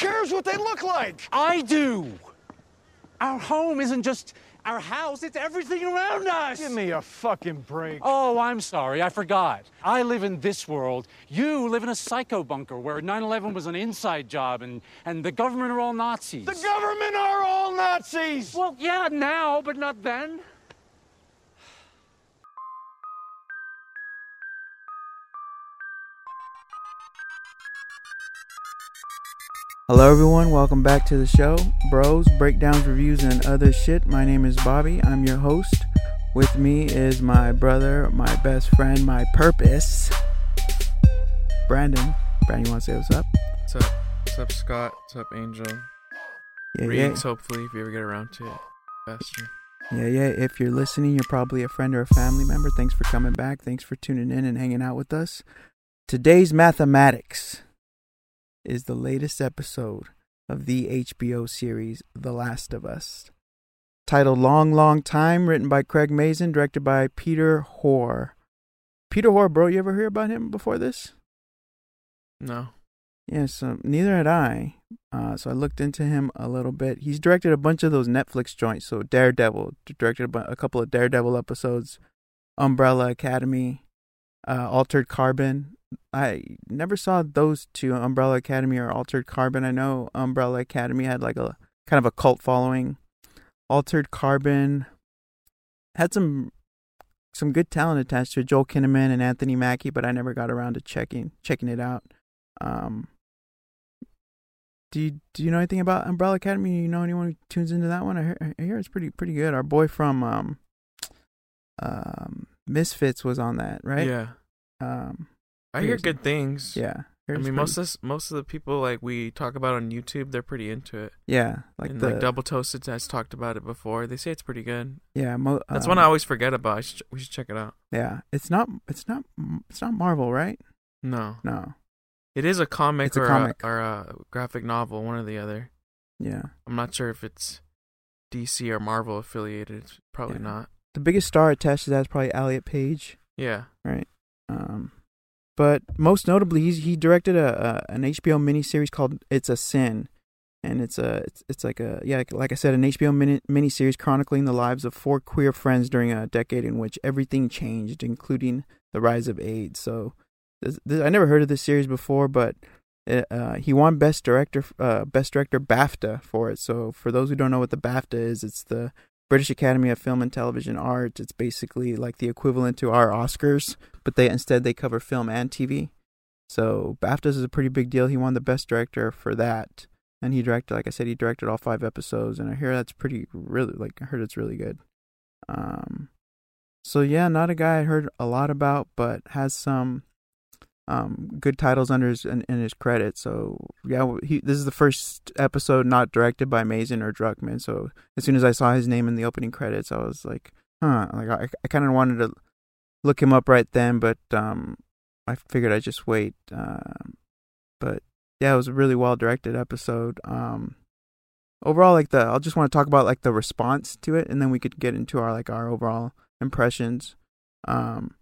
cares what they look like? I do. Our home isn't just our house, it's everything around us. Give me a fucking break. Oh, I'm sorry, I forgot. I live in this world. You live in a psycho bunker where 9 11 was an inside job and, and the government are all Nazis. The government are all Nazis! Well, yeah, now, but not then. Hello, everyone. Welcome back to the show, Bros, Breakdowns, Reviews, and Other Shit. My name is Bobby. I'm your host. With me is my brother, my best friend, my purpose, Brandon. Brandon, you want to say what's up? What's up? What's up, Scott? What's up, Angel? Yeah, Readings, hopefully, if you ever get around to it faster. yeah, yeah, yeah. If you're listening, you're probably a friend or a family member. Thanks for coming back. Thanks for tuning in and hanging out with us. Today's mathematics is the latest episode of the HBO series The Last of Us. Titled Long, Long Time, written by Craig Mazin, directed by Peter Hoare. Peter Hoare, bro, you ever hear about him before this? No. Yeah, so neither had I. Uh, so I looked into him a little bit. He's directed a bunch of those Netflix joints. So Daredevil, directed a, bu- a couple of Daredevil episodes, Umbrella Academy, uh, Altered Carbon. I never saw those two, Umbrella Academy or Altered Carbon. I know Umbrella Academy had like a kind of a cult following. Altered Carbon had some some good talent attached to it, Joel Kinnaman and Anthony Mackie, but I never got around to checking checking it out. Um, do you do you know anything about Umbrella Academy? You know anyone who tunes into that one? I hear, I hear it's pretty pretty good. Our boy from um, um, Misfits was on that, right? Yeah. Um, I hear good things. yeah. I mean, pretty- most of most of the people like we talk about on YouTube, they're pretty into it. yeah, like and the like Double Toasted has talked about it before. They say it's pretty good. yeah. Mo- That's um, one I always forget about. I should, we should check it out. Yeah, it's not it's not it's not Marvel, right? No, No. it is a comic It's a or comic. or a graphic novel, one or the other. Yeah. I'm not sure if it's DC or Marvel affiliated. It's Probably Yeah. not. The biggest star attached to that is probably Elliot Page. Yeah. Right. Um, but most notably, he directed a, a an HBO miniseries called "It's a Sin," and it's a it's, it's like a yeah like I said an HBO mini miniseries chronicling the lives of four queer friends during a decade in which everything changed, including the rise of AIDS. So this, this, I never heard of this series before, but it, uh, he won best director uh, best director BAFTA for it. So for those who don't know what the BAFTA is, it's the British Academy of Film and Television Arts. It's basically like the equivalent to our Oscars, but they instead they cover film and TV. So BAFTAs is a pretty big deal. He won the best director for that, and he directed, like I said, he directed all five episodes, and I hear that's pretty really like I heard it's really good. Um, so yeah, not a guy I heard a lot about, but has some um good titles under his in, in his credit. So yeah, he this is the first episode not directed by Mazin or Druckmann. So as soon as I saw his name in the opening credits, I was like, huh, like I I kind of wanted to look him up right then, but um I figured I'd just wait. Um, but yeah, it was a really well directed episode. Um, overall, like the I'll just want to talk about like the response to it, and then we could get into our like our overall impressions. Um,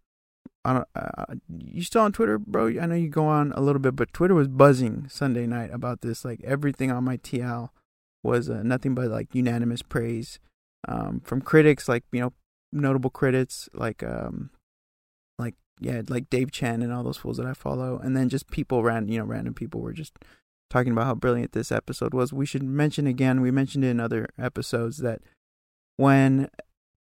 I don't. Uh, you still on Twitter, bro? I know you go on a little bit, but Twitter was buzzing Sunday night about this. Like everything on my TL was uh, nothing but like unanimous praise um, from critics, like you know notable critics like um like yeah like Dave Chen and all those fools that I follow, and then just people ran you know random people were just talking about how brilliant this episode was. We should mention again, we mentioned it in other episodes that when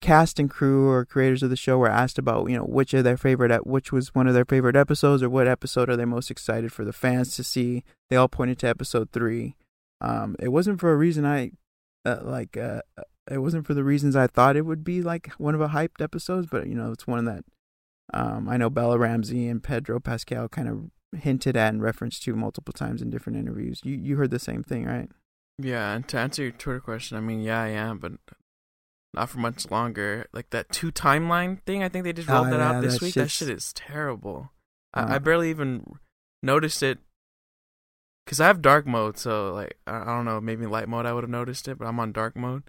cast and crew or creators of the show were asked about, you know, which of their favorite, which was one of their favorite episodes, or what episode are they most excited for the fans to see, they all pointed to episode three. Um, it wasn't for a reason I, uh, like, uh, it wasn't for the reasons I thought it would be like one of a hyped episodes, but you know, it's one that, um, I know Bella Ramsey and Pedro Pascal kind of hinted at and referenced to multiple times in different interviews. You you heard the same thing, right? Yeah, and to answer your Twitter question, I mean, yeah, I am, but not for much longer. Like that two timeline thing, I think they just Oh, rolled that yeah, out this that week. That shit is terrible. Uh. I, I barely even noticed it because I have dark mode. So like, I, I don't know, maybe light mode I would have noticed it, but I'm on dark mode.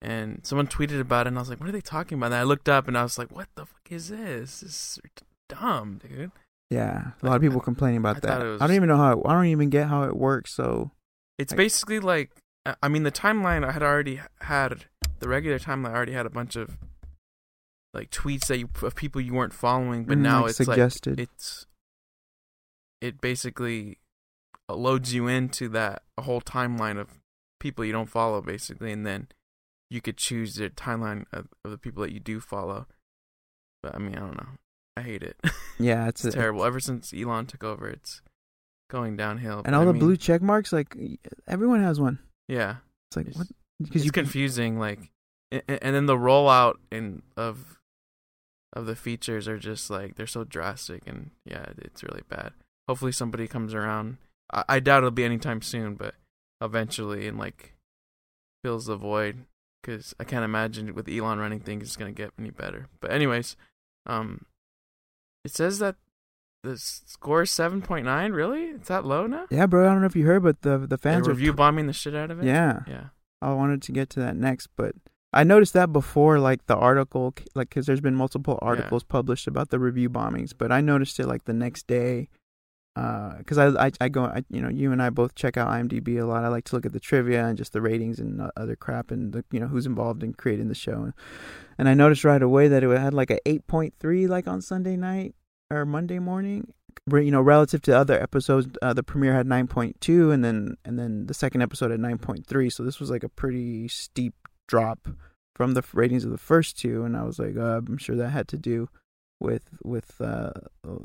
And someone tweeted about it, and I was like, "What are they talking about?" And I looked up, and I was like, "What the fuck is this? This is dumb, dude." Yeah, a lot of people complaining about I that. it I don't even know how. It, I don't even get how it works. So It's Like- basically like I mean the timeline I had already had the regular timeline already had a bunch of like tweets that you of people you weren't following, but Mm, now like it's suggested. like it's it basically loads you into that a whole timeline of people you don't follow basically, and then you could choose the timeline of, of the people that you do follow. But I mean, I don't know. I hate it. yeah, it's, it's a- terrible. Ever since Elon took over, it's going downhill. And all I the mean, blue check marks, like everyone has one. yeah, It's like It's- what? Because it's you confusing. Like, and, and then the rollout in of of the features are just like they're so drastic, and yeah, it's really bad. Hopefully, somebody comes around. I, I doubt it'll be anytime soon, but eventually, and like fills the void. Because I can't imagine with Elon running things, it's gonna get any better. But anyways, um, it says that the score is seven point nine. Really, it's that low now? Yeah, bro. I don't know if you heard, but the the fans are review bombing the shit out of it. Yeah, yeah. I wanted to get to that next, but I noticed that before, like the article, like because there's been multiple articles published about the review bombings, but I noticed it like the next day, because I, I I go, I, you know, you and I both check out IMDb a lot. I like to look at the trivia and just the ratings and uh, other crap and the you know who's involved in creating the show, and I noticed right away that it had like a eight point three like on Sunday night or Monday morning. You know, relative to other episodes, uh, the premiere had nine point two, and then and then the second episode point three. So this was like a pretty steep drop from the ratings of the first two, and I was like, uh, I'm sure that had to do with with uh,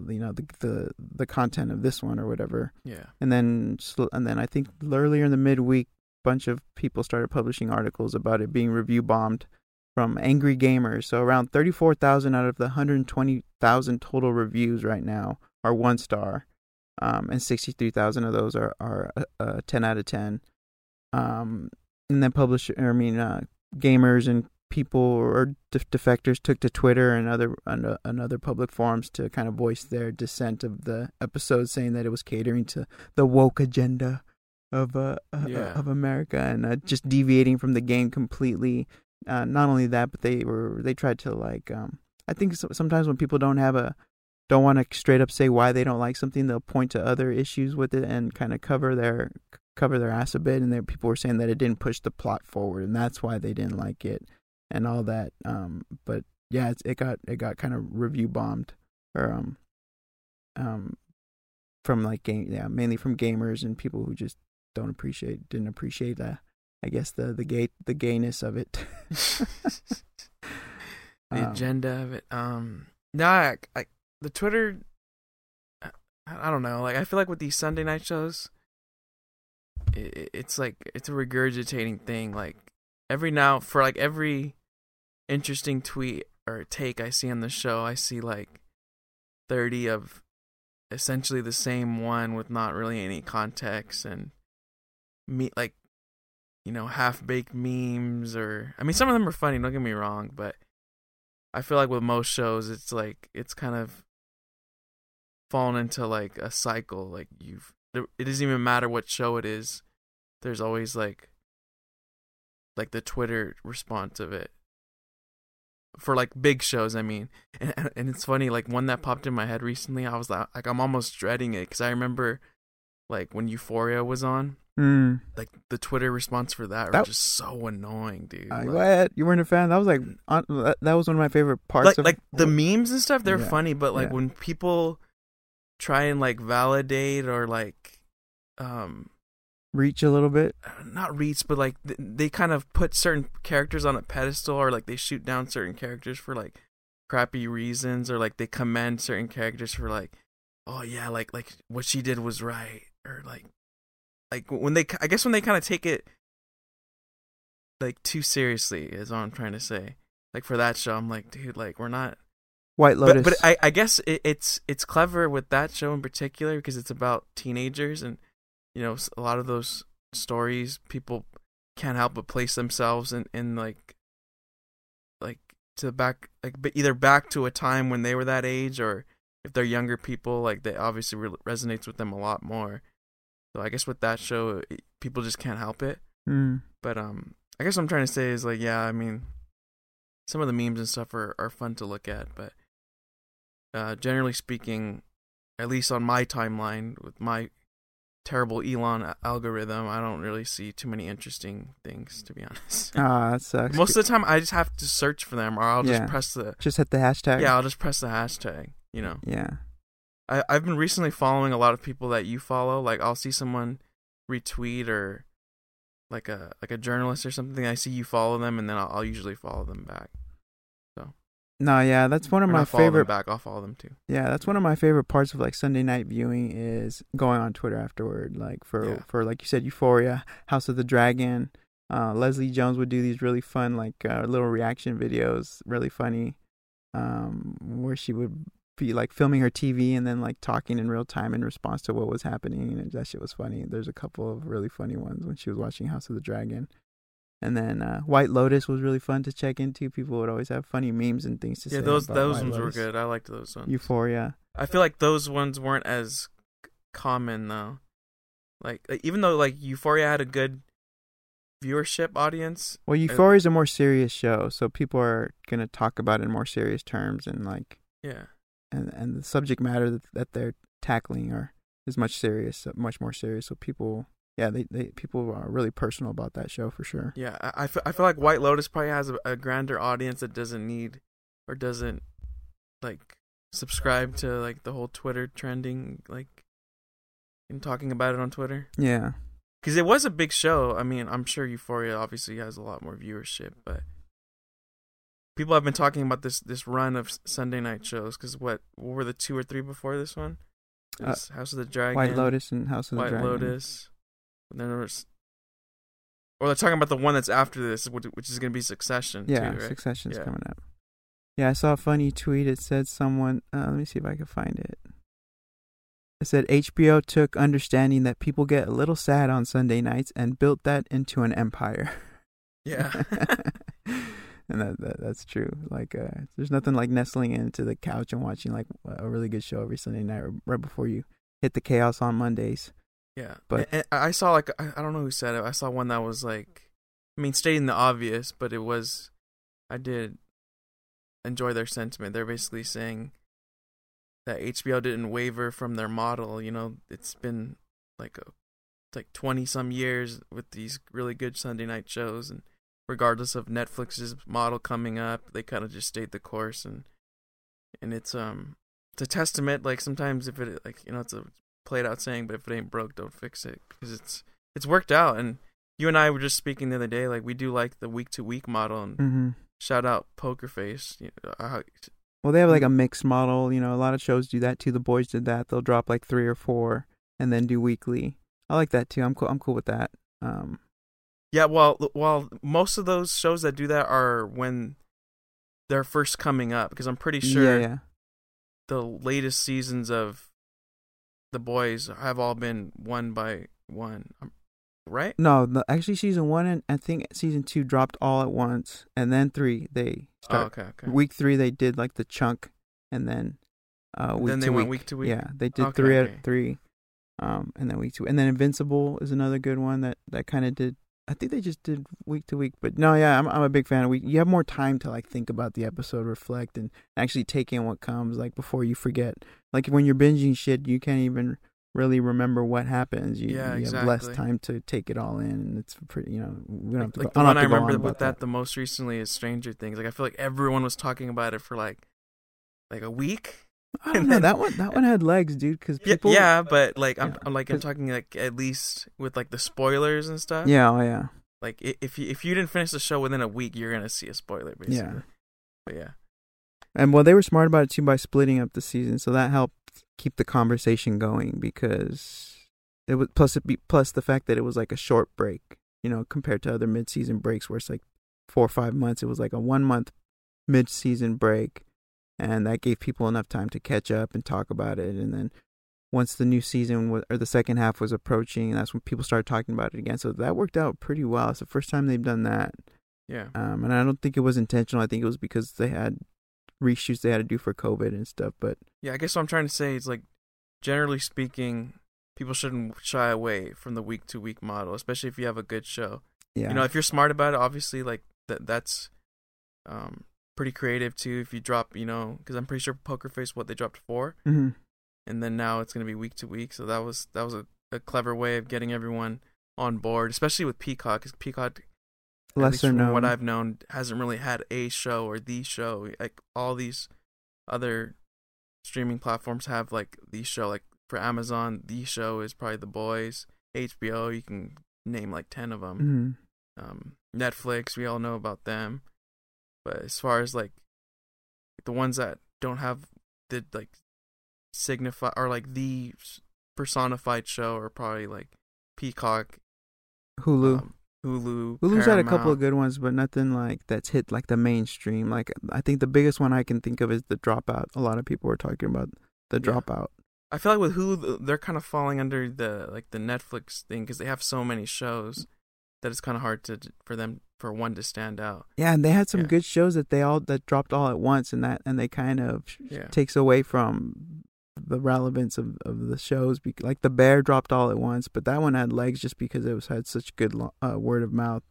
you know the the the content of this one or whatever. Yeah. And then and then I think earlier in the midweek, a bunch of people started publishing articles about it being review bombed from angry gamers. So around 34,000 out of the 120,000 total reviews right now are one star, um, and 63,000 of those are are uh, uh, 10 out of 10. Um, and then publish, I mean, uh, gamers and people or def- defectors took to Twitter and other and, uh, and other public forums to kind of voice their dissent of the episode, saying that it was catering to the woke agenda of uh, uh Yeah. of America and uh, just deviating from the game completely. Uh, not only that, but they were they tried to like um I think so, sometimes when people don't have a don't want to straight up say why they don't like something, they'll point to other issues with it and kind of cover their cover their ass a bit. And there people were saying that it didn't push the plot forward, and that's why they didn't like it and all that. Um, but yeah, it's, it got it got kind of review bombed or um um from like game yeah mainly from gamers and people who just don't appreciate didn't appreciate uh I guess the the gay the gayness of it. the Um, agenda of it. Um, no, I, I, the Twitter. I, I don't know. Like, I feel like with these Sunday night shows, it, it's like it's a regurgitating thing. Like every now for like every interesting tweet or take I see on the show, I see like thirty of essentially the same one with not really any context and me like you know half baked memes or I mean some of them are funny. Don't get me wrong, but I feel like with most shows, it's like it's kind of fallen into like a cycle. Like you've, it doesn't even matter what show it is. There's always like, like the Twitter response of it for like big shows. I mean, and and it's funny. Like one that popped in my head recently, I was like, like I'm almost dreading it because I remember, like when Euphoria was on, mm. like the Twitter response for that, That- was just so annoying, dude. Uh, Like- what? You weren't a fan? That was like on, that that was one of my favorite parts like of like the memes and stuff they're Yeah, funny but like yeah. when people try and like validate or like um reach a little bit. not reach but like th- they kind of put certain characters on a pedestal or like they shoot down certain characters for like crappy reasons or like they commend certain characters for like oh yeah like like what she did was right or like like when they i guess when they kind of take it like too seriously is all i'm trying to say like for that show i'm like dude like we're not White Lotus. but, but I, I guess it, it's it's clever with that show in particular because it's about teenagers and you know a lot of those stories people can't help but place themselves in, in like like to back like but either back to a time when they were that age or if they're younger people like they obviously re- resonates with them a lot more so I guess with that show it, people just can't help it Mm. but um I guess what I'm trying to say is like yeah I mean some of the memes and stuff are, are fun to look at but uh generally speaking at least on my timeline with my terrible Elon algorithm, I don't really see too many interesting things to be honest. Ah, that sucks. Most of the time, I just have to search for them, or I'll just Yeah. press the just hit the hashtag. yeah, I'll just press the hashtag. You know, Yeah. I I've been recently following a lot of people that you follow. Like I'll see someone retweet or like a like a journalist or something. I see you follow them, and then I'll, I'll usually follow them back. No, yeah, that's one of Or my favorite. back. I'll follow them too. Yeah, that's one of my favorite parts of like Sunday night viewing is going on Twitter afterward. Like for Yeah. for like you said, Euphoria, House of the Dragon. Uh, Leslie Jones would do these really fun like uh, little reaction videos, really funny, um, where she would be like filming her TV and then like talking in real time in response to what was happening, and that shit was funny. There's a couple of really funny ones when she was watching House of the Dragon. And then uh, White Lotus was really fun to check into. People would always have funny memes and things to Yeah, say. Yeah, those those White ones were good. I liked those ones. Euphoria. I feel like those ones weren't as common though. Like like, even though like Euphoria had a good viewership audience. Well, Euphoria is a more serious show, so people are gonna talk about it in more serious terms, and like, Yeah. and and the subject matter that, that they're tackling are is much serious, much more serious. So people, yeah, they, they people are really personal about that show for sure. Yeah, I, I, feel, I feel like White Lotus probably has a, a grander audience that doesn't need or doesn't like subscribe to like the whole Twitter trending like and talking about it on Twitter Yeah, because it was a big show. I mean, I'm sure Euphoria obviously has a lot more viewership, but people have been talking about this this run of Sunday night shows because what what were the two or three before this one? Uh, House of the Dragon, White Lotus and House of the White Dragon. Lotus. Then or they're talking about the one that's after this, which, which is going to be Succession. Yeah, too, right? Succession's Yeah. coming up. Yeah, I saw a funny tweet. It said someone. Uh, let me see if I can find it. It said HBO took understanding that people get a little sad on Sunday nights and built that into an empire. Yeah. and that, that that's true. Like, uh, there's nothing like nestling into the couch and watching like a really good show every Sunday night right before you hit the chaos on Mondays. Yeah, But- but I I saw like I I don't know who said it. I saw one that was like, I mean, stating the obvious, but it was, I did enjoy their sentiment. They're basically saying that HBO didn't waver from their model. You know, it's been like a like twenty some years with these really good Sunday night shows, and regardless of Netflix's model coming up, they kind of just stayed the course, and and it's um it's a testament. Like sometimes if it like you know it's a played out saying, but if it ain't broke, don't fix it because it's it's worked out. And you and I were just speaking the other day, like we do like the week to week model. And Mm-hmm. shout out Poker Face. You know, uh, Well, they have like a mixed model. You know, a lot of shows do that too. The boys did that. They'll drop like three or four and then do weekly. I like that too. I'm cool. I'm cool with that. Um, yeah, well, well, most of those shows that do that are when they're first coming up because I'm pretty sure Yeah, yeah. the latest seasons of the boys have all been one by one, um, right? No, the, actually, season one and I think season two dropped all at once, and then three they Oh, start. okay, okay. Week three they did like the chunk, and then uh, week Then they to went week. week to week? Yeah, they did Okay, three okay. at three, um, and then week two, and then Invincible is another good one that that kind of did. I think they just did week to week, but no, yeah, I'm I'm a big fan of week. You have more time to like think about the episode, reflect, and actually take in what comes, like before you forget. Like when you're binging shit, you can't even really remember what happens. You, Yeah, you have less time to take it all in, and it's pretty. You know, we don't have to like go, the I one I remember about that, the most recently is Stranger Things. Like I feel like everyone was talking about it for like like a week. I don't know that one. That one had legs, dude. Because people, yeah, but like I'm, Yeah, I'm like I'm talking like at least with like the spoilers and stuff. yeah, oh, yeah. Like if you if you didn't finish the show within a week, you're gonna see a spoiler basically. Yeah. But yeah. And well, they were smart about it too by splitting up the season, so that helped keep the conversation going because it was plus it be, plus the fact that it was like a short break, you know, compared to other mid-season breaks where it's like four or five months. It was like a one-month mid-season break, and that gave people enough time to catch up and talk about it. And then once the new season was, or the second half was approaching, that's when people started talking about it again. So that worked out pretty well. It's the first time they've done that. Yeah. Um, and I don't think it was intentional. I think it was because they had reshoots they had to do for COVID and stuff. But Yeah, I guess what I'm trying to say is like generally speaking, people shouldn't shy away from the week to week model, especially if you have a good show. yeah, You know, if you're smart about it, obviously like that that's um pretty creative too if you drop, you know, cuz I'm pretty sure Poker Face what they dropped 4 hmm and then now it's going to be week to week, so that was that was a a clever way of getting everyone on board, especially with Peacock. 'cause Peacock, Lesser from known. what I've known, hasn't really had a show or the show. Like all these other streaming platforms have like the show. Like for Amazon, the show is probably The Boys. HBO, you can name like ten of them. Mhm. Um, Netflix, we all know about them. But as far as like the ones that don't have the like signify or like the personified show are probably like Peacock, Hulu. um, Hulu. Hulu's had a couple of good ones, but nothing like that's hit like the mainstream. Like I think the biggest one I can think of is the Dropout. A lot of people were talking about the Yeah. Dropout. I feel like with Hulu, they're kind of falling under the like the Netflix thing because they have so many shows that it's kind of hard to for them for one to stand out. Yeah, and they had some Yeah. good shows that they all that dropped all at once, and that and they kind of Yeah. takes away from the relevance of, of the shows. Like the Bear dropped all at once, but that one had legs just because it was had such good uh, word of mouth.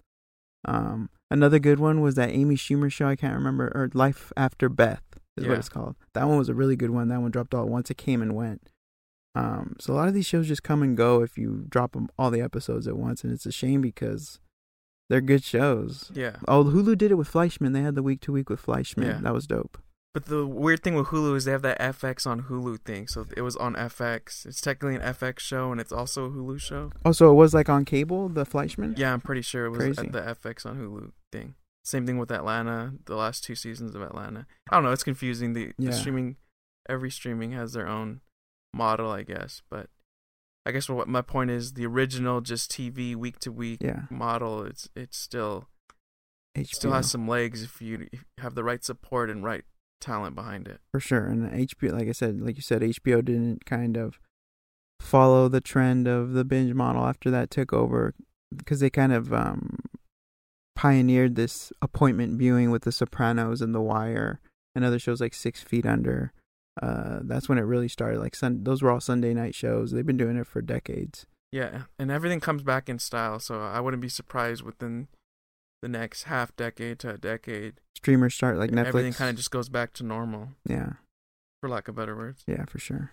Um, another good one was that Amy Schumer show. I can't remember or Life After Beth is what it's called. That one was a really good one. That one dropped all at once. It came and went. Um, so a lot of these shows just come and go if you drop them all the episodes at once, and it's a shame because they're good shows. Yeah. Oh, Hulu did it with Fleishman. They had the week to week with Fleishman. Yeah. That was dope. But the weird thing with Hulu is they have that FX on Hulu thing. So it was on FX. It's technically an FX show and it's also a Hulu show. Oh, so it was like on cable, the Fleishman? Yeah, I'm pretty sure it was uh, Crazy. at the FX on Hulu thing. Same thing with Atlanta, the last two seasons of Atlanta. I don't know, it's confusing. The, Yeah. the streaming, every streaming has their own model, I guess. But I guess what my point is, the original just TV week to week model, it's it's still HBO. It still has some legs if you, if you have the right support and right talent behind it. for sure. And HBO, like I said, like you said, HBO didn't kind of follow the trend of the binge model after that took over because they kind of um, pioneered this appointment viewing with The Sopranos and The Wire and other shows like Six Feet Under. Uh, that's when it really started. Like sun, those were all Sunday night shows. They've been doing it for decades. Yeah, and everything comes back in style, so I wouldn't be surprised within the next half decade to a decade. Streamers start like Netflix. Everything kind of just goes back to normal, yeah. for lack of better words. Yeah, for sure.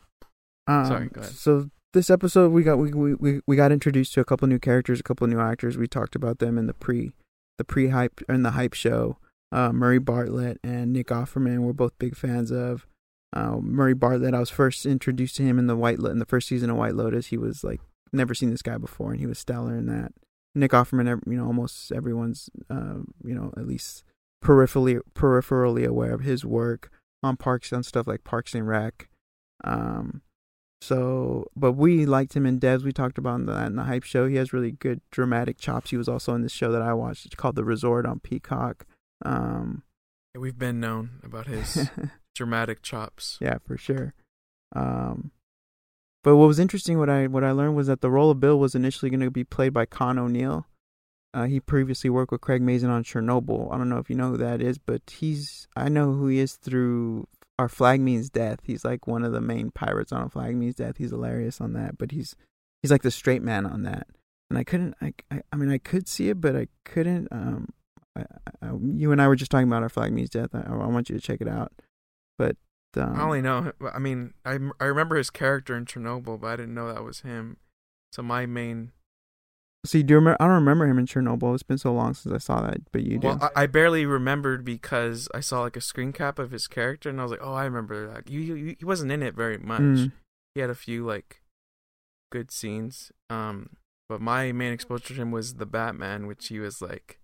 Um, Sorry, go ahead. So this episode, we got we, we we got introduced to a couple new characters, a couple new actors. We talked about them in the pre the pre hype and the hype show. Uh, Murray Bartlett and Nick Offerman we're both big fans of. Uh, Murray Bartlett, I was first introduced to him in the White Lo- in the first season of White Lotus. He was like never seen this guy before, and he was stellar in that. Nick Offerman, you know, almost everyone's, uh, you know, at least peripherally peripherally aware of his work on Parks on stuff like Parks and Rec. Um, so, but we liked him in Devs. We talked about the, in the hype show. He has really good dramatic chops. He was also in this show that I watched. It's called The Resort on Peacock. Um, Yeah, We've been known about his dramatic chops. yeah, for sure. Um, but what was interesting, what I what I learned was that the role of Bill was initially going to be played by Con O'Neill. Uh, he previously worked with Craig Mazin on Chernobyl. I don't know if you know who that is, but he's I know who he is through Our Flag Means Death. He's like one of the main pirates on Flag Means Death. He's hilarious on that, but he's he's like the straight man on that. And I couldn't, I, I, I mean, I could see it, but I couldn't. Um, I, I, you and I were just talking about Our Flag Means Death. I, I want you to check it out. But um, I only know. I mean, I I remember his character in Chernobyl, but I didn't know that was him. So my main. See, do you remember? I don't remember him in Chernobyl. It's been so long since I saw that, but you do. Well, I, I barely remembered because I saw like a screen cap of his character, and I was like, "Oh, I remember that." You, you, he wasn't in it very much. Mm. He had a few like good scenes. Um, but my main exposure to him was the Batman, which he was like.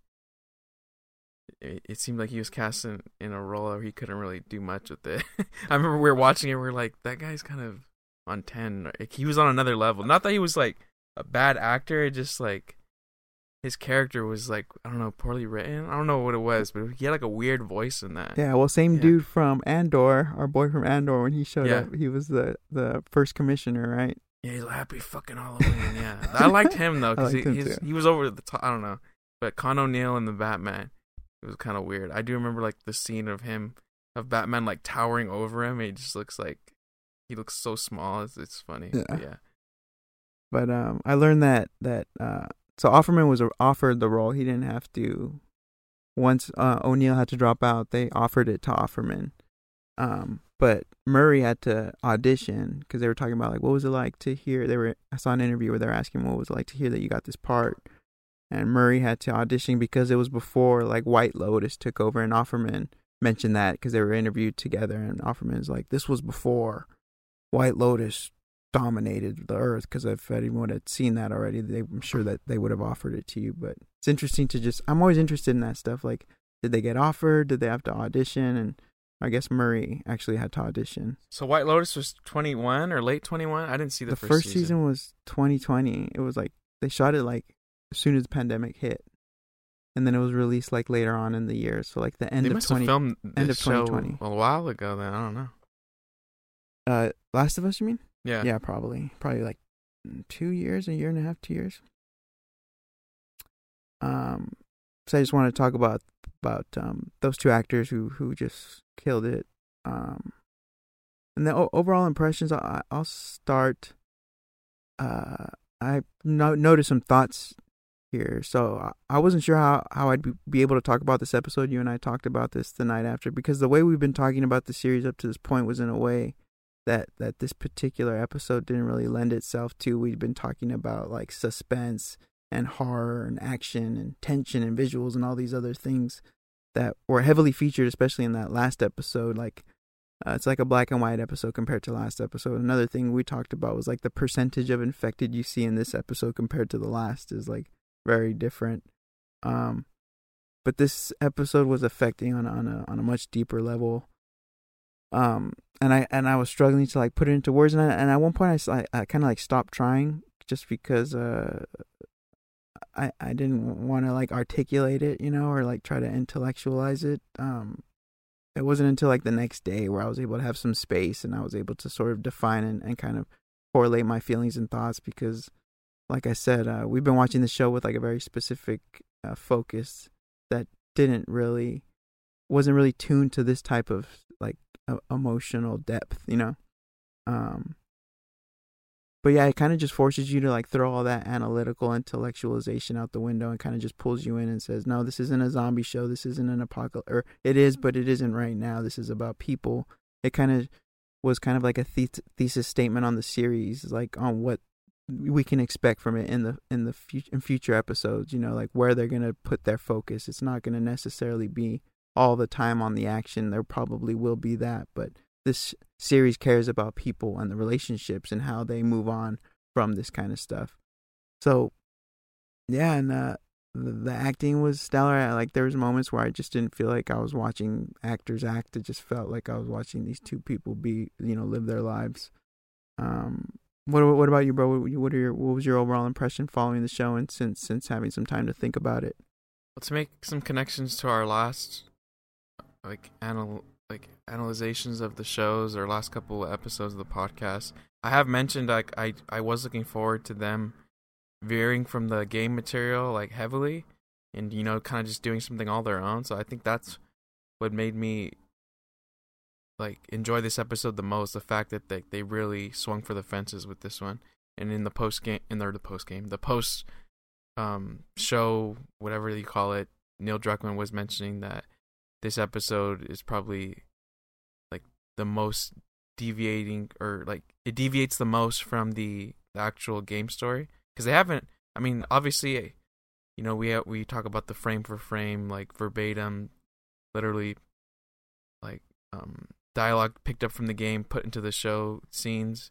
It, it seemed like he was cast in, in a role where he couldn't really do much with it. I remember we were watching it. We are like, that guy's kind of on ten. Like, he was on another level. Not that he was like a bad actor. It just like his character was like I don't know, poorly written. I don't know what it was, but he had like a weird voice in that. Yeah, well, same Yeah. dude from Andor, our boy from Andor, when he showed Yeah. up, he was the the first commissioner, right? Yeah, he's like, happy fucking Halloween. Yeah, I liked him though because he liked him he's, too. he was over the top. I don't know, but Con O'Neill and the Batman, it was kind of weird. I do remember like the scene of him of Batman like towering over him. He just looks like he looks so small. It's it's funny. Yeah. But yeah. But um, I learned that that uh, so Offerman was offered the role. He didn't have to. Once uh, O'Neill had to drop out, they offered it to Offerman. Um, but Murray had to audition because they were talking about like what was it like to hear. They were I saw an interview where they were asking what was it like to hear that you got this part, and Murray had to audition because it was before like White Lotus took over, and Offerman mentioned that because they were interviewed together, and Offerman's like this was before White Lotus dominated the earth because if anyone had seen that already, they, I'm sure that they would have offered it to you. But it's interesting to just I'm always interested in that stuff. Like, did they get offered? Did they have to audition? And I guess Murray actually had to audition. So White Lotus was 21 or late 21. I didn't see the, The, first, first, season. season. was 2020. It was like they shot it like as soon as the pandemic hit, and then it was released like later on in the year. So like the end they of 20. filmed end of show 2020. a while ago. Then I don't know. uh, Last of Us, you mean? Yeah. Yeah, probably. Probably like mm, two years, a year and a half, two years. Um, so I just want to talk about about um those two actors who who just killed it. Um, and the o- overall impressions. I, I'll start. Uh, I no- noticed some thoughts here, so I, wasn't sure how how I'd be, be able to talk about this episode. You and I talked about this the night after because the way we've been talking about the series up to this point was in a way that that this particular episode didn't really lend itself to. We've been talking about like suspense and horror and action and tension and visuals and all these other things that were heavily featured, especially in that last episode. Like uh, it's like a black and white episode compared to last episode. Another thing we talked about was like the percentage of infected you see in this episode compared to the last is like very different. Um, but this episode was affecting on on a on a much deeper level um and i and i was struggling to like put it into words and I, and at one point I I kind of like stopped trying just because uh i i didn't want to like articulate it you know or like try to intellectualize it um it wasn't until like the next day where i was able to have some space and i was able to sort of define and, and kind of correlate my feelings and thoughts because like i said uh we've been watching the show with like a very specific uh, focus that didn't really wasn't really tuned to this type of like emotional depth, you know. Um but yeah, it kind of just forces you to like throw all that analytical intellectualization out the window and kind of just pulls you in and says, "No, this isn't a zombie show. This isn't an apocalypse. Or it is, but it isn't right now. This is about people." It kind of was kind of like a thesis statement on the series, like on what we can expect from it in the in the fu- in future episodes. You know, like where they're gonna put their focus. It's not gonna necessarily be all the time on the action. There probably will be that, but this series cares about people and the relationships and how they move on from this kind of stuff. So, yeah, and uh, the, acting was stellar. Like there was moments where I just didn't feel like I was watching actors act. It just felt like I was watching these two people be, you know, live their lives. Um, what what about you, bro? What, are your what was your overall impression following the show and since since having some time to think about it? Let's make some connections to our last, like anal like analyzations of the shows or last couple of episodes of the podcast. I have mentioned like I I was looking forward to them veering from the game material like heavily, and you know kind of just doing something all their own. So I think that's what made me like enjoy this episode the most. The fact that they they really swung for the fences with this one, and in the post game, in the, post game, the post um show, whatever you call it, Neil Druckmann was mentioning that this episode is probably like the most deviating or like it deviates the most from the, the actual game story because they haven't. I mean, obviously, you know, we we talk about the frame for frame, like verbatim, literally, like um dialogue picked up from the game, put into the show scenes,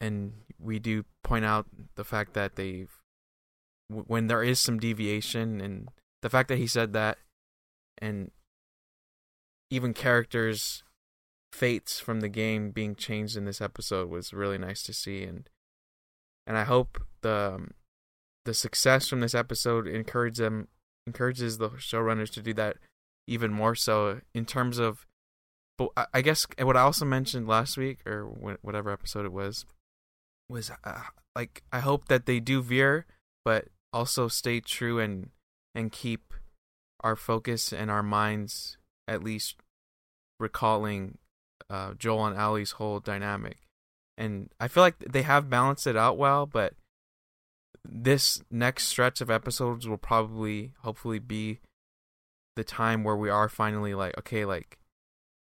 and we do point out the fact that they've when there is some deviation and the fact that he said that and even characters fates from the game being changed in this episode was really nice to see. And and I hope the um, the success from this episode encourages them encourages the showrunners to do that even more so in terms of but I- guess what I also mentioned last week or whatever episode it was was uh, like I hope that they do veer but also stay true and and keep our focus and our minds at least recalling uh, Joel and Ellie's whole dynamic. And I feel like they have balanced it out well, but this next stretch of episodes will probably, hopefully, be the time where we are finally like, okay, like,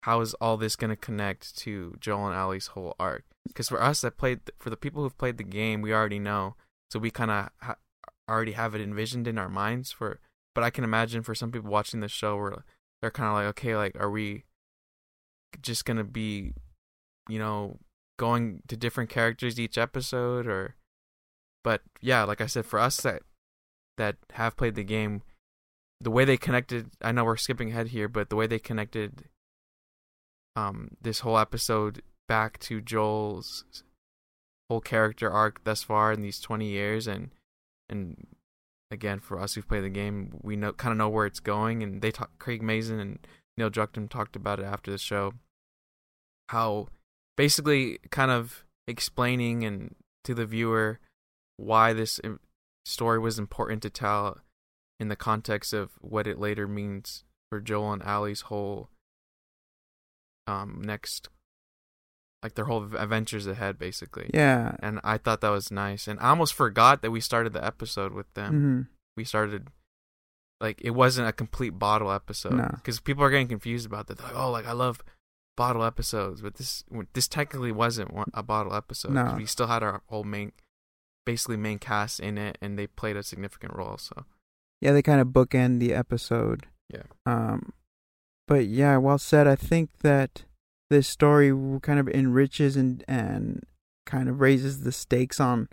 how is all this going to connect to Joel and Ellie's whole arc? Because for us that played, for the people who've played the game, we already know, so we kind of ha- already have it envisioned in our minds. For but I can imagine for some people watching the show, where they're kind of like, okay, like, are we just gonna be, you know, going to different characters each episode, or? But yeah, like I said, for us that that have played the game, the way they connected. I know we're skipping ahead here, but the way they connected, um, this whole episode back to Joel's whole character arc thus far in these 20 years and and again for us who've played the game we know kind of know where it's going and they talk Craig Mazin and Neil Druckmann talked about it after the show. How basically kind of explaining and to the viewer why this story was important to tell in the context of what it later means for Joel and Ellie's whole um next like their whole adventures ahead basically Yeah. and i thought that was nice and i almost forgot that we started the episode with them hmm we started like it wasn't a complete bottle episode No. because people are getting confused about that They're like oh like i love bottle episodes but this this technically wasn't a bottle episode No. we still had our whole main basically main cast in it and they played a significant role so Yeah, they kind of bookend the episode. Yeah. Um, but yeah, well said. I think that this story kind of enriches and and kind of raises the stakes on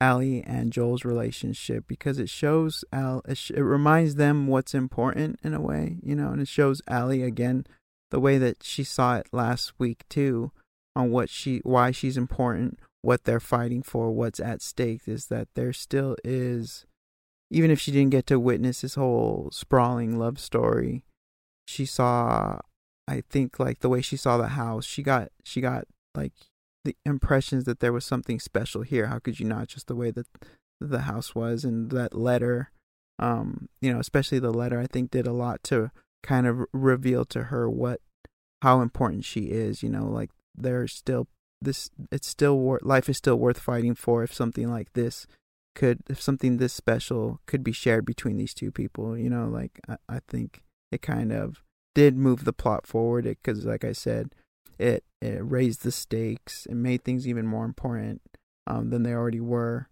Ellie and Joel's relationship because it shows Al. It, sh- it reminds them what's important in a way, you know, and it shows Ellie again the way that she saw it last week too, on what she why she's important, what they're fighting for, what's at stake is that there still is even if she didn't get to witness this whole sprawling love story, she saw I think like the way she saw the house, she got she got like the impressions that there was something special here. How could you not just the way that the house was and that letter um you know, especially the letter I think did a lot to kind of reveal to her what how important she is, you know, like there's still this it's still wor- life is still worth fighting for if something like this could if something this special could be shared between these two people you know like i, I think it kind of did move the plot forward because like i said it it raised the stakes and made things even more important um than they already were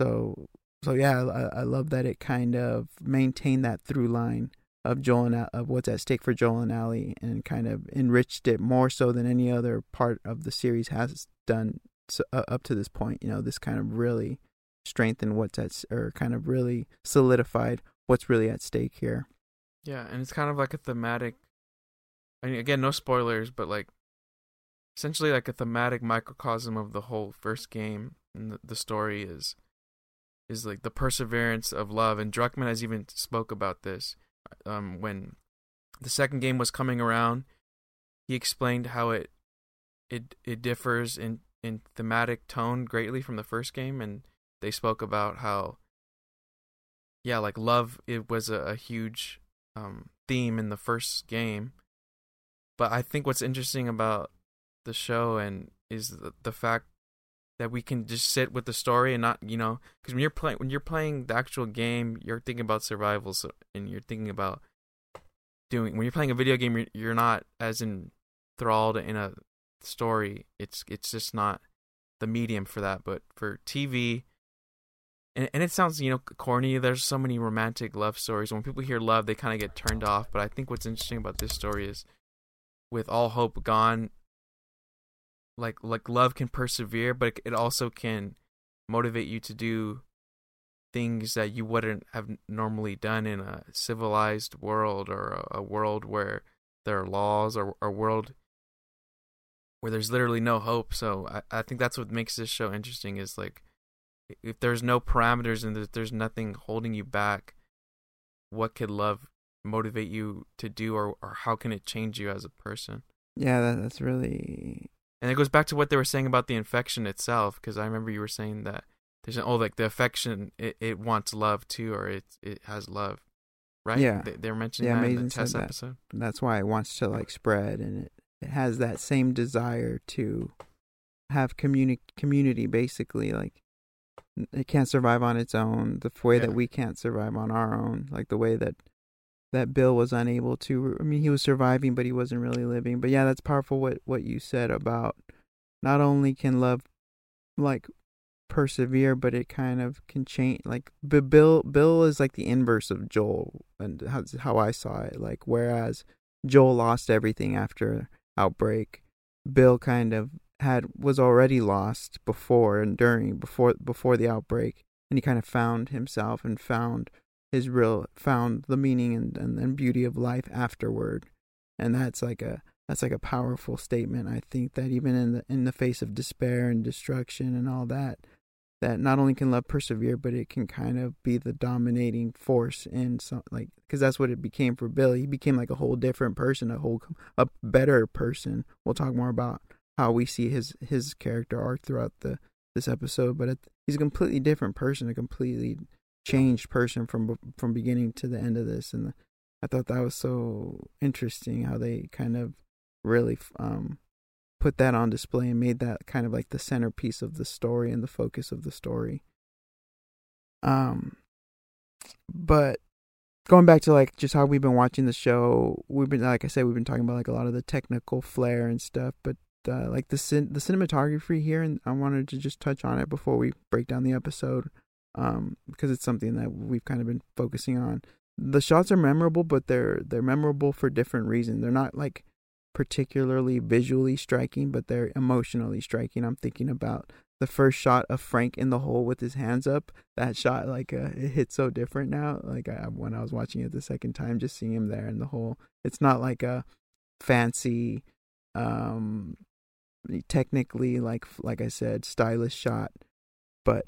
so so yeah i, I love that it kind of maintained that through line of Joel and of what's at stake for Joel and Ellie and kind of enriched it more so than any other part of the series has done so, uh, up to this point you know this kind of really strengthened what's at or kind of really solidified what's really at stake here. Yeah, and it's kind of like a thematic. I mean, again, no spoilers, but like essentially like a thematic microcosm of the whole first game. And the, the story is is like the perseverance of love, and Druckmann has even spoke about this um, when the second game was coming around. He explained how it it it differs in in thematic tone greatly from the first game, and they spoke about how yeah, like love it was a, a huge um, theme in the first game. But I think what's interesting about the show and is the, the fact that we can just sit with the story and not, you know, because when you're playing when you're playing the actual game, you're thinking about survival so, and you're thinking about doing. When you're playing a video game, you're, you're not as enthralled in a story. It's it's just not the medium for that. But for TV, and and it sounds you know corny. There's so many romantic love stories. When people hear love, they kind of get turned off. But I think what's interesting about this story is, with all hope gone, like like love can persevere, but it, also can motivate you to do things that you wouldn't have normally done in a civilized world or a, a world where there are laws or a world where there's literally no hope. So I, I think that's what makes this show interesting is like if there's no parameters and there's, nothing holding you back, what could love motivate you to do or, or how can it change you as a person? Yeah, that, that's really And it goes back to what they were saying about the infection itself, because I remember you were saying that there's an, oh like the affection it, it wants love too, or it it has love, right? Yeah. they, they were mentioning Yeah, that in the test that. episode. that's why it wants to like spread and it, it has that same desire to have communi- community basically like it can't survive on its own the way Yeah. that we can't survive on our own like the way that that Bill was unable to. I mean, he was surviving, but he wasn't really living. But yeah, that's powerful. What what you said about not only can love like persevere, but it kind of can change. Like Bill, Bill is like the inverse of Joel, and how, how I saw it. Like whereas Joel lost everything after outbreak, Bill kind of had was already lost before and during before before the outbreak, and he kind of found himself and found his real found the meaning and, and, and beauty of life afterward, and that's like a that's like a powerful statement. I think that even in the in the face of despair and destruction and all that, that not only can love persevere, but it can kind of be the dominating force in some like because that's what it became for Bill. He became like a whole different person, a whole a better person. We'll talk more about how we see his his character arc throughout the this episode, but it, he's a completely different person, a completely changed person from from beginning to the end of this, and I thought that was so interesting how they kind of really um put that on display and made that kind of like the centerpiece of the story and the focus of the story. Um, but going back to like just how we've been watching the show, we've been like I said, we've been talking about like a lot of the technical flair and stuff, but uh, like the cin- the cinematography here, and I wanted to just touch on it before we break down the episode, um, because it's something that we've kind of been focusing on. The shots are memorable, but they're they're memorable for different reasons. They're not like particularly visually striking, but they're emotionally striking. I'm thinking about the first shot of Frank in the hole with his hands up. That shot, like, uh, it hits so different now. Like I, when I was watching it the second time, just seeing him there in the hole. It's not like a fancy, um, technically like like I said, stylish shot, but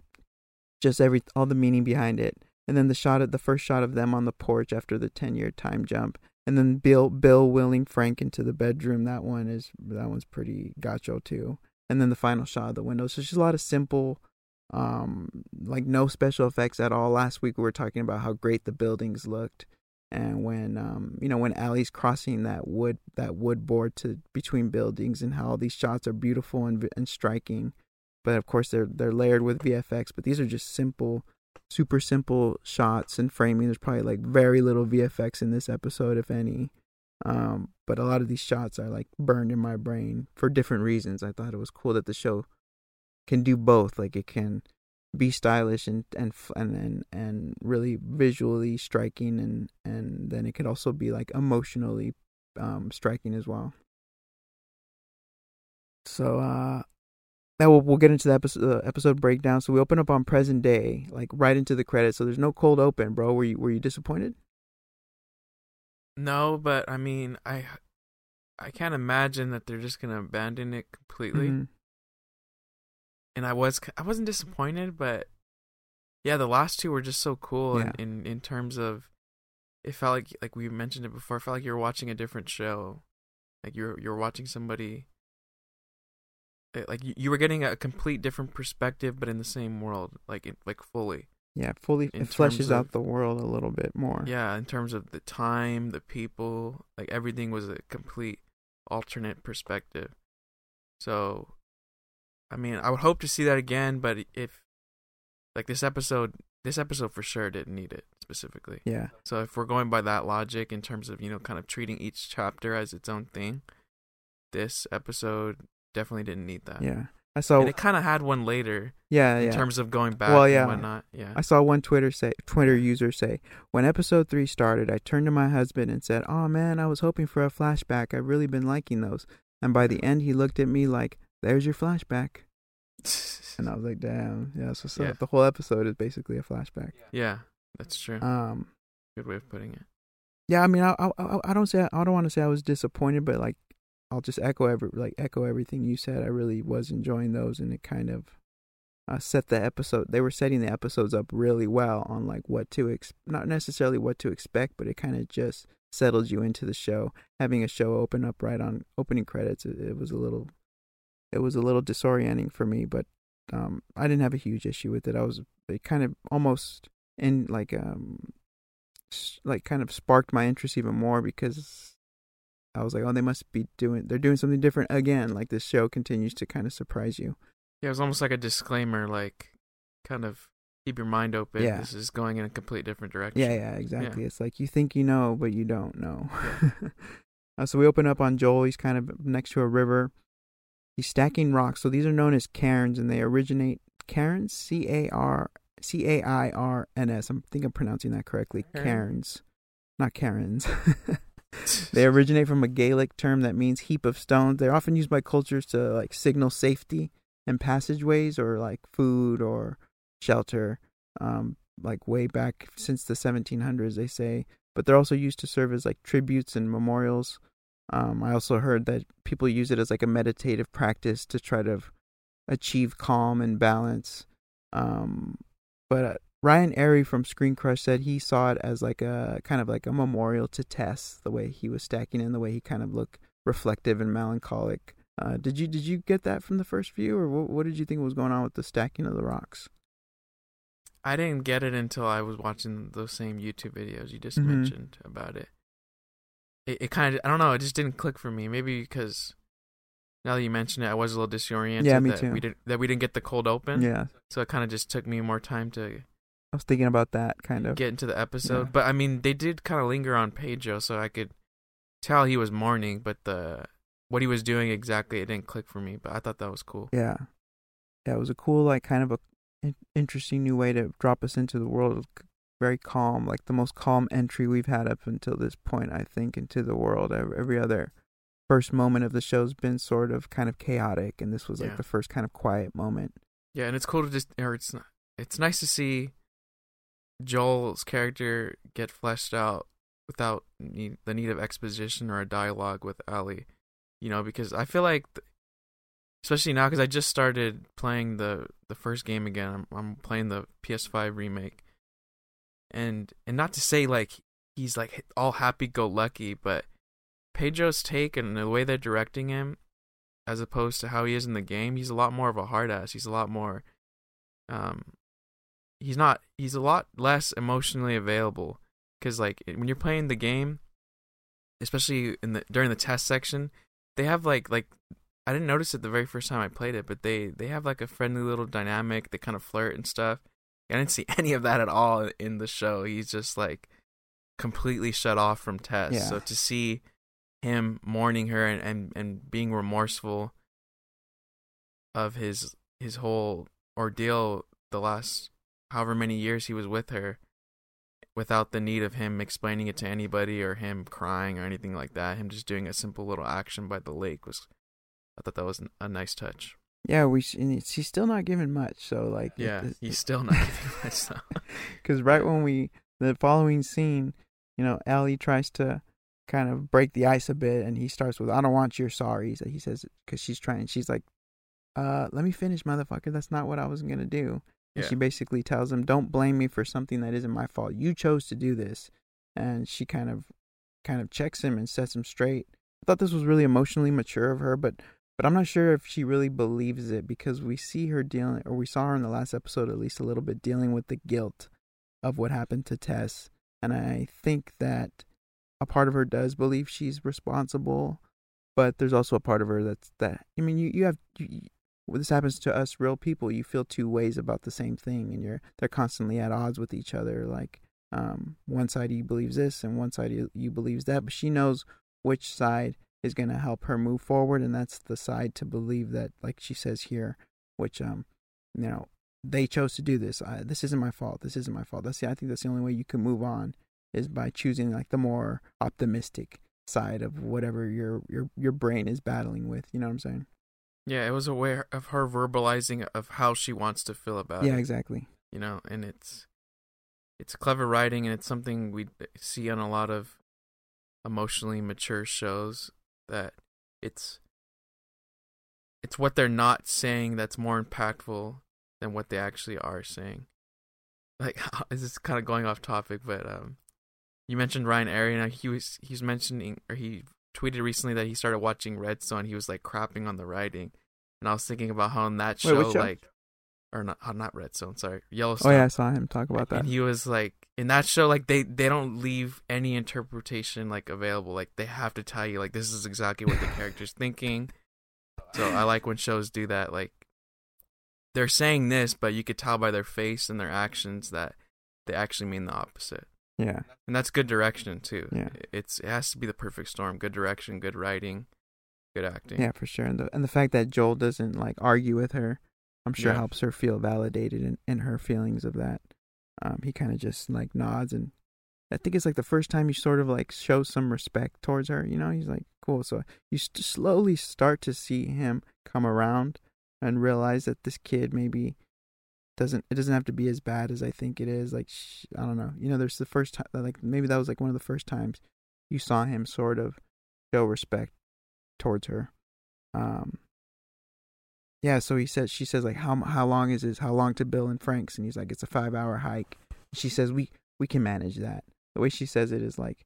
just every all the meaning behind it. And then the shot the first shot of them on the porch after the ten year time jump and then Bill Bill willing Frank into the bedroom. That one is that one's pretty gacho too. And then the final shot of the window. So it's just a lot of simple, um, like no special effects at all. Last week we were talking about how great the buildings looked, and when um, you know when Ellie's crossing that wood that wood board to between buildings, and how all these shots are beautiful and and striking. But of course they're they're layered with VFX. But these are just simple super simple shots and framing. There's probably like very little VFX in this episode, if any. Um, but a lot of these shots are like burned in my brain for different reasons. I thought it was cool that the show can do both. Like it can be stylish and and and and, and really visually striking, and and then it could also be like emotionally um, striking as well. So uh, now we'll, we'll get into the episode, uh, episode breakdown. So we open up on present day, like right into the credits. So there's no cold open, bro. Were you were you disappointed? No, but I mean, I I can't imagine that they're just gonna abandon it completely. Mm-hmm. And I was I wasn't disappointed, but yeah, the last two were just so cool yeah. in, in in terms of it felt like like we mentioned it before. It felt like you were watching a different show, like you're you're watching somebody Eh, like you, you were getting a complete different perspective, but in the same world, like it, like fully. Yeah, fully. In it fleshes of, out the world a little bit more. Yeah, in terms of the time, the people, like everything was a complete alternate perspective. So, I mean, I would hope to see that again, but if like this episode, this episode for sure didn't need it specifically. Yeah. So if we're going by that logic in terms of you know kind of treating each chapter as its own thing, this episode definitely didn't need that. Yeah. I saw and it kind of had one later. Yeah, in yeah. terms of going back well, yeah. and whatnot. Yeah. I saw one Twitter say Twitter user say, "When episode 3 started, I turned to my husband and said, "Oh man, I was hoping for a flashback. I've really been liking those." And by the end, he looked at me like, "There's your flashback." and I was like, "Damn, yeah." So, so yeah. the whole episode is basically a flashback. Yeah, that's true. Um, good way of putting it. Yeah, I mean, I I, I don't say I don't want to say I was disappointed, but like I'll just echo every like echo everything you said. I really was enjoying those, and it kind of uh, set the episode. They were setting the episodes up really well on like what to ex- not necessarily what to expect, but it kind of just settled you into the show. Having a show open up right on opening credits, it, it was a little, it was a little disorienting for me, but um, I didn't have a huge issue with it. I was it kind of almost in like um, like kind of sparked my interest even more because I was like, oh, they must be doing, they're doing something different again. Like this show continues to kind of surprise you. Yeah, it was almost like a disclaimer, like kind of keep your mind open. Yeah. This is going in a complete different direction. Yeah, yeah, exactly. It's like you think you know, but you don't know. uh, so we open up on Joel. He's kind of next to a river. He's stacking rocks. So these are known as cairns, and they originate cairns, C A R C A I R N S. I think I'm pronouncing that correctly. Cairns, not Karens. they originate from a Gaelic term that means heap of stones. They're often used by cultures to like signal safety and passageways or like food or shelter. Um, like way back since the 1700s, they say. But they're also used to serve as like tributes and memorials. Um, I also heard that people use it as like a meditative practice to try to achieve calm and balance. Um, but uh, Ryan Arey from Screen Crush said he saw it as like a kind of like a memorial to Tess, the way he was stacking in, the way he kind of looked reflective and melancholic. Uh, did you did you get that from the first view, or what, what did you think was going on with the stacking of the rocks? I didn't get it until I was watching those same YouTube videos you just Mhm. mentioned about it. It, it kind of, I don't know, it just didn't click for me. Maybe because now that you mention it, I was a little disoriented. Yeah, me that too. We did that we didn't get the cold open. Yeah, So it kind of just took me more time to I was thinking about that kind of. get into the episode. Yeah. But I mean, they did kind of linger on Pedro, so I could tell he was mourning, but the what he was doing exactly, it didn't click for me. But I thought that was cool. Yeah, yeah, it was a cool, like, kind of a interesting new way to drop us into the world. C- Very calm, like the most calm entry we've had up until this point, I think, into the world. Every, other first moment of the show's been sort of kind of chaotic, and this was like Yeah. the first kind of quiet moment. Yeah, and it's cool to just, or it's not, it's nice to see Joel's character get fleshed out without need, the need of exposition or a dialogue with Ellie. You know, because I feel like, th- especially now, because I just started playing the the first game again. I'm I'm playing the PS5 remake, and and not to say like he's like all happy go lucky, but Pedro's take and the way they're directing him, as opposed to how he is in the game, he's a lot more of a hard ass. He's a lot more um he's not he's a lot less emotionally available. Because like when you're playing the game especially in the during the Tess section they have like like i didn't notice it the very first time i played it but they they have like a friendly little dynamic. They kind of flirt and stuff i didn't see any of that at all in the show. He's just like completely shut off from tess. Yeah. so to see him mourning her and, and and being remorseful of his his whole ordeal the last however many years he was with her without the need of him explaining it to anybody or him crying or anything like that him just doing a simple little action by the lake was i thought that was a nice touch Yeah, we s- and it's, he's still not giving much. So like, yeah he's still not giving much because right when we the following scene, you know, Ellie tries to kind of break the ice a bit, and he starts with, "I don't want your sorries." He says because she's trying. She's like, "Uh, let me finish, motherfucker. That's not what I was gonna do." And Yeah. she basically tells him, "Don't blame me for something that isn't my fault. You chose to do this." And she kind of, kind of checks him and sets him straight. I thought this was really emotionally mature of her, but but I'm not sure if she really believes it because we see her dealing, or we saw her in the last episode at least a little bit dealing with the guilt of what happened to Tess, and I think that a part of her does believe she's responsible, but there's also a part of her that's that. I mean, you you have you, this happens to us real people. You feel two ways about the same thing, and you're they're constantly at odds with each other. Like um, one side you believes this, and one side you, you believes that, but she knows which side is going to help her move forward, and that's the side to believe that, like she says here, which um, you know, they chose to do this. I, this isn't my fault. This isn't my fault. That's the, I think that's the only way you can move on is by choosing like the more optimistic side of whatever your your your brain is battling with. You know what I'm saying? yeah it was a way of her verbalizing of how she wants to feel about yeah, it exactly. you know and it's it's clever writing and it's something we see on a lot of emotionally mature shows that it's it's what they're not saying that's more impactful than what they actually are saying like this is kind of going off topic but um you mentioned Ryan Arey and he was he was mentioning or he tweeted recently that he started watching Red Redstone he was like crapping on the writing and I was thinking about how in that show, which show? like or not uh, not Redstone sorry Yellowstone. Oh yeah, I saw him talk about that. and he was like in that show like they they don't leave any interpretation like available like they have to tell you like this is exactly what the character's thinking so i like when shows do that like they're saying this, but you could tell by their face and their actions that they actually mean the opposite. Yeah. And that's good direction too. Yeah. It's it has to be the perfect storm. Good direction, good writing, good acting. Yeah, for sure. And the and the fact that Joel doesn't like argue with her, I'm sure Yeah. helps her feel validated in, in her feelings of that. Um, he kind of just like nods, and I think it's like the first time he sort of like shows some respect towards her. You know, he's like, cool. So you st- slowly start to see him come around and realize that this kid maybe doesn't. It doesn't have to be as bad as I think it is. Like sh- I don't know. You know, there's the first time. Like maybe that was like one of the first times you saw him sort of show respect towards her. Um, yeah, so he says, she says like, how how long is this? How long to Bill and Frank's? And he's like, it's a five hour hike. She says, we we can manage that. The way she says it is like,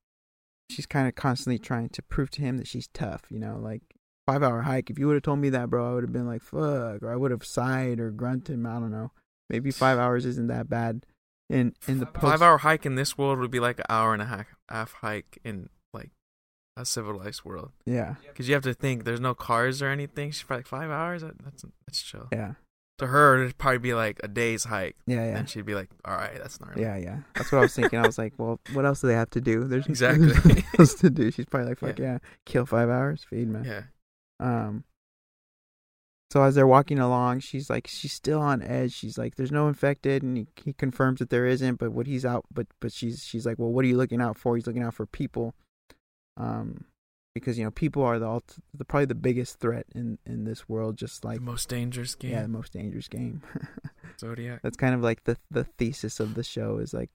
she's kind of constantly trying to prove to him that she's tough. You know, like five hour hike. If you would have told me that, bro, I would have been like, fuck, or I would have sighed or grunted. I don't know. Maybe five hours isn't that bad. In in the post, Five hour hike in this world would be like an hour and a half, half hike in a civilized world. Yeah, Because you have to think there's no cars or anything. She's probably like five hours. That's that's chill. yeah, To her, it'd probably be like a day's hike, yeah, yeah. and she'd be like, "All right, that's gnarly." Yeah, yeah. That's what I was thinking. I was like, well, what else do they have to do? There's Exactly. there's nothing else to do. She's probably like, fuck yeah, kill five hours, feed me. yeah. Um. So as they're walking along, she's like, she's still on edge. She's like, there's no infected, and he, he confirms that there isn't. But what he's out, but but she's she's like, well, what are you looking out for? He's looking out for people. Um, because you know people are the, the probably the biggest threat in in this world. Just like the most dangerous game. yeah, the most dangerous game. Zodiac. That's kind of like the the thesis of the show is like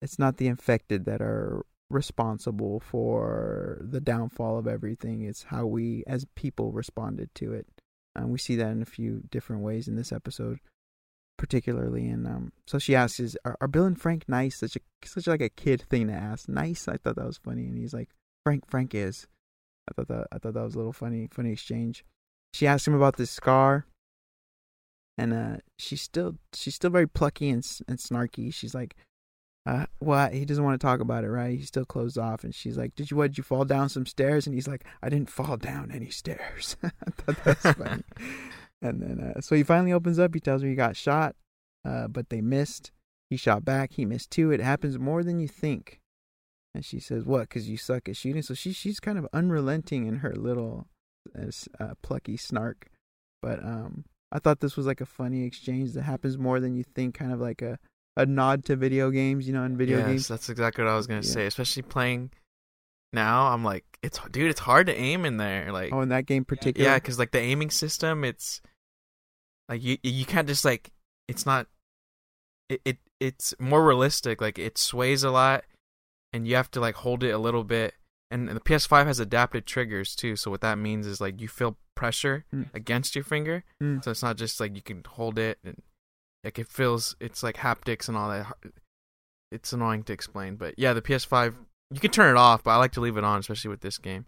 it's not the infected that are responsible for the downfall of everything. It's how we as people responded to it. And we see that in a few different ways in this episode, particularly. And um, so she asks, "Is are, are Bill and Frank nice?" Such a such like a kid thing to ask. Nice. I thought that was funny. And he's like, "Frank, Frank is." I thought that I thought that was a little funny funny exchange. She asked him about this scar, and uh, she's still she's still very plucky and and snarky. She's like, uh, well, he doesn't want to talk about it, right? He's still closed off, and she's like, "Did you what? Did you fall down some stairs?" And he's like, "I didn't fall down any stairs." I thought that was funny. and then, uh, so he finally opens up. He tells her he got shot, uh, but they missed. He shot back. He missed too. It happens more than you think. And she says, "What? Because you suck at shooting." So she she's kind of unrelenting in her little uh, uh, plucky snark. But um, I thought this was like a funny exchange that happens more than you think. Kind of like a a nod to video games, you know, in video yes, games. that's exactly what I was gonna Yeah. say. Especially playing now, I'm like, it's dude, it's hard to aim in there. Like, Oh, in that game particular. yeah, because like the aiming system, it's like you you can't just like it's not it, it it's more realistic. Like it sways a lot, and you have to like hold it a little bit. And the PS5 has adaptive triggers too. So what that means is like you feel pressure Mm. against your finger. Mm. So it's not just like you can hold it and like it feels it's like haptics and all that. It's annoying to explain, but yeah, the PS5 you can turn it off, but I like to leave it on, especially with this game.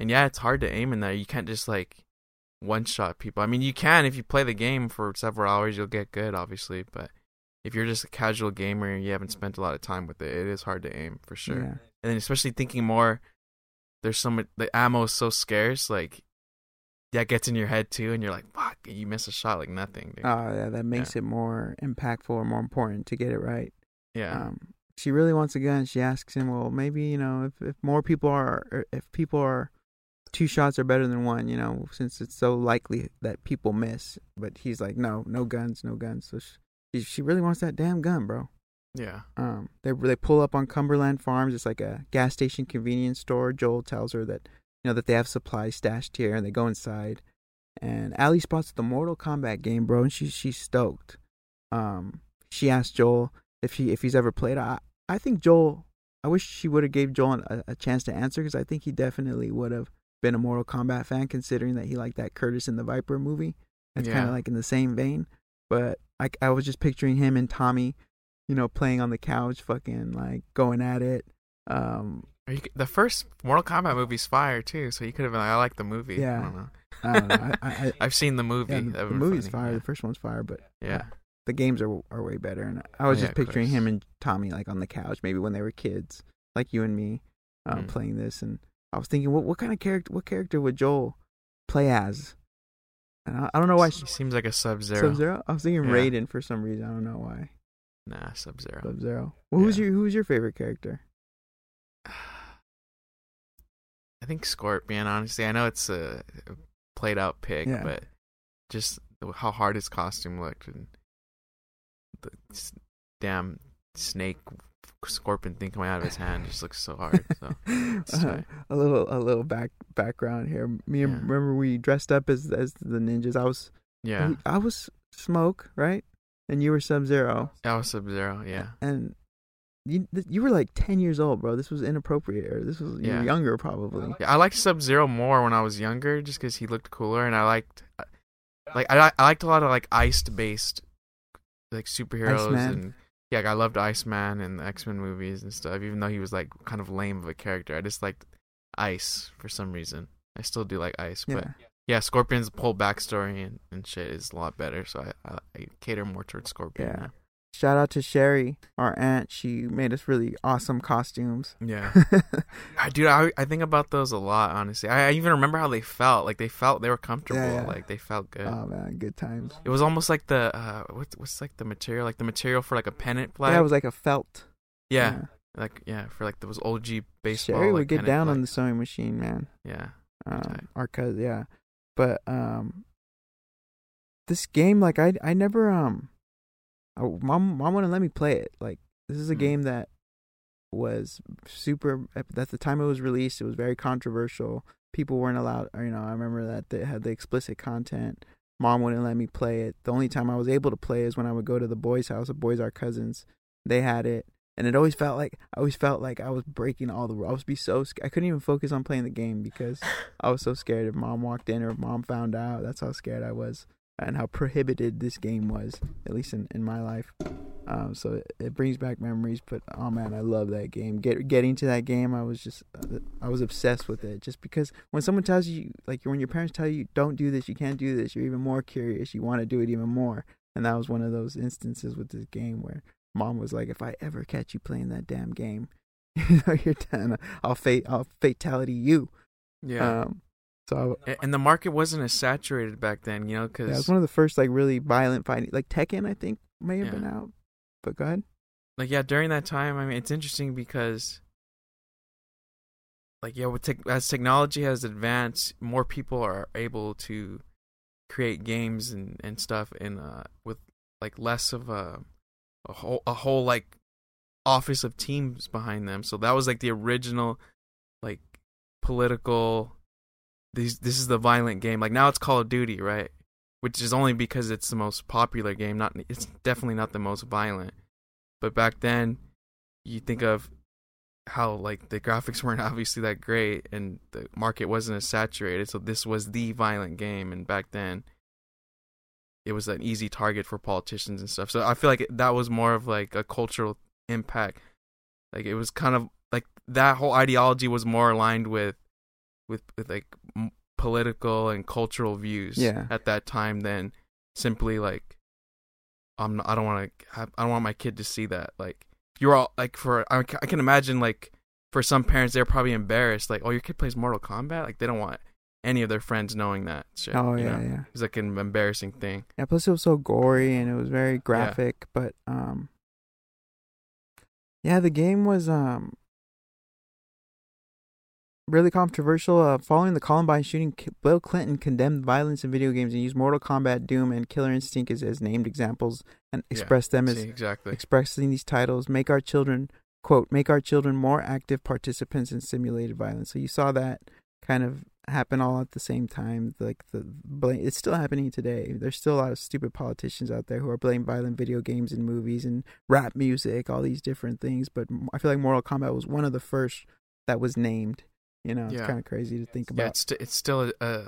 And yeah, it's hard to aim in there. You can't just like one shot people. I mean, you can if you play the game for several hours, you'll get good, obviously. But if you're just a casual gamer and you haven't spent a lot of time with it, it is hard to aim for sure. Yeah. And then especially thinking more, there's so much the ammo is so scarce, like that gets in your head too, and you're like, fuck, you miss a shot like nothing. Dude. Oh, yeah, that makes it more impactful or more important to get it right. yeah, Um, she really wants a gun. She asks him, "Well, maybe you know, if if more people are, if people are, two shots are better than one. You know, since it's so likely that people miss." But he's like, "No, no guns, no guns." So she she really wants that damn gun, bro. yeah, Um, they they pull up on Cumberland Farms. It's like a gas station convenience store. Joel tells her that you know that they have supplies stashed here, and they go inside. And Ellie spots the Mortal Kombat game, bro, and she's she's stoked. Um, she asks Joel if he if he's ever played. I I think Joel. I wish she would have gave Joel a, a chance to answer because I think he definitely would have been a Mortal Kombat fan, considering that he liked that Curtis and the Viper movie. It's kind of like in the same vein. But I I was just picturing him and Tommy you know, playing on the couch, fucking like going at it. Um, you the first Mortal Kombat movie's fire too, so you could have been like, I like the movie. Yeah. I don't know. I don't know. I, I've seen the movie. yeah, the, the movie's funny. fire. The first one's fire, but Yeah. yeah. the games are are way better. And I was just picturing him and Tommy like on the couch, maybe when they were kids, like you and me, um, Mm. playing this. And I was thinking, what what kind of character? What character would Joel play as? And I, I don't know why. He seems like a Sub Zero. Sub Zero. I was thinking Yeah. Raiden for some reason. I don't know why. Nah, Sub Zero. Sub Zero. Well, who's Yeah. your Who's your favorite character? I think Scorpion. Honestly, I know it's a played out pick, Yeah. but just how hard his costume looked and the damn snake scorpion thing coming out of his hand just looks so hard. So Uh, a little a little back background here. Me and Yeah. remember we dressed up as as the ninjas. I was yeah, I was Smoke, right? And you were Sub Zero. that was Sub Zero. Yeah, And you you were like ten years old, bro. This was inappropriate. Or this was you were younger probably. yeah. I liked Sub Zero more when I was younger, just because he looked cooler, and I liked like I I liked a lot of like iced based like superheroes Iceman. and yeah, like, I loved Iceman and the X Men movies and stuff. Even though he was like kind of lame of a character, I just liked Ice for some reason. I still do like Ice, but Yeah. yeah, Scorpion's whole backstory and, and shit is a lot better. So I, I, I cater more towards Scorpion. Yeah. now. Shout out to Sherry, our aunt. She made us really awesome costumes. Yeah, I, dude, I I think about those a lot. Honestly, I, I even remember how they felt. Like they felt they were comfortable. Yeah, yeah. Like they felt good. oh man, good times. it was almost like the uh, what's what's like the material, like the material for like a pennant flag. Yeah, it was like a felt. yeah, like yeah, for like those OG baseball. Sherry like, would get down on the sewing machine, man. Yeah, Um, our cousin, yeah. But um, this game, like I, I never um, I, mom, mom wouldn't let me play it. Like this is a Mhm. game that was super. At the time it was released, it was very controversial. People weren't allowed. You know, I remember that they had the explicit content. Mom wouldn't let me play it. The only time I was able to play is when I would go to the boys' house. The boys are cousins. They had it, and it always felt like I always felt like I was breaking all the rules. I was be so I couldn't even focus on playing the game because I was so scared if mom walked in or if mom found out. That's how scared I was and how prohibited this game was, at least in, in my life. Um, so it, it brings back memories. But oh man, I love that game. Get getting to that game, I was just I was obsessed with it. Just because when someone tells you, like when your parents tell you, don't do this, you can't do this, you're even more curious. You want to do it even more. And that was one of those instances with this game where mom was like, if I ever catch you playing that damn game, you know, you're done. I'll fate, I'll fatality you. yeah. Um, so I, and the market wasn't as saturated back then, you know, because yeah, it was one of the first like really violent fighting, like Tekken, I think may have Yeah. been out. But go ahead. like yeah during that time i mean it's interesting because like yeah with tech as technology has advanced more people are able to create games and and stuff in uh with like less of a a whole a whole like office of teams behind them so that was like the original like political these this is the violent game. Like now it's call of duty right? Which is only because it's the most popular game not it's definitely not the most violent. But back then you think of how like the graphics weren't obviously that great and the market wasn't as saturated. So this was the violent game and back then it was an easy target for politicians and stuff. So i feel like that was more of like a cultural impact. Like it was kind of like that whole ideology was more aligned with with with like political and cultural views Yeah. at that time than simply like I'm I don't want to I don't want my kid to see that like you're all like for I, I can imagine like for some parents they're probably embarrassed like oh your kid plays Mortal Kombat like they don't want any of their friends knowing that shit, Oh yeah, know? yeah. it's like an embarrassing thing Yeah. Plus, it was so gory and it was very graphic. But um, yeah, the game was um really controversial. Uh, following the Columbine shooting, Bill Clinton condemned violence in video games and used Mortal Kombat, Doom, and Killer Instinct as, as named examples and Yeah. expressed them as See, exactly expressing these titles make our children quote make our children more active participants in simulated violence so you saw that kind of happen all at the same time like the blame it's still happening today there's still a lot of stupid politicians out there who are blaming violent video games and movies and rap music all these different things but i feel like mortal kombat was one of the first that was named you know it's Yeah. kind of crazy to think about. yeah it's it's still a, a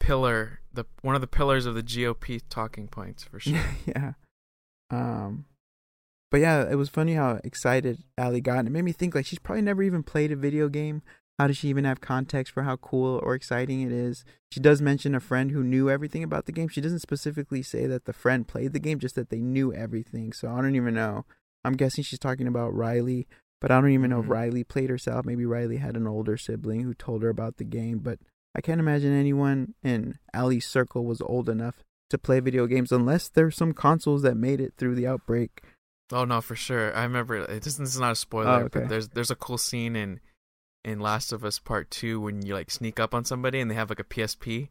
pillar the one of the pillars of the GOP talking points for sure yeah. Um, but yeah, it was funny how excited Ellie got. And it made me think like she's probably never even played a video game. How does she even have context for how cool or exciting it is? She does mention a friend who knew everything about the game. She doesn't specifically say that the friend played the game, just that they knew everything. So I don't even know. I'm guessing she's talking about Riley, but I don't even know if Mhm. Riley played herself. Maybe Riley had an older sibling who told her about the game. But I can't imagine anyone in Ellie's circle was old enough to play video games unless there's some consoles that made it through the outbreak. Oh no, for sure. I remember. It doesn't. This is not a spoiler, Oh, okay. but there's there's a cool scene in in Last of Us Part Two when you like sneak up on somebody and they have like a PSP.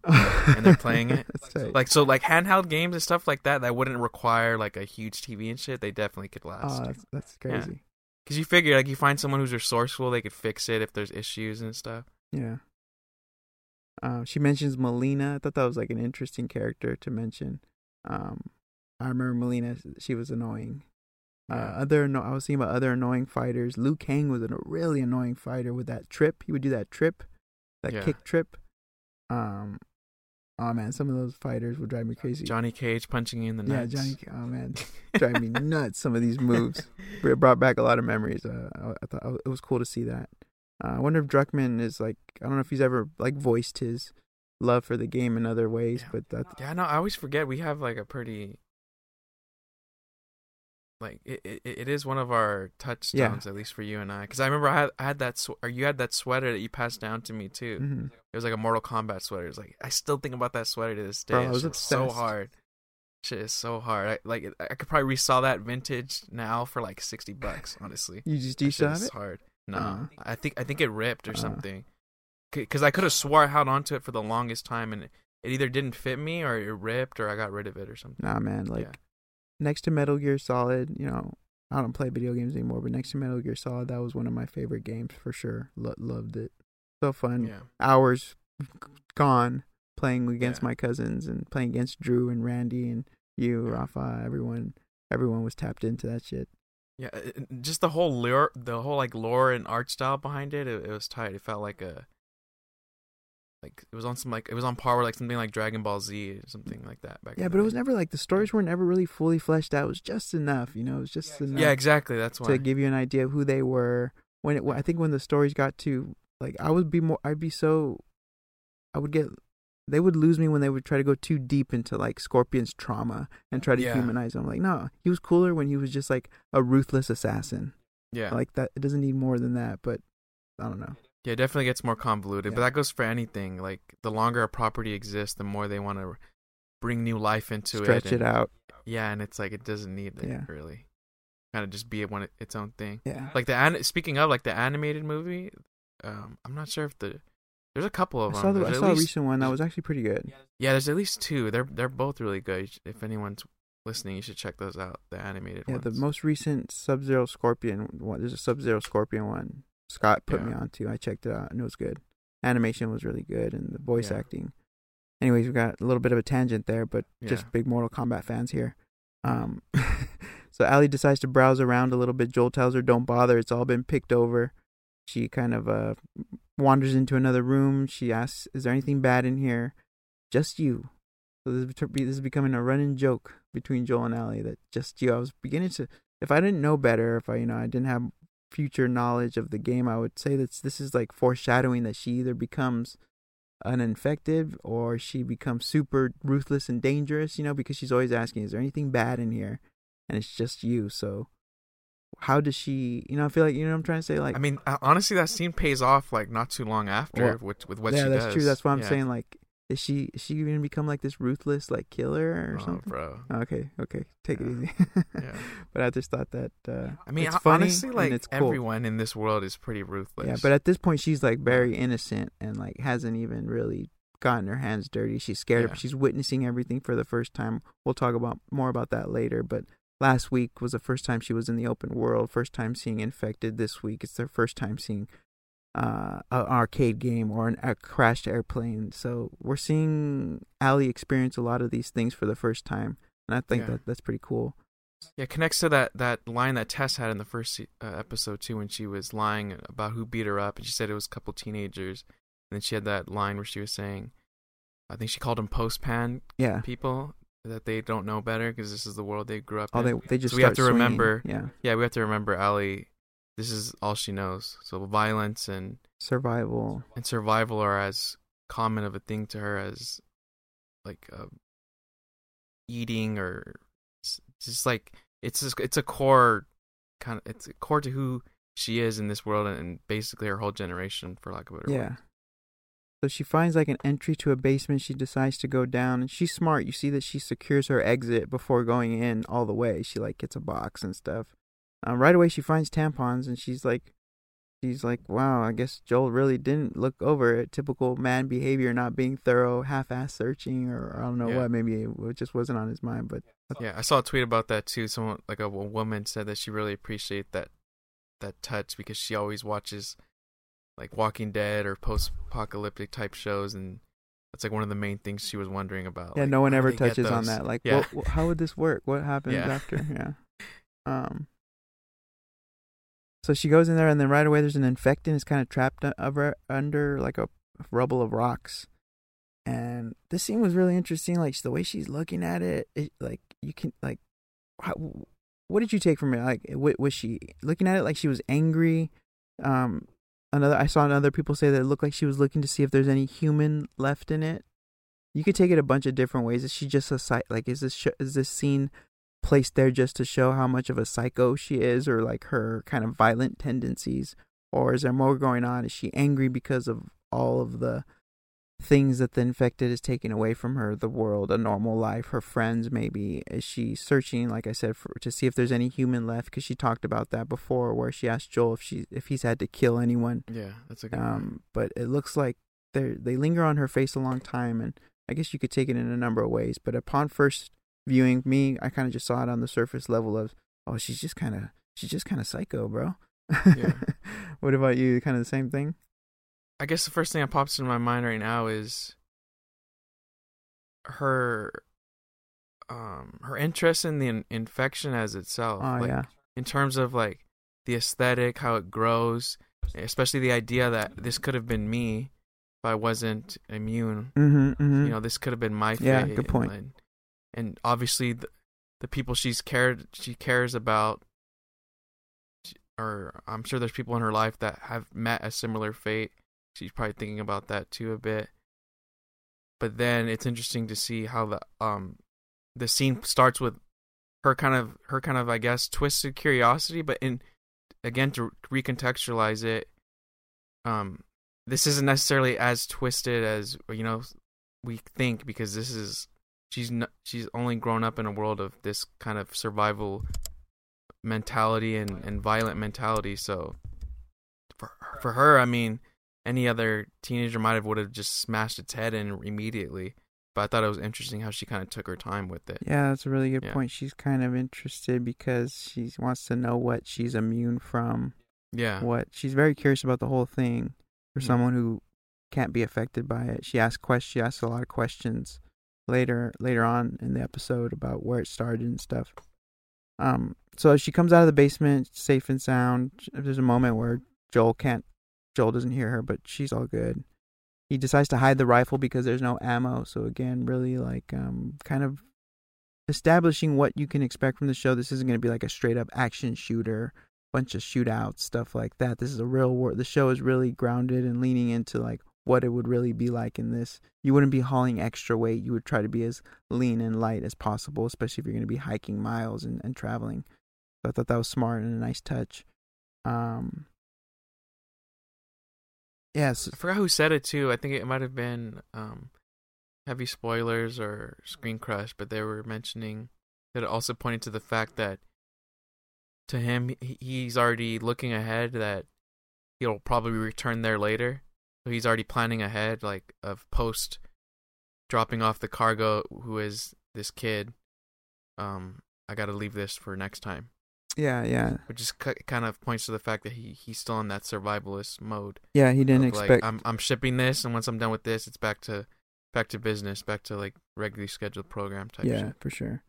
and they're playing it? That's right. Like so, like handheld games and stuff like that that wouldn't require like a huge TV and shit. They definitely could oh, last. that's, that's Yeah. crazy. Because you figure like you find someone who's resourceful, they could fix it if there's issues and stuff. Yeah. Uh, she mentions Mileena. I thought that was like an interesting character to mention. Um, I remember Mileena. She was annoying. Uh, other no, I was thinking about other annoying fighters. Liu Kang was a really annoying fighter with that trip. He would do that trip, that Yeah. kick trip. Um, oh man, some of those fighters would drive me crazy. Johnny Cage punching you in the yeah. Johnny. Oh man, drive me nuts. Some of these moves. it brought back a lot of memories. Uh, I, I thought it was cool to see that. Uh, I wonder if Druckmann is like I don't know if he's ever like voiced his love for the game in other ways, Yeah. but that Yeah, no, I always forget we have like a pretty like it, it, it is one of our touchstones at least for you and I because I remember I had, I had that sw- or you had that sweater that you passed down to me too. mhm. It was like a Mortal Kombat sweater. It's like I still think about that sweater to this day. Bro, I It's was so hard. Shit is so hard. I, like I could probably resell that vintage now for like sixty bucks. Honestly, you just do you That still shit it? hard. No, Uh. I think I think it ripped or Uh. something. Because I could have swore I held onto it for the longest time, and it, it either didn't fit me or it ripped or I got rid of it or something. Nah, man. Like Yeah. Next to Metal Gear Solid, you know, I don't play video games anymore, but next to Metal Gear Solid, that was one of my favorite games for sure. Lo- loved it. So fun. Yeah, Hours gone playing against Yeah. my cousins and playing against Drew and Randy and you, Yeah. Rafa. Everyone, everyone was tapped into that shit. yeah. it- it- Just the whole lore, the whole like lore and art style behind it. It, it was tight. It felt like a like it was on some like it was on par with like something like Dragon Ball Z or something like that. Back Yeah, but it was never like the stories were never really fully fleshed out. It was just enough, you know. It was just enough. Yeah, exactly. That's why. to give you an idea of who they were. When it, I think when the stories got to like, I would be more, I'd be so, I would get, they would lose me when they would try to go too deep into like Scorpion's trauma and try to Yeah. humanize him. Like, no, he was cooler when he was just like a ruthless assassin. yeah, Like that, it doesn't need more than that. But I don't know. Yeah, it definitely gets more convoluted, but that goes for anything. Like the longer a property exists, the more they want to bring new life into Stretch it. Stretch it out. Yeah, and it's like it doesn't need it Yeah. really. Kind of just be it one its own thing. Yeah. Like the an- speaking of like the animated movie, um, I'm not sure if the there's a couple I of them. saw the, I There's at saw a recent one that was actually pretty good. Yeah, there's at least two. They're they're both really good. If anyone's listening, you should check those out. The animated ones. Yeah, ones. the most recent Sub Zero Scorpion one. There's a Sub Zero Scorpion one. Scott put me Yeah. on to. I checked it out and it was good. Animation was really good and the voice Yeah. acting. Anyways, we got a little bit of a tangent there, but just big Mortal Kombat fans here. Um, so Ellie decides to browse around a little bit. Joel tells her, "Don't bother. It's all been picked over." She kind of uh wanders into another room. She asks, "Is there anything bad in here?" Just you. So this is, this is becoming a running joke between Joel and Ellie that just you. I was beginning to, if I didn't know better, if I you know I didn't have future knowledge of the game, I would say that this is like foreshadowing that she either becomes an infected or she becomes super ruthless and dangerous. You know, because she's always asking, "Is there anything bad in here?" And it's just you. So how does she? You know, I feel like you know what I'm trying to say. Like, I mean, uh, honestly, that scene pays off like not too long after Well, with with what yeah, she that's does. true. That's why I'm Yeah. saying like. Is she is she gonna become like this ruthless like killer or Oh, something? bro. Okay, okay, take Yeah. it easy. Yeah. but I just thought that uh, I mean, it's funny honestly, like it's cool. everyone in this world is pretty ruthless. Yeah, but at this point she's like very innocent and like hasn't even really gotten her hands dirty. She's scared. Yeah. She's witnessing everything for the first time. We'll talk about more about that later. But last week was the first time she was in the open world. First time seeing infected. This week it's their first time seeing uh, an arcade game or an, a crashed airplane. So we're seeing Ellie experience a lot of these things for the first time, and I think Yeah. that that's pretty cool. yeah, it connects to that that line that Tess had in the first uh, episode too, when she was lying about who beat her up, and she said it was a couple teenagers, and then she had that line where she was saying, I think she called them post-pan Yeah. people that they don't know better because this is the world they grew up Oh, in. they they just So we have to swinging. remember- Yeah. Yeah, we have to remember Ellie. This is all she knows. So violence and Survival. and survival are as common of a thing to her as like uh, eating or just like it's just, it's a core kind of it's a core to who she is in this world and, and basically her whole generation for lack of a better Yeah. word. So she finds like an entry to a basement. She decides to go down, and she's smart. You see that she secures her exit before going in all the way. She like gets a box and stuff. Um, right away, she finds tampons, and she's like, she's like, wow, I guess Joel really didn't look over it. Typical man behavior, not being thorough, half-ass searching, or I don't know Yeah. what. Maybe it just wasn't on his mind. But Yeah, I saw a tweet about that too. Someone like a, a woman said that she really appreciate that that touch because she always watches like Walking Dead or post-apocalyptic type shows, and that's like one of the main things she was wondering about. yeah, like, no one ever touches on that. Like, Yeah. what, what- how would this work? What happens Yeah. after? Yeah. Um. So she goes in there, and then right away there's an infectant. It's kind of trapped over under like a rubble of rocks. And this scene was really interesting. Like the way she's looking at it, it like you can like, how, what did you take from it? Like, wa- was she looking at it like she was angry? Um, another I saw other people say that it looked like she was looking to see if there's any human left in it. You could take it a bunch of different ways. Is she just a psych? Like, is this sh- is this scene placed there just to show how much of a psycho she is, or like her kind of violent tendencies, or is there more going on? Is she angry because of all of the things that the infected is taking away from her, the world, a normal life, her friends? Maybe is she searching, like I said, for to see if there's any human left? Because she talked about that before, where she asked Joel if she if he's had to kill anyone. Yeah, that's a good one. Um, but it looks like they they linger on her face a long time, and I guess you could take it in a number of ways. But upon first viewing me, I kind of just saw it on the surface level of, oh, she's just kind of she's just kind of psycho, bro. Yeah. what about you? Kind of the same thing? I guess the first thing that pops into my mind right now is her um her interest in the in- infection as itself. Oh like, yeah, in terms of like the aesthetic, how it grows, especially the idea that this could have been me if I wasn't immune. mm-hmm, mm-hmm. You know, this could have been my fate. Yeah, good point. And, and obviously, the, the people she's cared she cares about, or I'm sure there's people in her life that have met a similar fate. She's probably thinking about that too a bit. But then it's interesting to see how the um the scene starts with her kind of her kind of I guess twisted curiosity, but in again to recontextualize it, um, this isn't necessarily as twisted as you know we think because this is she's not, she's only grown up in a world of this kind of survival mentality and, and violent mentality. So for for her, I mean, any other teenager might have would have just smashed its head in immediately. But I thought it was interesting how she kind of took her time with it. yeah, that's a really good Yeah. point. She's kind of interested because she wants to know what she's immune from. Yeah, What she's very curious about the whole thing. For Mhm. someone who can't be affected by it, she asks questions. She asks a lot of questions later later on in the episode about where it started and stuff. Um, so she comes out of the basement safe and sound. There's a moment where Joel can't, Joel doesn't hear her, but she's all good. He decides to hide the rifle because there's no ammo. So again, really like um, kind of establishing what you can expect from the show. This isn't going to be like a straight up action shooter, bunch of shootouts, stuff like that. This is a real war. The show is really grounded and leaning into like what it would really be like in this. You wouldn't be hauling extra weight. You would try to be as lean and light as possible, especially if you're going to be hiking miles and, and traveling. So I thought that was smart and a nice touch. Um, yes, I forgot who said it too. I think it might have been um, heavy spoilers or Screen Crush, but they were mentioning that it also pointed to the fact that to him he's already looking ahead that he'll probably return there later. So he's already planning ahead, like of post dropping off the cargo. Who is this kid? Um, I got to leave this for next time, yeah, yeah, which just ki- kind of points to the fact that he he's still in that survivalist mode. yeah. He didn't of, like, expect. I'm I'm shipping this, and once I'm done with this, it's back to back to business, back to like regularly scheduled program type yeah, shit. for sure.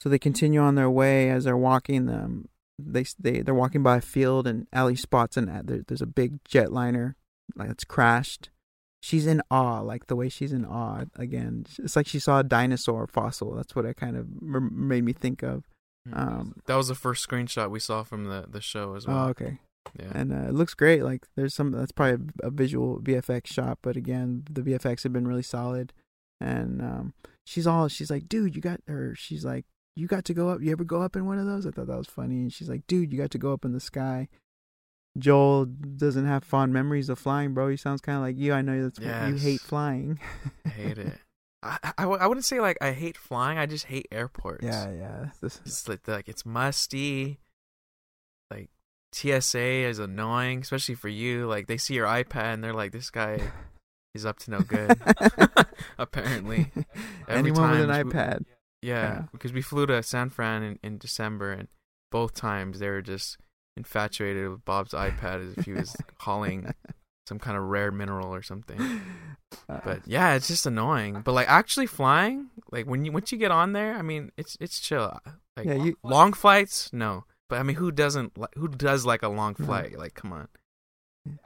So they continue on their way as they're walking. Um, they they they're walking by a field, and Ellie spots an there, there's a big jetliner like it's crashed. She's in awe, like the way she's in awe. Again, it's like she saw a dinosaur fossil. That's what it kind of made me think of. Mhm. Um, that was the first screenshot we saw from the the show as oh, well. okay. Yeah, and uh, it looks great. Like there's some that's probably a, a visual VFX shot, but again, the VFX have been really solid. And um, she's all she's like, dude, you got or she's like, you got to go up. You ever go up in one of those? I thought that was funny. And she's like, dude, you got to go up in the sky. Joel doesn't have fond memories of flying, bro. He sounds kind of like you. I know that's what you hate flying. I hate it. I, I, I wouldn't say like I hate flying. I just hate airports. yeah, yeah. This It's like, like it's musty. Like TSA is annoying, especially for you. Like they see your iPad and they're like, "This guy is up to no good." Apparently, Every anyone with an we- iPad. yeah, Yeah. Because we flew to San Fran in, in December, and both times they were just infatuated with Bob's iPad as if he was hauling some kind of rare mineral or something. Uh, But yeah, it's just annoying. But like actually flying, like when you once you get on there, I mean, it's it's chill. Like Yeah, you- long flights, no. But I mean, who doesn't? li- Who does like a long flight? Like, come on.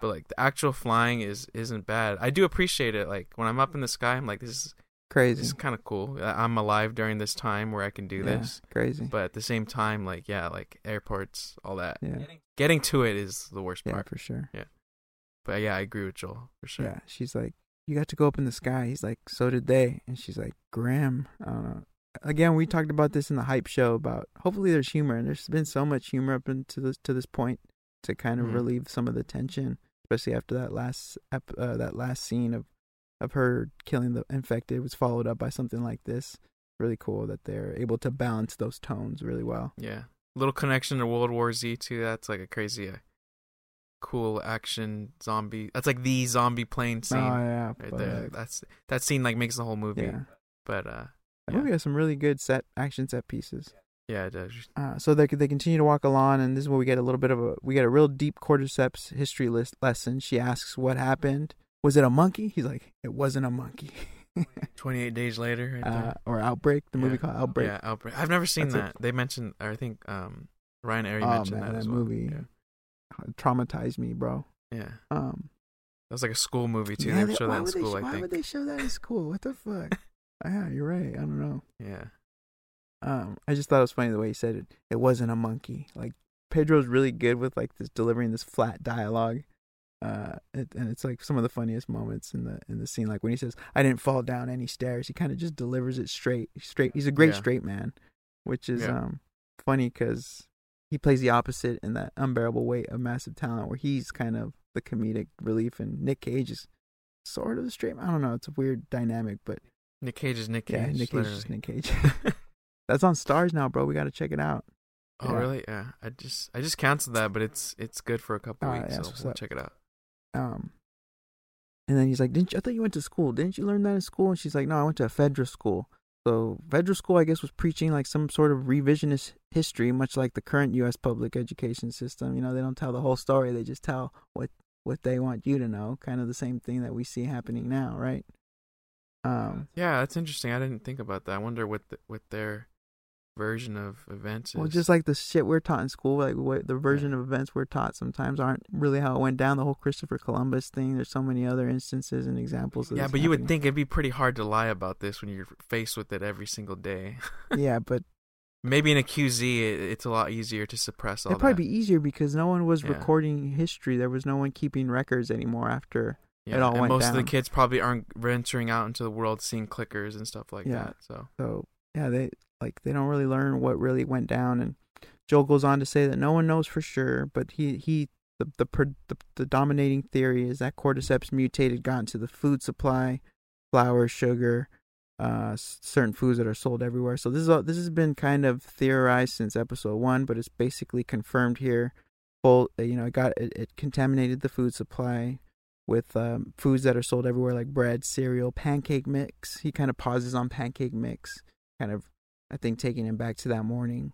But like the actual flying is isn't bad. I do appreciate it. Like when I'm up in the sky, I'm like, this is crazy. It's kind of cool. I- I'm alive during this time where I can do Yeah, this. Crazy. But at the same time, like yeah, like airports, all that. yeah, Getting to it is the worst yeah, part. for sure. Yeah. But yeah, I agree with Joel for sure. Yeah, she's like, you got to go up in the sky. He's like, so did they. And she's like, Graham. I don't know. Again, we talked about this in the hype show about hopefully there's humor, and there's been so much humor up into this to this point to kind of Mhm. relieve some of the tension, especially after that last ep- uh, that last scene of of her killing the infected was followed up by something like this. Really cool that they're able to balance those tones really well. Yeah. Little connection to World War Z too. That's like a crazy, uh, cool action zombie. That's like the zombie plane scene oh yeah, right but, there. That's that scene like makes the whole movie. yeah. But uh, That yeah. movie has some really good set action set pieces. yeah, it does. Uh, so they they continue to walk along, and this is where we get a little bit of a we get a real deep cordyceps history list lesson. She asks, "What happened? Was it a monkey?" He's like, "It wasn't a monkey." Twenty eight days later, right uh, or outbreak, the movie called Outbreak. Yeah, outbreak. I've never seen That's a- that. They mentioned, or I think um, Ryan Arey Oh, mentioned man, that, that as well. movie. Yeah. Traumatized me, bro. yeah, Um, that was like a school movie too. yeah, they they- show why that in would they school. sh- I why think. would they show that in school? What the fuck? yeah, you're right. I don't know. Yeah, Um, I just thought it was funny the way he said it. It wasn't a monkey. Like Pedro's really good with like this delivering this flat dialogue. Uh, it, and it's like some of the funniest moments in the in the scene. Like when he says, "I didn't fall down any stairs," he kind of just delivers it straight. Straight. He's a great Yeah. straight man, which is Yeah. um funny because he plays the opposite in that unbearable weight of massive talent, where he's kind of the comedic relief, and Nick Cage is sort of the straight. man. I don't know. It's a weird dynamic, but Nick Cage is Nick Cage. yeah, Nick Cage is. Nick Cage. That's on Starz now, bro. We got to check it out. Oh Yeah. really? Yeah. I just I just canceled that, but it's it's good for a couple Ah, weeks, yeah, so we'll up. check it out. Um, and then he's like, "Didn't you, I thought you went to school? Didn't you learn that in school?" And she's like, "No, I went to a Fedra school." So Fedra school, I guess, was preaching like some sort of revisionist history, much like the current U.S. public education system. You know, they don't tell the whole story; they just tell what what they want you to know. Kind of the same thing that we see happening now, right? Um, Yeah, that's interesting. I didn't think about that. I wonder what the, what their version of events is. well, just like the shit we're taught in school, like what the version of events we're taught sometimes aren't really how it went down. The whole Christopher Columbus thing. There's so many other instances and examples. Of yeah, but you would think it'd be pretty hard to lie about this when you're faced with it every single day. yeah, but Maybe in a QZ, it, it's a lot easier to suppress all It'd probably that. be easier because no one was Yeah. recording history. There was no one keeping records anymore after. yeah. it all and went most of the kids probably aren't venturing out into the world seeing clickers and stuff like Yeah. that. So So yeah, they like they don't really learn what really went down. And Joel goes on to say that no one knows for sure, but he he the the the, the dominating theory is that cordyceps mutated, got into the food supply, flour, sugar, uh, certain foods that are sold everywhere. So this is all, this has been kind of theorized since episode one, but it's basically confirmed here. Full, uh, you know, it got it, it contaminated the food supply with um, foods that are sold everywhere, like bread, cereal, pancake mix. He kind of pauses on pancake mix, kind of, I think, taking him back to that morning.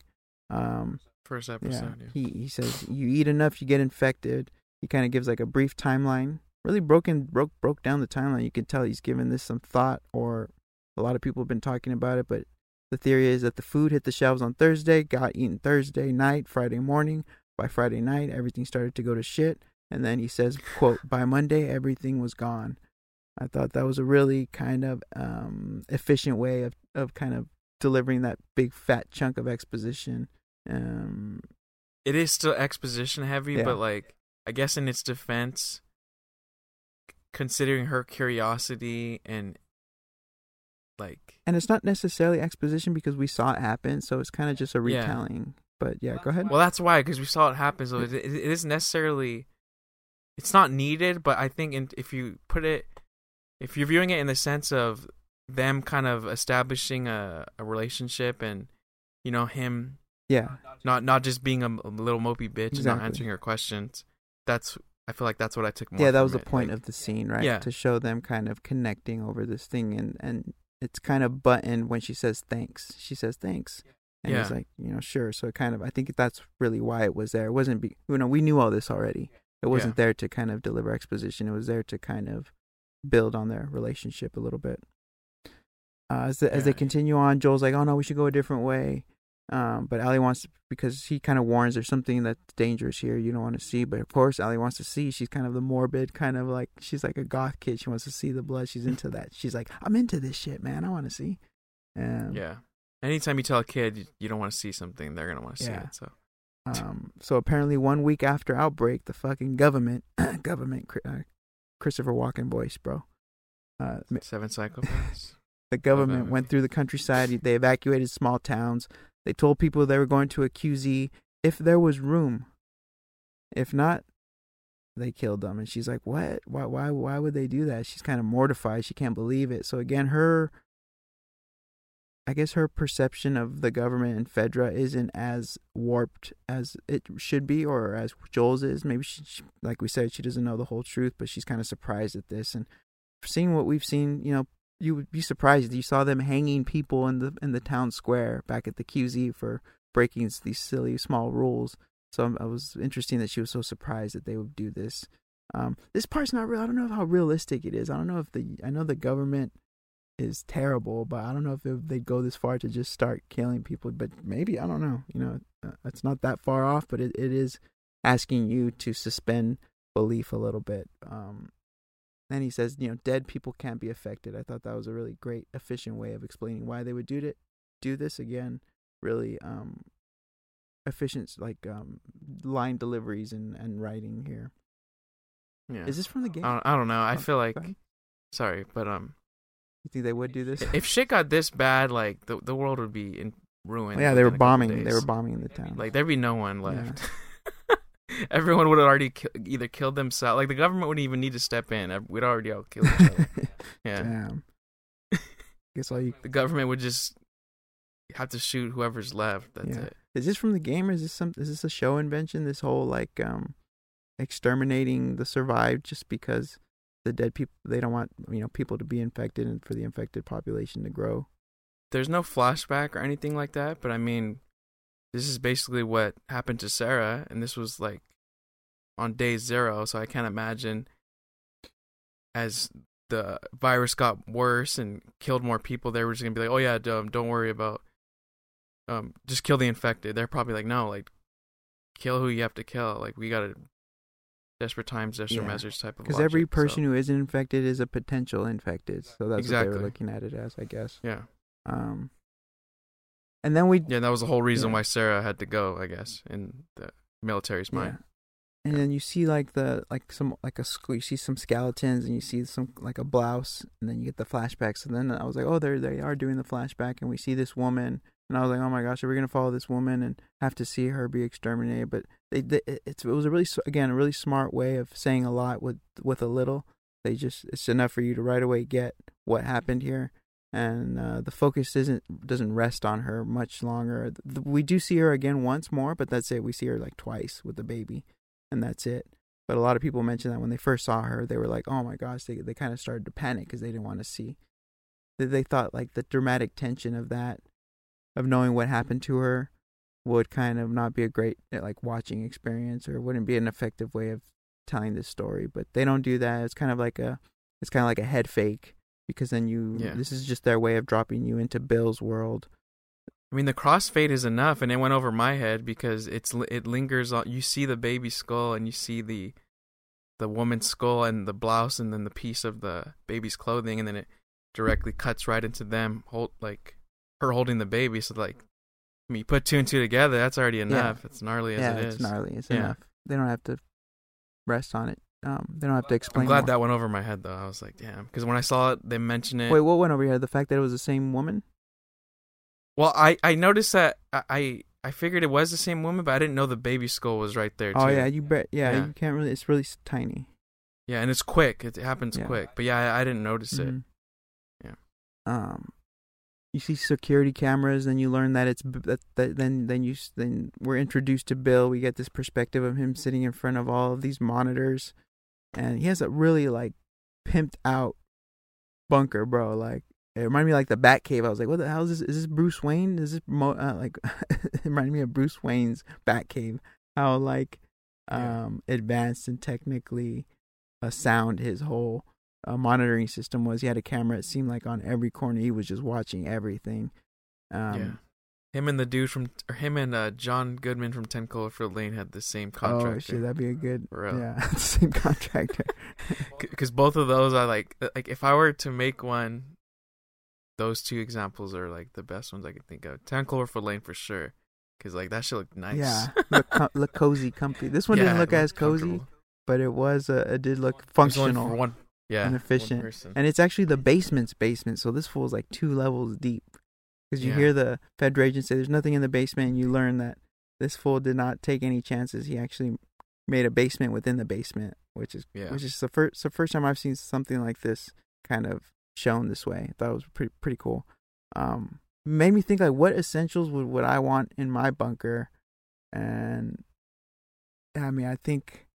Um, first yeah, episode. Yeah. he he says you eat enough, you get infected. He kind of gives like a brief timeline. Really broken broke broke down the timeline. You can tell he's given this some thought, or a lot of people have been talking about it. But the theory is that the food hit the shelves on Thursday, got eaten Thursday night, Friday morning. By Friday night, everything started to go to shit. And then he says, "quote By Monday, everything was gone." I thought that was a really kind of um, efficient way of of kind of delivering that big fat chunk of exposition. Um, it is still exposition heavy, Yeah. but like I guess in its defense, considering her curiosity and like and it's not necessarily exposition because we saw it happen, so it's kind of just a Yeah. retelling. But yeah, go ahead. Well, that's why because we saw it happen. So it, it, it isn't necessarily. It's not needed, but I think in, if you put it, if you're viewing it in the sense of them kind of establishing a, a relationship and you know him yeah, not not just being a, a little mopey bitch and not answering her questions. That's I feel like that's what I took more. yeah, that was the it, point like- of the scene, right? Yeah. To show them kind of connecting over this thing, and and it's kind of buttoned when she says thanks. She says thanks, and he's Yeah. like, you know, sure. So it kind of, I think that's really why it was there. It wasn't, be, you know, we knew all this already. It wasn't there to kind of deliver exposition. It was there to kind of build on their relationship a little bit. Uh, as the, as they continue on, Joel's like, "Oh no, we should go a different way." Um, but Ellie wants to, because he kind of warns there's something that's dangerous here you don't want to see. But of course, Ellie wants to see. She's kind of the morbid, kind of like she's like a goth kid. She wants to see the blood. She's into that. She's like, I'm into this shit, man. I want to see. Um, yeah. Anytime you tell a kid you, you don't want to see something, they're gonna want to see Yeah. it. So Um, so apparently, one week after outbreak, the fucking government, government, uh, Christopher Walken voice, bro. Uh, seven psychopaths. The government went through the countryside. They evacuated small towns. They told people they were going to a QZ if there was room. If not, they killed them. And she's like, "What? Why? Why? Why would they do that?" She's kind of mortified. She can't believe it. So again, her, I guess her perception of the government and Fedra isn't as warped as it should be, or as Joel's is. Maybe she, she like we said, she doesn't know the whole truth, but she's kind of surprised at this and seeing what we've seen. You know, you would be surprised. You saw them hanging people in the in the town square back at the QZ for breaking these silly small rules. So I'm- was interesting that she was so surprised that they would do this. Um, this part's not real. I don't know how realistic it is. I don't know if the I know the government is terrible, but I don't know if they'd go this far to just start killing people. But maybe I don't know. You know, uh, it's not that far off, but it, it is asking you to suspend belief a little bit. Um, then he says, you know, dead people can't be affected. I thought that was a really great, efficient way of explaining why they would do it. Do this again, really um, efficient, like um, line deliveries and, and writing here. Yeah. Is this from the game? I don't, I don't know. I Oh, feel like go ahead. sorry, but um, You think they would do this? if shit got this bad, like the the world would be in ruin. yeah, they were within a bombing. They were bombing the town. Like there'd be no one Yeah. left. Everyone would have already ki- either killed themselves. Like the government wouldn't even need to step in. We'd already all killed each other. Yeah, Damn. Guess all you the government would just have to shoot whoever's left. That's Yeah. it. Is this from the game or is this some is this a show invention? This whole like um exterminating the survived just because the dead people they don't want you know people to be infected and for the infected population to grow. There's no flashback or anything like that, but I mean, this is basically what happened to Sarah, and this was like on day zero. So I can't imagine as the virus got worse and killed more people, they were just gonna be like, "Oh yeah, um, don't worry about, um, just kill the infected." They're probably like, "No, like, kill who you have to kill. Like, we gotta desperate times, desperate Yeah. measures type of." Because every logic, so- person who isn't infected is a potential infected. So that's what they were looking at it as, I guess. yeah, Um and then we yeah, that was the whole reason Yeah. why Sarah had to go, I guess, in the military's mind. Yeah. And then you see like the like some like a you see some skeletons and you see some like a blouse and then you get the flashbacks and then I was like oh they they are doing the flashback and we see this woman and I was like oh my gosh are we gonna follow this woman and have to see her be exterminated but they, they it was a really again a really smart way of saying a lot with with a little they just it's enough for you to right away get what happened here and uh, the focus isn't doesn't rest on her much longer we do see her again once more but that's it we see her like twice with the baby and that's it. But a lot of people mentioned that when they first saw her, they were like, "Oh my gosh!" They they kind of started to panic because they didn't want to see. They, they thought like the dramatic tension of that, of knowing what happened to her, would kind of not be a great uh, like watching experience or wouldn't be an effective way of telling this story. But they don't do that. It's kind of like a it's kind of like a head fake because then you Yeah. this is just their way of dropping you into Bill's world. I mean, the crossfade is enough, and it went over my head because it's it lingers on. You see the baby skull, and you see the the woman's skull and the blouse, and then the piece of the baby's clothing, and then it directly cuts right into them, hold like her holding the baby. So like, I mean, you put two and two together, that's already enough. It's gnarly as yeah, it it's gnarly. It's Yeah. enough. They don't have to rest on it. Um, they don't have to explain. I'm glad more. that went over my head though. I was like, damn, because when I saw it, they mentioned it. Wait, what went over your head? The fact that it was the same woman? Well, I I noticed that I I, figured it was the same woman, but I didn't know the baby skull was right there too. Oh yeah, you bet. Yeah, Yeah. you can't really. It's really tiny. Yeah, and it's quick. It happens Yeah. quick. But yeah, I, I didn't notice it. Mhm. Yeah. Um, you see security cameras, and you learn that it's that, that then then you then we're introduced to Bill. We get this perspective of him sitting in front of all of these monitors, and he has a really like pimped out bunker, bro. Like it reminded me of, like the Batcave. I was like, what the hell is this? Is this Bruce Wayne? Is this Mo- uh, like it reminded me of Bruce Wayne's Batcave? How like Yeah. um advanced and technically uh, sound his whole uh, monitoring system was. He had a camera. It seemed like on every corner he was just watching everything. Um, yeah. Him and the dude from, or him and uh, John Goodman from Ten Cloverfield Lane had the same Oh contractor. shit, that'd be a good. Real. Yeah, same contractor. because both of those are like like if I were to make one, those two examples are like the best ones I could think of. Ten Cloverfield Lane for sure, because like that should look nice. Yeah, look, co- look cozy, comfy. This one Yeah, didn't look as cozy, but it was. Uh, it did look It was only functional. for one, yeah, and efficient. And it's actually the basement's basement, so this fool's like two levels deep. Because you Yeah. hear the federal agent say there's nothing in the basement, and you learn that this fool did not take any chances. He actually made a basement within the basement, which is Yeah. which is the first the first time I've seen something like this kind of shown this way. I thought it was pretty pretty cool. Um, made me think like what essentials would would I want in my bunker, and I mean I think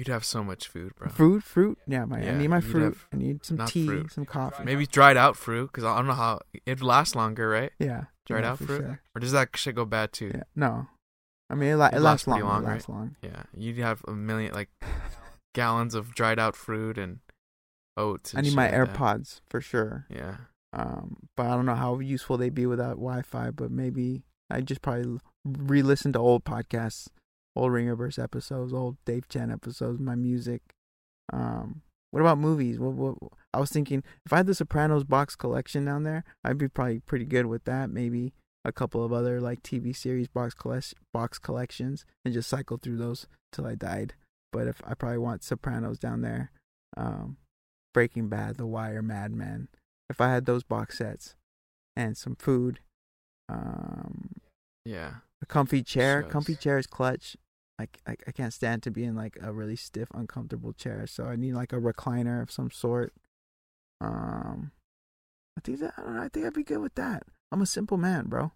You'd have so much food, bro. fruit fruit yeah my I need my fruit. I need some tea, fruit. some coffee. Maybe dried out fruit, because I don't know how it'd last longer, right? Yeah. Dried yeah, out fruit, sure. or does that shit go bad too? Yeah. No. I mean, it, la- It it lasts lasts long. long, it right? long. Yeah, you'd have a million like gallons of dried out fruit and oats. I need my like that. AirPods for sure. Yeah, Um, but I don't know how useful they'd be without Wi-Fi. But maybe I just probably re-listen to old podcasts, old Ringerverse episodes, old Dave Chen episodes, my music. Um, what about movies? What, what I was thinking, if I had the Sopranos box collection down there, I'd be probably pretty good with that. Maybe a couple of other like TV series box box collections, and just cycle through those till I died. But if I probably want Sopranos down there, um, Breaking Bad, The Wire, Mad Men. If I had those box sets and some food, um, yeah. a comfy chair. Comfy chair is clutch. Like I, I can't stand to be in like a really stiff, uncomfortable chair. So I need like a recliner of some sort. Um, I think that I don't know. I think I'd be good with that. I'm a simple man, bro.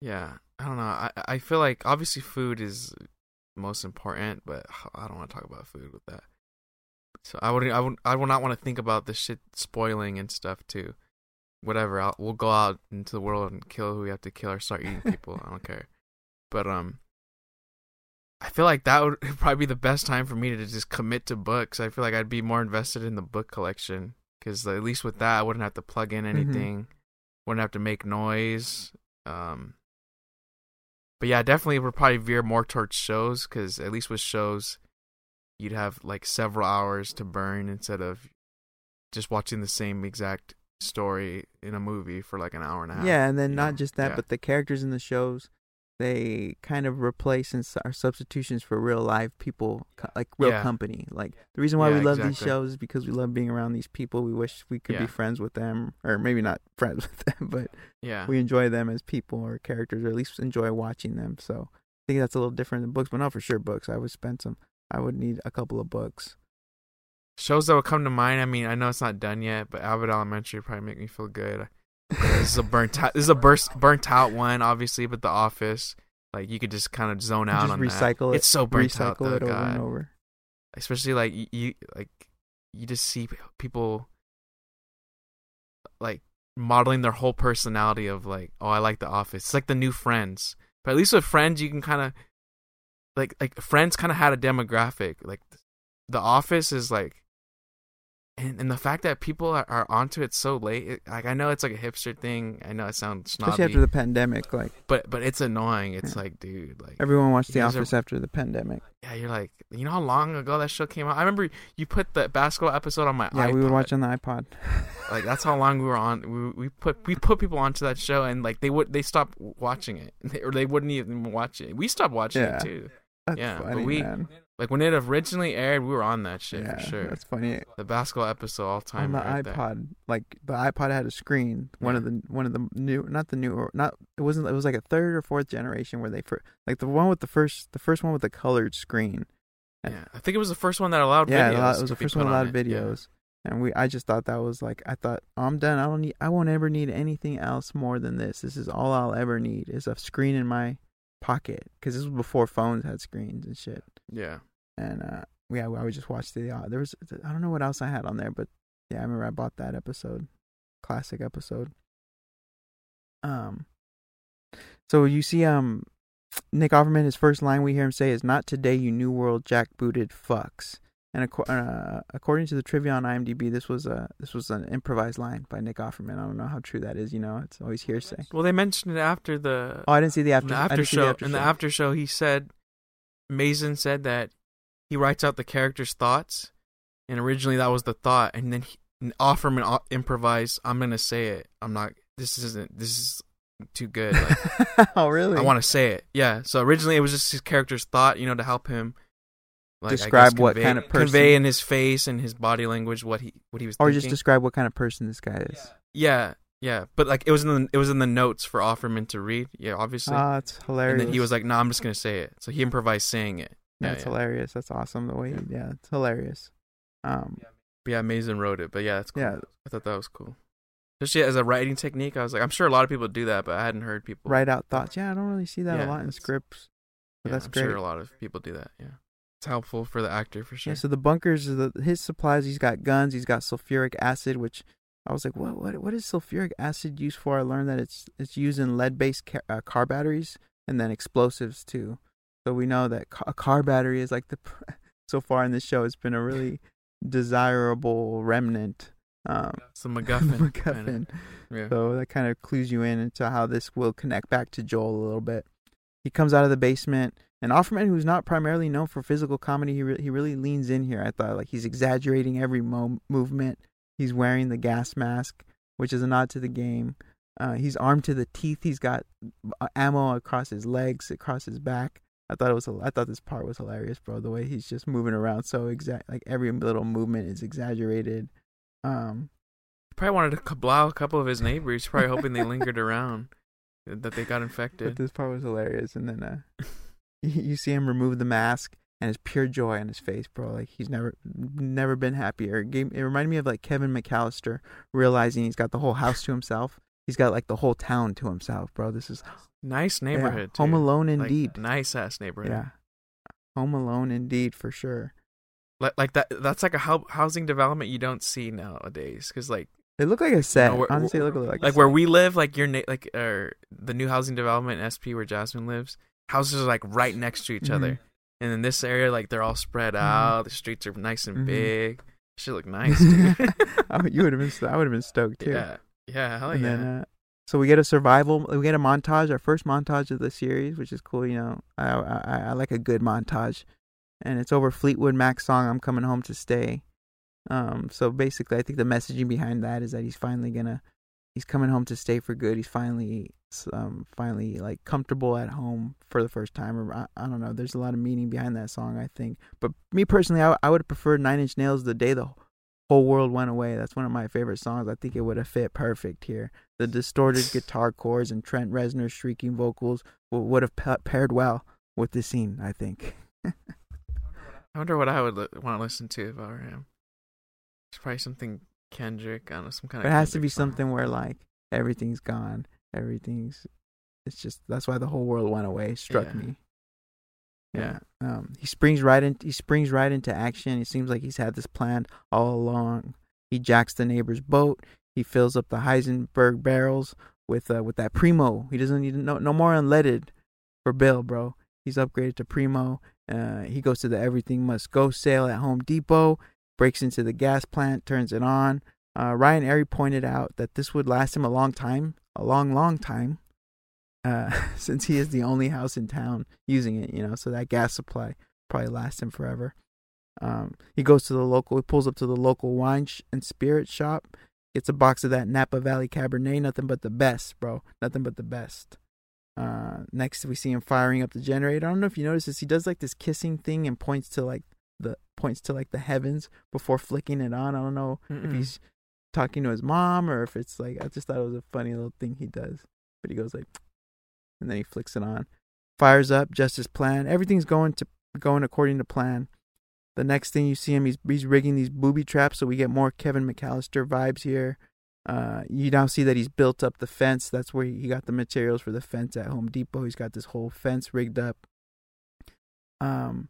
Yeah, I don't know. I I feel like obviously food is most important, but I don't want to talk about food with that. So I would I would I would not want to think about the shit spoiling and stuff too. Whatever, I'll, we'll go out into the world and kill who we have to kill or start eating people. I don't care. But um, I feel like that would probably be the best time for me to just commit to books. I feel like I'd be more invested in the book collection because at least with that I wouldn't have to plug in anything, wouldn't have to make noise. Um, but yeah, definitely would probably veer more towards shows because at least with shows, you'd have like several hours to burn instead of just watching the same exact story in a movie for like an hour and a half. Yeah, and then not know? just that, Yeah. but the characters in the shows, they kind of replace and are substitutions for real life people, like real Yeah. company. Like the reason why Yeah, we love these shows is because we love being around these people. We wish we could be friends with them, or maybe not friends with them, but yeah, we enjoy them as people or characters, or at least enjoy watching them. So I think that's a little different than books, but not for sure books. I would spend some. I would need a couple of books. Shows that would come to mind. I mean, I know it's not done yet, but Abbott Elementary probably make me feel good. this is a burnt out. This is a burst burnt out one, obviously, but The Office, like you could just kind of zone out just on recycle that. it. It's so burnt out, recycle though, it over God. and over. especially like you, you like you just see people like modeling their whole personality of like oh i like the office it's like the new friends but at least with friends you can kind of like like friends kind of had a demographic like the office is like and, and the fact that people are, are onto it so late it, like i know it's like a hipster thing i know it sounds snobby Especially after the pandemic, like but but it's annoying it's like dude like everyone watched The guys are- Office after the pandemic. yeah you're like you know how long ago that show came out i remember you put the basketball episode on my Yeah, we would iPod. watch on the iPod. like that's how long we were on we, we put we put people onto that show and like they would they stopped watching it or they wouldn't even watch it we stopped watching Yeah. it too That's Yeah, but funny, we- man. Like when it originally aired, we were on that shit yeah, for sure. That's funny. The basketball episode all On time. the right there. iPod, like the iPod had a screen. One Yeah. of the one of the new, not the new, not it wasn't. It was like a third or fourth generation where they first, like the one with the first, the first one with the colored screen. Yeah, I think it was the first one that allowed yeah, videos. it was the first one on allowed. Yeah. videos. And we, I just thought that was like, I thought, oh, I'm done. I don't need, I won't ever need anything else more than this. This is all I'll ever need is a screen in my pocket because this was before phones had screens and shit. Yeah. And uh, yeah, I would just watch the. Uh, there was, I don't know what else I had on there, but yeah, I remember I bought that episode, classic episode. Um, so you see, um, Nick Offerman, his first line we hear him say is "Not today, you new world jackbooted fucks." And acco- uh, according to the trivia on IMDb, this was a this was an improvised line by Nick Offerman. I don't know how true that is. You know, it's always hearsay. Well, they mentioned it after the Oh, I didn't see the after, the after show. the after in the after show, he said, Mazin said that he writes out the character's thoughts, and originally that was the thought, and then he, and Offerman o- improvised. I'm gonna say it. I'm not. This isn't. This is too good. Like, oh, really? I want to say it. Yeah. So originally it was just his character's thought, you know, to help him like, I guess, Describe what convey- kind of person- convey in his face and his body language what he what he was or thinking. just describe what kind of person this guy is. yeah, yeah. But like it was in the it was in the notes for Offerman to read. Yeah, obviously. Ah, it's hilarious. and then he was like, "No, I'm just gonna say it." So he improvised saying it. Yeah, That's yeah. hilarious. That's awesome. The way, he, yeah, it's hilarious. Um, But yeah, Mazin wrote it. But yeah, that's cool. Yeah. I thought that was cool. Especially as a writing technique, I was like, I'm sure a lot of people do that, but I hadn't heard people write out thoughts. Yeah, I don't really see that Yeah, a lot in scripts, but Yeah, that's I'm great. sure a lot of people do that. Yeah, it's helpful for the actor for sure. Yeah, so the bunkers, the his supplies. He's got guns. He's got sulfuric acid, which I was like, what, what, what is sulfuric acid used for? I learned that it's it's used in lead-based ca- uh, car batteries and then explosives too. So we know that ca- a car battery is like the. pr- So far in this show, it's been a really desirable remnant. Um, It's a MacGuffin. MacGuffin. Yeah. So that kind of clues you in into how this will connect back to Joel a little bit. He comes out of the basement, and Offerman, who's not primarily known for physical comedy, he re- he really leans in here. I thought like he's exaggerating every mo- movement. He's wearing the gas mask, which is a nod to the game. Uh, he's armed to the teeth. He's got uh, ammo across his legs, across his back. I thought it was. I thought this part was hilarious, bro. The way he's just moving around so exact, like every little movement is exaggerated. Um, He probably wanted to kablow a couple of his neighbors, probably hoping they lingered around, that they got But infected. this part was hilarious, and then uh, you see him remove the mask, and it's pure joy on his face, bro. Like he's never, never been happier. It, gave, it reminded me of like Kevin McCallister realizing he's got the whole house to himself. He's got like the whole town to himself, bro. This is Nice yeah, neighborhood. Home too. Alone Like, indeed. nice ass neighborhood. yeah, Home Alone indeed for sure. Like like that. That's like a hou- housing development you don't see nowadays. Because like It looked like a set. Honestly, it looked like a like set. where we live, like your na- like or the new housing development in SP where Jasmine lives, houses are like right next to each Mhm. other. And in this area, like they're all spread Mhm. out. The streets are nice and Mhm. big. Should look nice, dude. I you would have been. I would have been stoked too. yeah, yeah, hell and yeah. then uh, so we get a survival we get a montage our first montage of the series which is cool you know i i, I like a good montage and it's over fleetwood mac's song i'm coming home to stay um so basically i think the messaging behind that is that he's finally gonna he's coming home to stay for good. He's finally um finally like comfortable at home for the first time or i, I don't know. There's a lot of meaning behind that song i think. But me personally i, I would have preferred nine inch nails the day the whole world went away. That's one of my favorite songs. I think it would have fit perfect here. The distorted guitar chords and Trent Reznor's shrieking vocals would have pa- paired well with this scene, I think. I wonder what I would li- want to listen to if I were him. It's probably something Kendrick. I don't know, some kind of. It has to be song. something where like everything's gone, everything's. It's just that's why the whole world went away. Struck Yeah. me. Yeah. Yeah. Um. He springs right in. He springs right into action. It seems like he's had this planned all along. He jacks the neighbor's boat. He fills up the Heisenberg barrels with uh, with that primo. He doesn't need no no more unleaded for Bill, bro. He's upgraded to primo. Uh, he goes to the Everything Must Go sale at Home Depot. Breaks into the gas plant, turns it on. Uh, Ryan Arey pointed out that this would last him a long time, a long, long time, uh, since he is the only house in town using it. You know, so that gas supply probably lasts him forever. Um, he goes to the local. He pulls up to the local wine sh- and spirit shop. Gets a box of that Napa Valley Cabernet. Nothing but the best, bro. Nothing but the best. Uh, next we see him firing up the generator. I don't know if you notice this. He does like this kissing thing and points to like the points to like the heavens before flicking it on. I don't know if Mm-mm. he's talking to his mom or if it's like I just thought it was a funny little thing he does. But he goes like, and then he flicks it on, fires up just as planned. Everything's going to going according to plan. The next thing you see him, he's he's rigging these booby traps, so we get more Kevin McCallister vibes here. Uh, you now see that he's built up the fence. That's where he got the materials for the fence at Home Depot. He's got this whole fence rigged up. Um,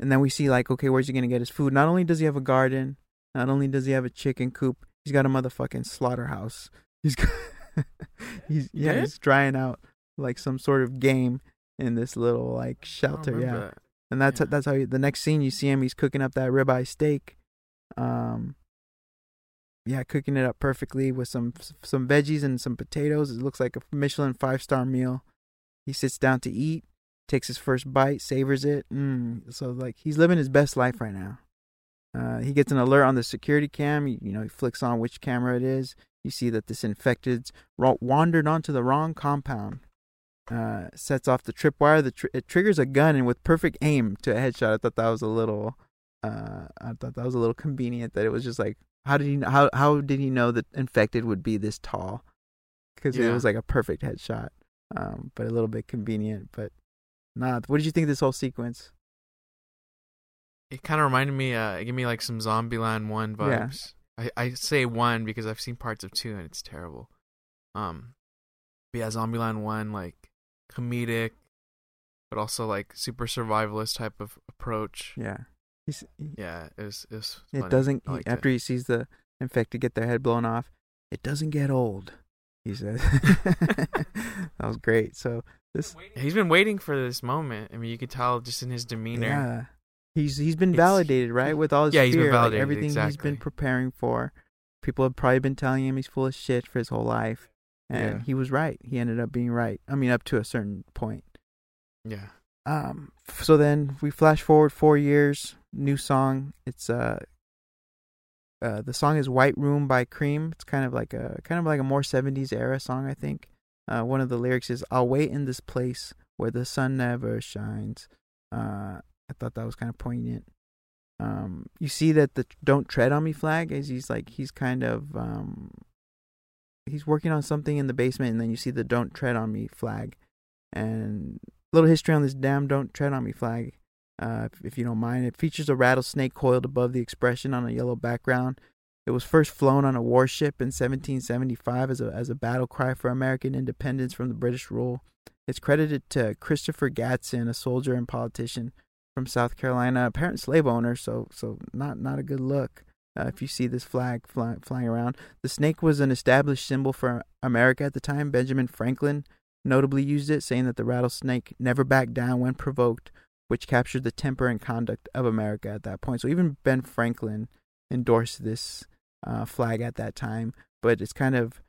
and then we see like, okay, where's he gonna get his food? Not only does he have a garden, not only does he have a chicken coop, he's got a motherfucking slaughterhouse. He's got, he's yeah, did? he's drying out like some sort of game in this little like shelter. Yeah, that. and that's Yeah. that's how you, the next scene you see him. He's cooking up that ribeye steak. Um, yeah, cooking it up perfectly with some some veggies and some potatoes. It looks like a Michelin five star meal. He sits down to eat, takes his first bite, savors it. Mm, so like he's living his best life right now. Uh, he gets an alert on the security cam. You, you know, he flicks on which camera it is. You see that this infected's ro- wandered onto the wrong compound. Uh, sets off the tripwire. The tr- it triggers a gun and with perfect aim to a headshot. I thought that was a little. Uh, I thought that was a little convenient. That it was just like, how did he how how did he know that infected would be this tall? Because it was like a perfect headshot. Um, but a little bit convenient. But nah. What did you think of this whole sequence? It kind of reminded me, uh, it gave me like some Zombieland one Yeah. vibes. I, I say one because I've seen parts of two and it's terrible. Um, but yeah, Zombieland one like comedic, but also like super survivalist type of approach. Yeah. He's, he, Yeah, it was. It, was It doesn't. He, after it. he sees the infected get their head blown off, it doesn't get old. He says. that was great. So this, He's been waiting for this moment. I mean, you could tell just in his demeanor. yeah, he's he's been validated right with all his Yeah, he's been fear, like, validated, everything he's been preparing for. People have probably been telling him he's full of shit for his whole life, and Yeah. he was right. He ended up being right. I mean, up to a certain point. Yeah. Um. So then we flash forward four years. New song. It's uh. Uh, the song is "White Room" by Cream. It's kind of like a kind of like a more '70s era song, I think. Uh, one of the lyrics is "I'll wait in this place where the sun never shines." Uh, I thought that was kind of poignant. Um, you see that the "Don't Tread on Me" flag is he's like he's kind of um, he's working on something in the basement, and then you see the "Don't Tread on Me" flag, and little history on this damn "Don't Tread on Me" flag, uh, if, if you don't mind. It features a rattlesnake coiled above the expression on a yellow background. It was first flown on a warship in 1775 as a as a battle cry for American independence from the British rule. It's credited to Christopher Gadsden, a soldier and politician from South Carolina, apparent slave owner. So so not not a good look. Uh, if you see this flag fly, flying around, the snake was an established symbol for America at the time. Benjamin Franklin notably used it, saying that the rattlesnake never backed down when provoked, which captured the temper and conduct of America at that point. So even Ben Franklin endorsed this uh, flag at that time, but it's kind of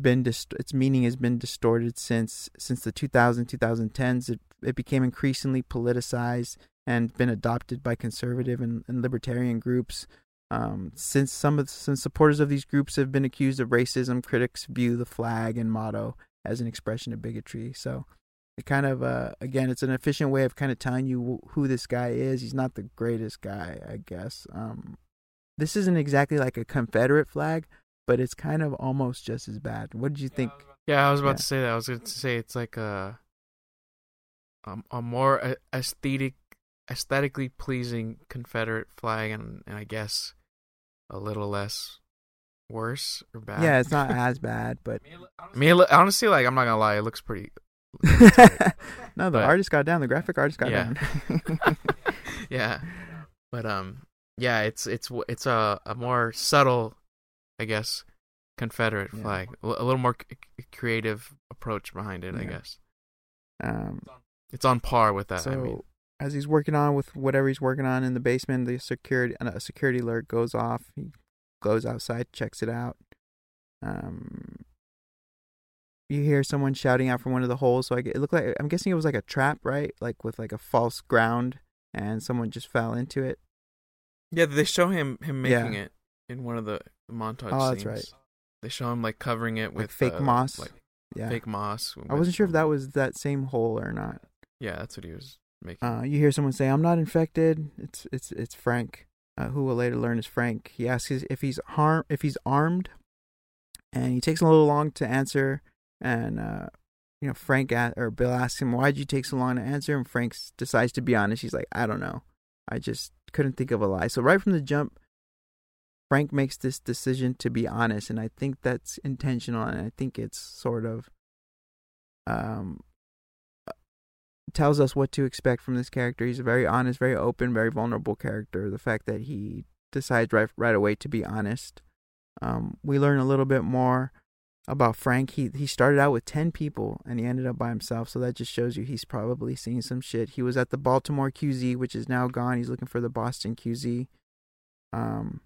been dist- its meaning has been distorted since since the 2000 2010s. It it became increasingly politicized and been adopted by conservative and, and libertarian groups. Um, since some of some supporters of these groups have been accused of racism, critics view the flag and motto as an expression of bigotry. So it kind of uh, again, it's an efficient way of kind of telling you who this guy is. He's not the greatest guy, I guess. Um, this isn't exactly like a Confederate flag, but it's kind of almost just as bad. What did you think? Yeah, I was about Yeah. to say that. I was going to say it's like a um, a more aesthetic aesthetically pleasing Confederate flag and, and I guess a little less worse or bad. Yeah, it's not as bad, but I mean, it loo- honestly, like I'm not gonna lie, it looks pretty. no, the But- artist got down. The graphic artist got Yeah. down. yeah, but um, yeah, it's it's it's a a more subtle, I guess, Confederate Yeah. flag. A little more c- creative approach behind it, I guess. um, It's on par with that. so I mean, as he's working on with whatever he's working on in the basement, the security a security alert goes off. He goes outside, checks it out. Um, you hear someone shouting out from one of the holes. So I, it looked like I'm guessing it was like a trap, right? Like with like a false ground, and someone just fell into it. Yeah, they show him him Yeah. making it in one of the montage Oh, that's scenes. right. They show him like covering it with fake uh, moss. like yeah. fake moss. I wasn't sure if that was that same hole or not. Yeah, that's what he was making. Uh, you hear someone say, "I'm not infected." It's it's it's Frank, uh, who will later learn is Frank. He asks if he's harm if he's armed, and he takes a little long to answer. And uh, you know, Frank a- or Bill asks him, "Why'd you take so long to answer?" And Frank decides to be honest. He's like, "I don't know. I just couldn't think of a lie." So right from the jump, Frank makes this decision to be honest, and I think that's intentional, and I think it's sort of um tells us what to expect from this character. He's a very honest, very open, very vulnerable character. The fact that he decides right right away to be honest. Um, we learn a little bit more about Frank. He he started out with ten people and he ended up by himself. So that just shows you he's probably seen some shit. He was at the Baltimore QZ, which is now gone. He's looking for the Boston QZ. Um,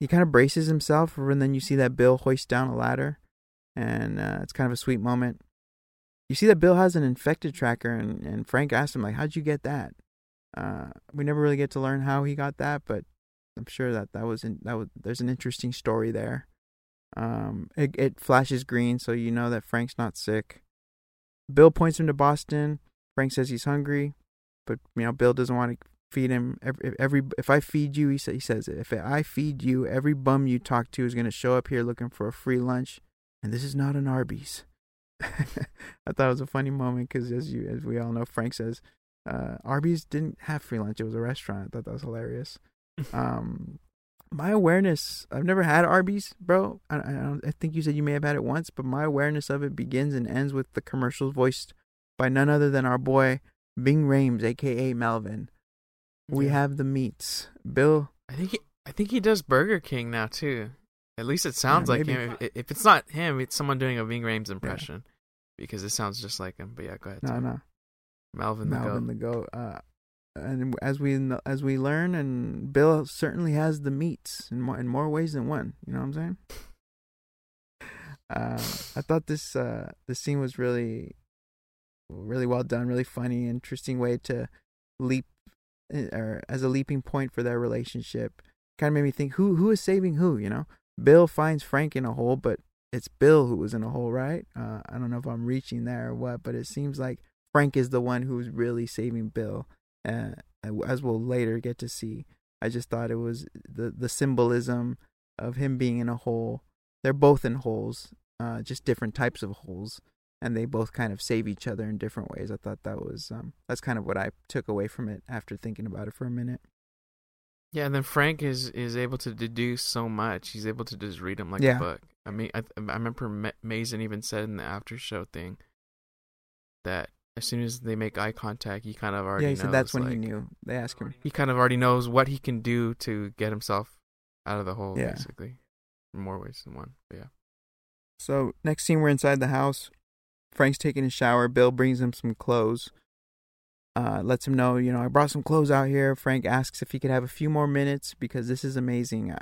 he kind of braces himself, and then you see that Bill hoist down a ladder, and uh, it's kind of a sweet moment you see that Bill has an infected tracker, and, and Frank asked him like, "How'd you get that?" Uh, we never really get to learn how he got that, but I'm sure that that was in, that was there's an interesting story there. Um, it it flashes green, so you know that Frank's not sick. Bill points him to Boston. Frank says he's hungry, but you know Bill doesn't want to feed him. Every, every if I feed you, he sa- he says if I feed you, every bum you talk to is gonna show up here looking for a free lunch, and this is not an Arby's. I thought it was a funny moment because, as you as we all know, Frank says uh, Arby's didn't have free lunch; it was a restaurant. I thought that was hilarious. um, my awareness, I've never had Arby's, bro. I, I, don't, I think you said you may have had it once, but my awareness of it begins and ends with the commercials voiced by none other than our boy Ving Rhames, aka Melvin. We Yeah. have the meats, Bill. I think he, I think he does Burger King now too. At least it sounds Yeah, like him. If, if it's not him, it's someone doing a Ving Rhames impression because it sounds just like him. But yeah, go ahead. No, no, Malvin the Melvin goat. the goat. Uh, and as we as we learn, and Bill certainly has the meats in more in more ways than one. You know what I'm saying? Uh, I thought this uh this scene was really, really well done, really funny, interesting way to leap, eh, or as a leaping point for their relationship. Kind of made me think who who is saving who. You know, Bill finds Frank in a hole, but it's Bill who was in a hole, right? Uh, I don't know if I'm reaching there or what, but it seems like Frank is the one who's really saving Bill, uh, as we'll later get to see. I just thought it was the the symbolism of him being in a hole. They're both in holes, uh, just different types of holes, and they both kind of save each other in different ways. I thought that was um, that's kind of what I took away from it after thinking about it for a minute. Yeah, and then Frank is is able to deduce so much. He's able to just read him like Yeah. a book. I mean, I I remember Ma- Mazin even said in the after show thing that as soon as they make eye contact, he kind of already yeah, he knows, said that's when he knew. They asked him. He kind of already knows what he can do to get himself out of the hole, Yeah. basically, in more ways than one. But yeah. So next scene, we're inside the house. Frank's taking a shower. Bill brings him some clothes. Uh, lets him know, you know, I brought some clothes out here. Frank asks if he could have a few more minutes because this is amazing. I,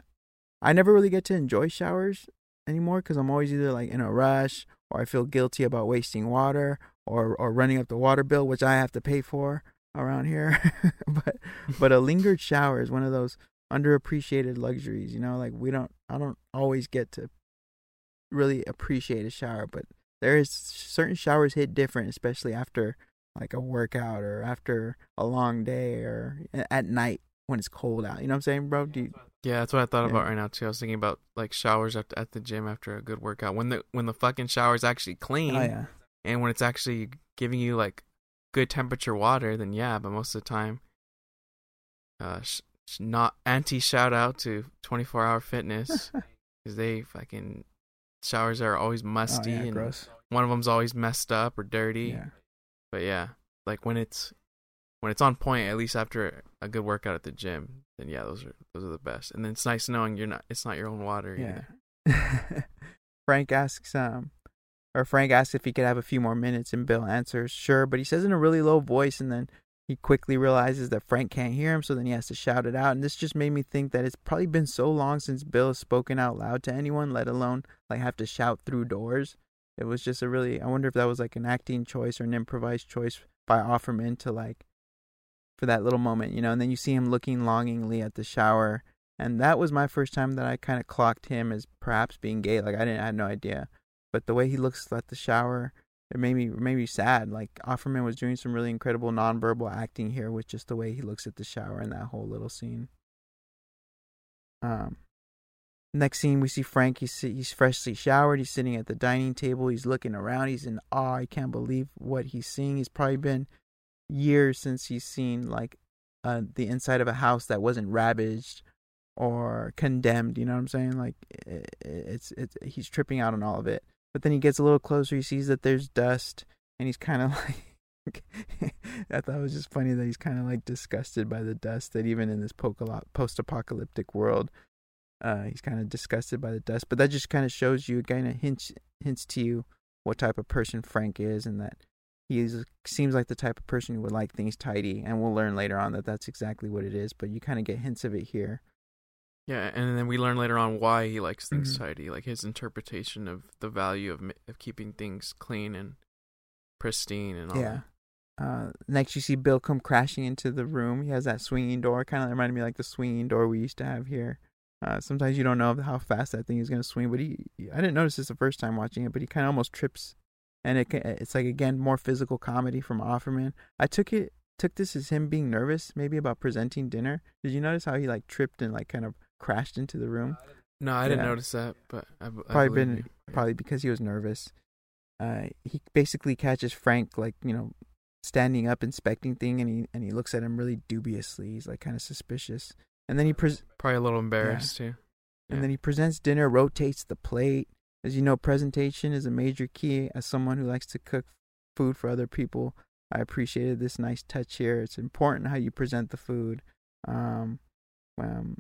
I never really get to enjoy showers anymore because I'm always either like in a rush or I feel guilty about wasting water or or running up the water bill, which I have to pay for around here. but but a lingered shower is one of those underappreciated luxuries. You know, like we don't, I don't always get to really appreciate a shower, but there is certain showers hit different, especially after like a workout or after a long day or at night when it's cold out. You know what I'm saying, bro? Do you, Yeah, that's what I thought about right now too. I was thinking about like showers at at the gym after a good workout. When the when the fucking shower is actually oh, clean oh yeah, and when it's actually giving you like good temperature water, then yeah. But most of the time, uh, sh- sh- not anti shout out to 24 Hour Fitness because they fucking showers are always oh, musty yeah and gross. one of them's always messed up or dirty. Yeah. But yeah, like when it's when it's on point, at least after a good workout at the gym, then yeah, those are those are the best. And then it's nice knowing you're not it's not your own water either. Yeah. Frank asks um or Frank asks if he could have a few more minutes and Bill answers sure, but he says in a really low voice and then he quickly realizes that Frank can't hear him, so then he has to shout it out. And this just made me think that it's probably been so long since Bill has spoken out loud to anyone, let alone like have to shout through doors. It was just a really I wonder if that was like an acting choice or an improvised choice by Offerman to like for that little moment, you know, and then you see him looking longingly at the shower and that was my first time that I kind of clocked him as perhaps being gay. Like I didn't, I had no idea, but the way he looks at the shower, it made me made me sad. Like Offerman was doing some really incredible nonverbal acting here with just the way he looks at the shower in that whole little scene. Um, next scene we see Frank. He's he's freshly showered. He's sitting at the dining table. He's looking around. He's in awe. He can't believe what he's seeing. He's probably been years since he's seen like uh, the inside of a house that wasn't ravaged or condemned. You know what I'm saying? Like it, it's it's he's tripping out on all of it. But then he gets a little closer. He sees that there's dust, and he's kind of like. I thought it was just funny that he's kind of like disgusted by the dust. That even in this post-apocalyptic world, uh, he's kind of disgusted by the dust. But that just kind of shows you, kind of hints hints to you what type of person Frank is, and that he seems like the type of person who would like things tidy. And we'll learn later on that that's exactly what it is. But you kind of get hints of it here. Yeah, and then we learn later on why he likes things Mhm. tidy, like his interpretation of the value of of keeping things clean and pristine and all. Yeah. Uh, next, you see Bill come crashing into the room. He has that swinging door, kind of reminded me like the swinging door we used to have here. Uh, sometimes you don't know how fast that thing is going to swing, but he, I didn't notice this the first time watching it, but he kind of almost trips, and it, it's like again more physical comedy from Offerman. I took it took this as him being nervous, maybe about presenting dinner. Did you notice how he like tripped and like kind of crashed into the room? No, I didn't Yeah. notice that, but I, I Probably been- you. Probably because he was nervous. Uh, he basically catches Frank like you know standing up inspecting thing, and he and he looks at him really dubiously. He's like kind of suspicious, and then he pres- probably a little embarrassed too. and then he presents dinner, rotates the plate. As you know, presentation is a major key. As someone who likes to cook food for other people, I appreciated this nice touch here. It's important how you present the food. Um, um,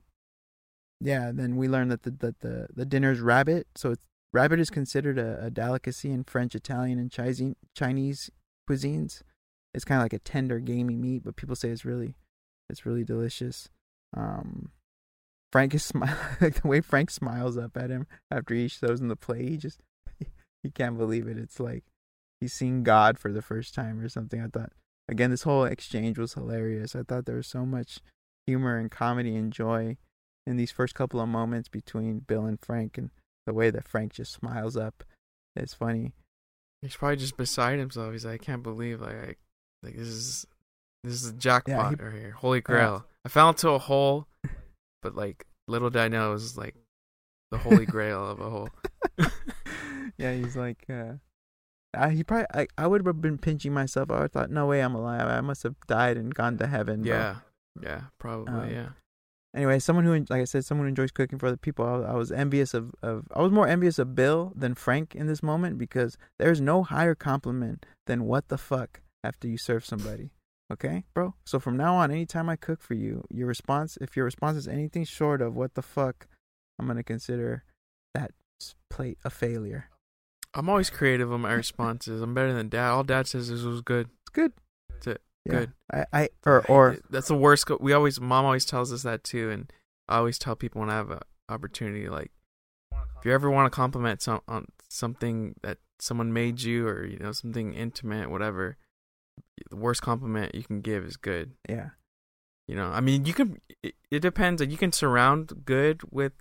yeah. Then we learned that the that the the dinner's rabbit. So it's, rabbit is considered a, a delicacy in French, Italian, and Chinese cuisines. It's kind of like a tender, gamey meat, but people say it's really, it's really delicious. Um, Frank is smiling like the way Frank smiles up at him after he shows him the play. He just he can't believe it. It's like he's seeing God for the first time or something. I thought again this whole exchange was hilarious. I thought there was so much humor and comedy and joy in these first couple of moments between Bill and Frank and the way that Frank just smiles up. It's funny. He's probably just beside himself. He's like, I can't believe like I, like this is this is a jackpot he- right here, holy grail. I fell into a hole, but like little did I know it was like the holy grail of a hole. yeah, he's like, uh, I, he probably, I, I would have been pinching myself. I would have thought, no way, I'm alive. I must have died and gone to heaven. bro." Yeah, yeah, probably. Um, yeah, Anyway, someone who, like I said, someone who enjoys cooking for other people. I, I was envious of, of, I was more envious of Bill than Frank in this moment because there's no higher compliment than what the fuck after you serve somebody. Okay, bro. So from now on, anytime I cook for you, your response, if your response is anything short of what the fuck, I'm gonna consider that plate a failure. I'm always creative on my responses. I'm better than dad. All dad says is it was good. It's good. Yeah. Good. I, I or or that's the worst. We always, mom always tells us that too, and I always tell people when I have an opportunity, like if you ever want to compliment some on something that someone made you, or you know something intimate, whatever, the worst compliment you can give is good. yeah. You know, I mean, you can. It, it depends. Like, you can surround good with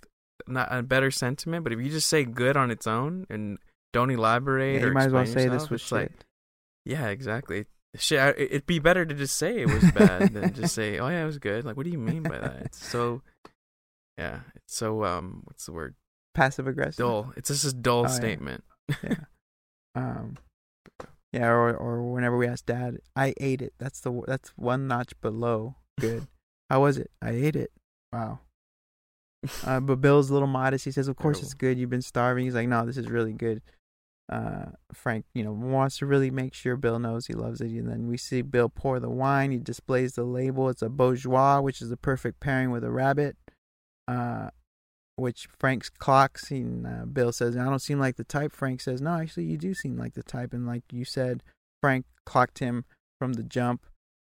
not a better sentiment, but if you just say good on its own and don't elaborate, Yeah, or you might as well say this yourself, was it's like, yeah, exactly. Shit, it'd be better to just say it was bad than just say, "Oh yeah, it was good." Like, what do you mean by that? It's so, yeah, it's so um, what's the word? Passive aggressive. Dull. It's just a dull Oh, yeah. statement. yeah. Um. Yeah, or or whenever we ask Dad, I ate it. That's the that's one notch below good. How was it? I ate it. Wow. Uh, but Bill's a little modest. He says, "Of course it's good. You've been starving." He's like, "No, this is really good." Uh, Frank, you know, wants to really make sure Bill knows he loves it. And then we see Bill pour the wine. He displays the label. It's a Bourgueil, which is the perfect pairing with a rabbit. Uh, which Frank's clocks. And uh, Bill says, "I don't seem like the type." Frank says, "No, actually, you do seem like the type." And like you said, Frank clocked him from the jump,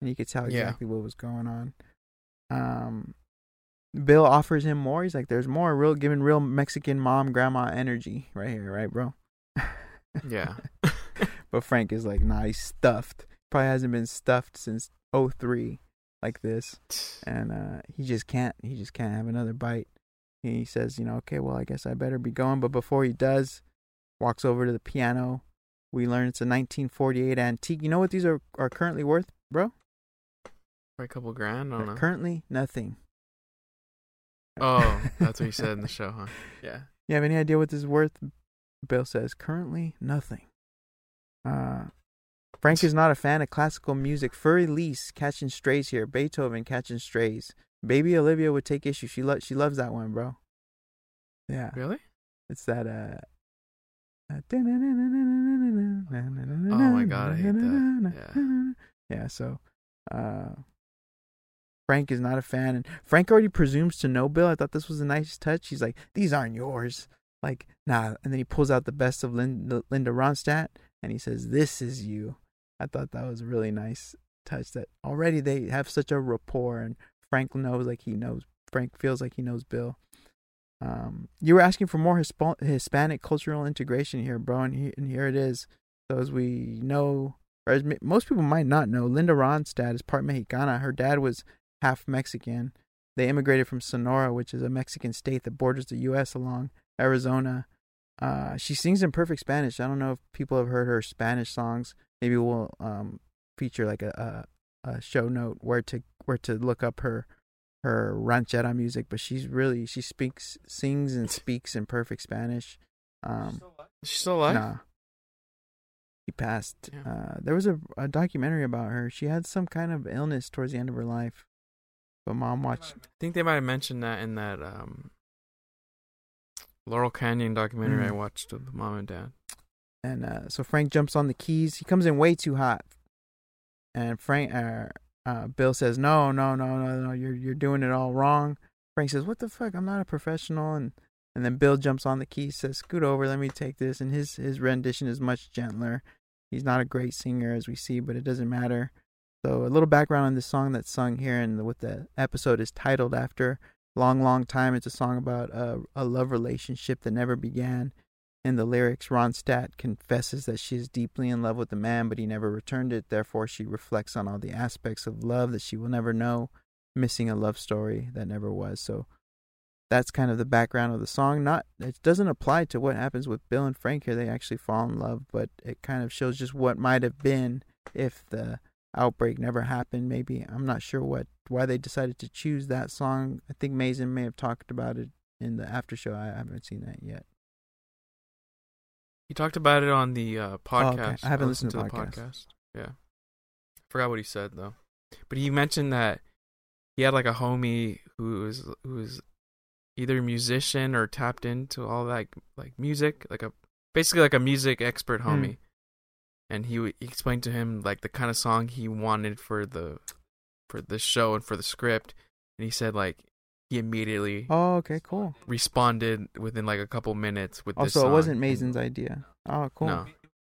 and you could tell Yeah. exactly what was going on. Um, Bill offers him more. He's like, "There's more. Real, giving real Mexican mom grandma energy right here, right, bro?" Yeah. but Frank is like, "Nah, he's stuffed. Probably hasn't been stuffed since 03 like this." and uh, he just can't. He just can't have another bite. He says, you know, okay, well, I guess I better be going. But before he does, walks over to the piano. We learn it's a 1948 antique. You know what these are are currently worth, bro? For a couple grand, I don't know. Currently, nothing. Oh, that's what you said in the show, huh? Yeah. You have any idea what this is worth? Bill says, currently nothing. Uh, Frank is not a fan of classical music. Für Elise catching strays here. Beethoven catching strays. Baby Olivia would take issue. She lo- she loves that one, bro. Yeah, Really? it's that. Uh, Oh my God, I hate that. Yeah. Yeah. So, uh, Frank is not a fan, and Frank already presumes to know Bill. I thought this was a nice touch. He's like, "These aren't yours." Like, nah. And then he pulls out the best of Linda, Linda Ronstadt, and he says, "This is you." I thought that was a really nice touch. That already they have such a rapport, and Frank knows like he knows. Frank feels like he knows Bill. Um, you were asking for more Hisp- Hispanic cultural integration here, bro, and, he- and here it is. So as we know, or as most people might not know, Linda Ronstadt is part Mexicana. Her dad was half Mexican. They immigrated from Sonora, which is a Mexican state that borders the U.S. along Arizona. Uh, she sings in perfect Spanish. I don't know if people have heard her Spanish songs. Maybe we'll um, feature like a, a a show note where to where to look up her her ranchera music. But she's really she speaks sings and speaks in perfect Spanish. Um, She's still alive? Nah. She passed. Uh, there was a, a documentary about her. She had some kind of illness towards the end of her life. But mom watched. I think they might have mentioned that in that um, Laurel Canyon documentary I Mm. watched with mom and dad. And uh, so Frank jumps on the keys. He comes in way too hot. And Frank, uh, uh, Bill says, "No, no, no, no, no. You're you're doing it all wrong." Frank says, "What the fuck? I'm not a professional." And and then Bill jumps on the keys, says, "Scoot over, let me take this." And his his rendition is much gentler. He's not a great singer as we see, but it doesn't matter. So a little background on this song that's sung here and what the episode is titled after. Long, long time. It's a song about a, a love relationship that never began. In the lyrics, Ronstadt confesses that she is deeply in love with the man, but he never returned it. Therefore, she reflects on all the aspects of love that she will never know, missing a love story that never was. So that's kind of the background of the song. Not it doesn't apply to what happens with Bill and Frank here. They actually fall in love, but it kind of shows just what might have been if the outbreak never happened. Maybe I'm not sure what why they decided to choose that song. I think Mazin may have talked about it in the after show. I haven't seen that yet. He talked about it on the uh, podcast. Oh, I haven't listened listened to the podcast. podcast. Yeah, I forgot what he said though, but he mentioned that he had like a homie who was who was either a musician or tapped into all that like music, like a basically like a music expert Hmm. homie, and he, w- he explained to him like the kind of song he wanted for the for the show and for the script, and he said like he immediately Oh, okay, cool. responded within like a couple minutes with oh, this Also, song. Oh, it wasn't and- Mazin's idea. Oh, cool. no,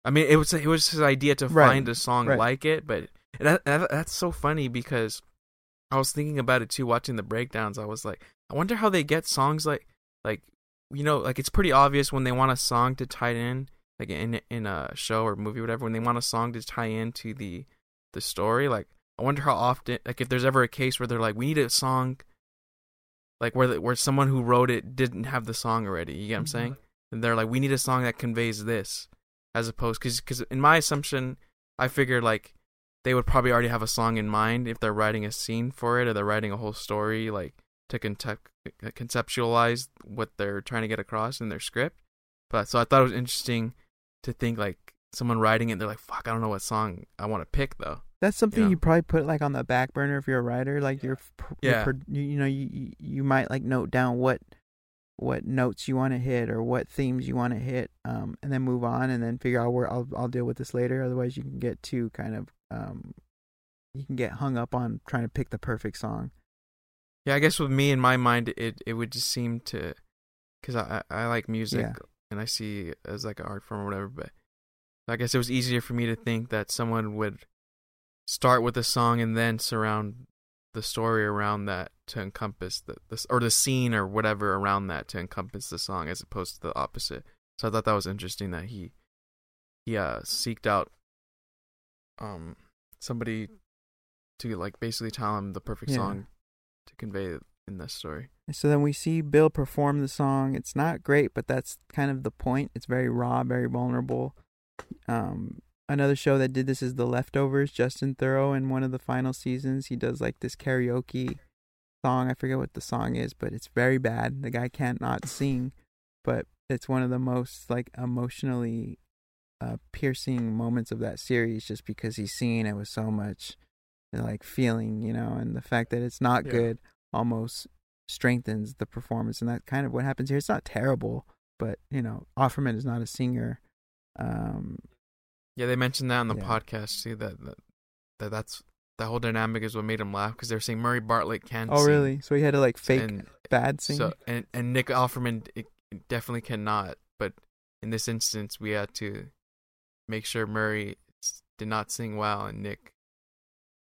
I mean it was it was his idea to Right, find a song right. like it, but that, that that's so funny because I was thinking about it too, watching the breakdowns. I was like, I wonder how they get songs like like you know like it's pretty obvious when they want a song to tie in like in in a show or movie or whatever when they want a song to tie into the the story. Like I wonder how often like if there's ever a case where they're like we need a song like where the, where someone who wrote it didn't have the song already. You get what I'm mm-hmm. saying? And they're like, we need a song that conveys this, as opposed because because in my assumption, I figured like they would probably already have a song in mind if they're writing a scene for it or they're writing a whole story like to concept, conceptualize what they're trying to get across in their script. But so I thought it was interesting to think like someone writing it, they're like, fuck, I don't know what song I want to pick though. That's something Yeah. you probably put like on the back burner if you're a writer. Like you're, pr- you're Yeah. you, you know, you you- you might like note down what what notes you want to hit or what themes you want to hit, um, and then move on and then figure out where I'll I'll deal with this later. Otherwise, you can get too kind of um, you can get hung up on trying to pick the perfect song. Yeah, I guess with me in my mind, it it would just seem to, because I I I like music Yeah. And I see as like an art form or whatever. But I guess it was easier for me to think that someone would start with a song and then surround the story around that to encompass the this or the scene or whatever around that to encompass the song as opposed to the opposite. So I thought that was interesting that he he uh seeked out um somebody to like basically tell him the perfect Yeah. song to convey in this story. So then we see Bill perform the song. It's not great, but that's kind of the point. It's very raw, very vulnerable. Um, another show that did this is The Leftovers. Justin Theroux in one of the final seasons, he does like this karaoke song. I forget what the song is, but it's very bad. The guy can't not sing, but it's one of the most like emotionally uh, piercing moments of that series, just because he's singing it with so much like feeling, you know, and the fact that it's not Yeah. good almost strengthens the performance, and that kind of what happens here. It's not terrible, but you know, Offerman is not a singer. Um, Yeah, they mentioned that on the Yeah. podcast too. That, that that that's that whole dynamic is what made him laugh because they're saying Murray Bartlett can. oh, sing, Oh, really? So he had to like fake and bad singing. so and and Nick Offerman it, it definitely cannot. But in this instance, we had to make sure Murray did not sing well, and Nick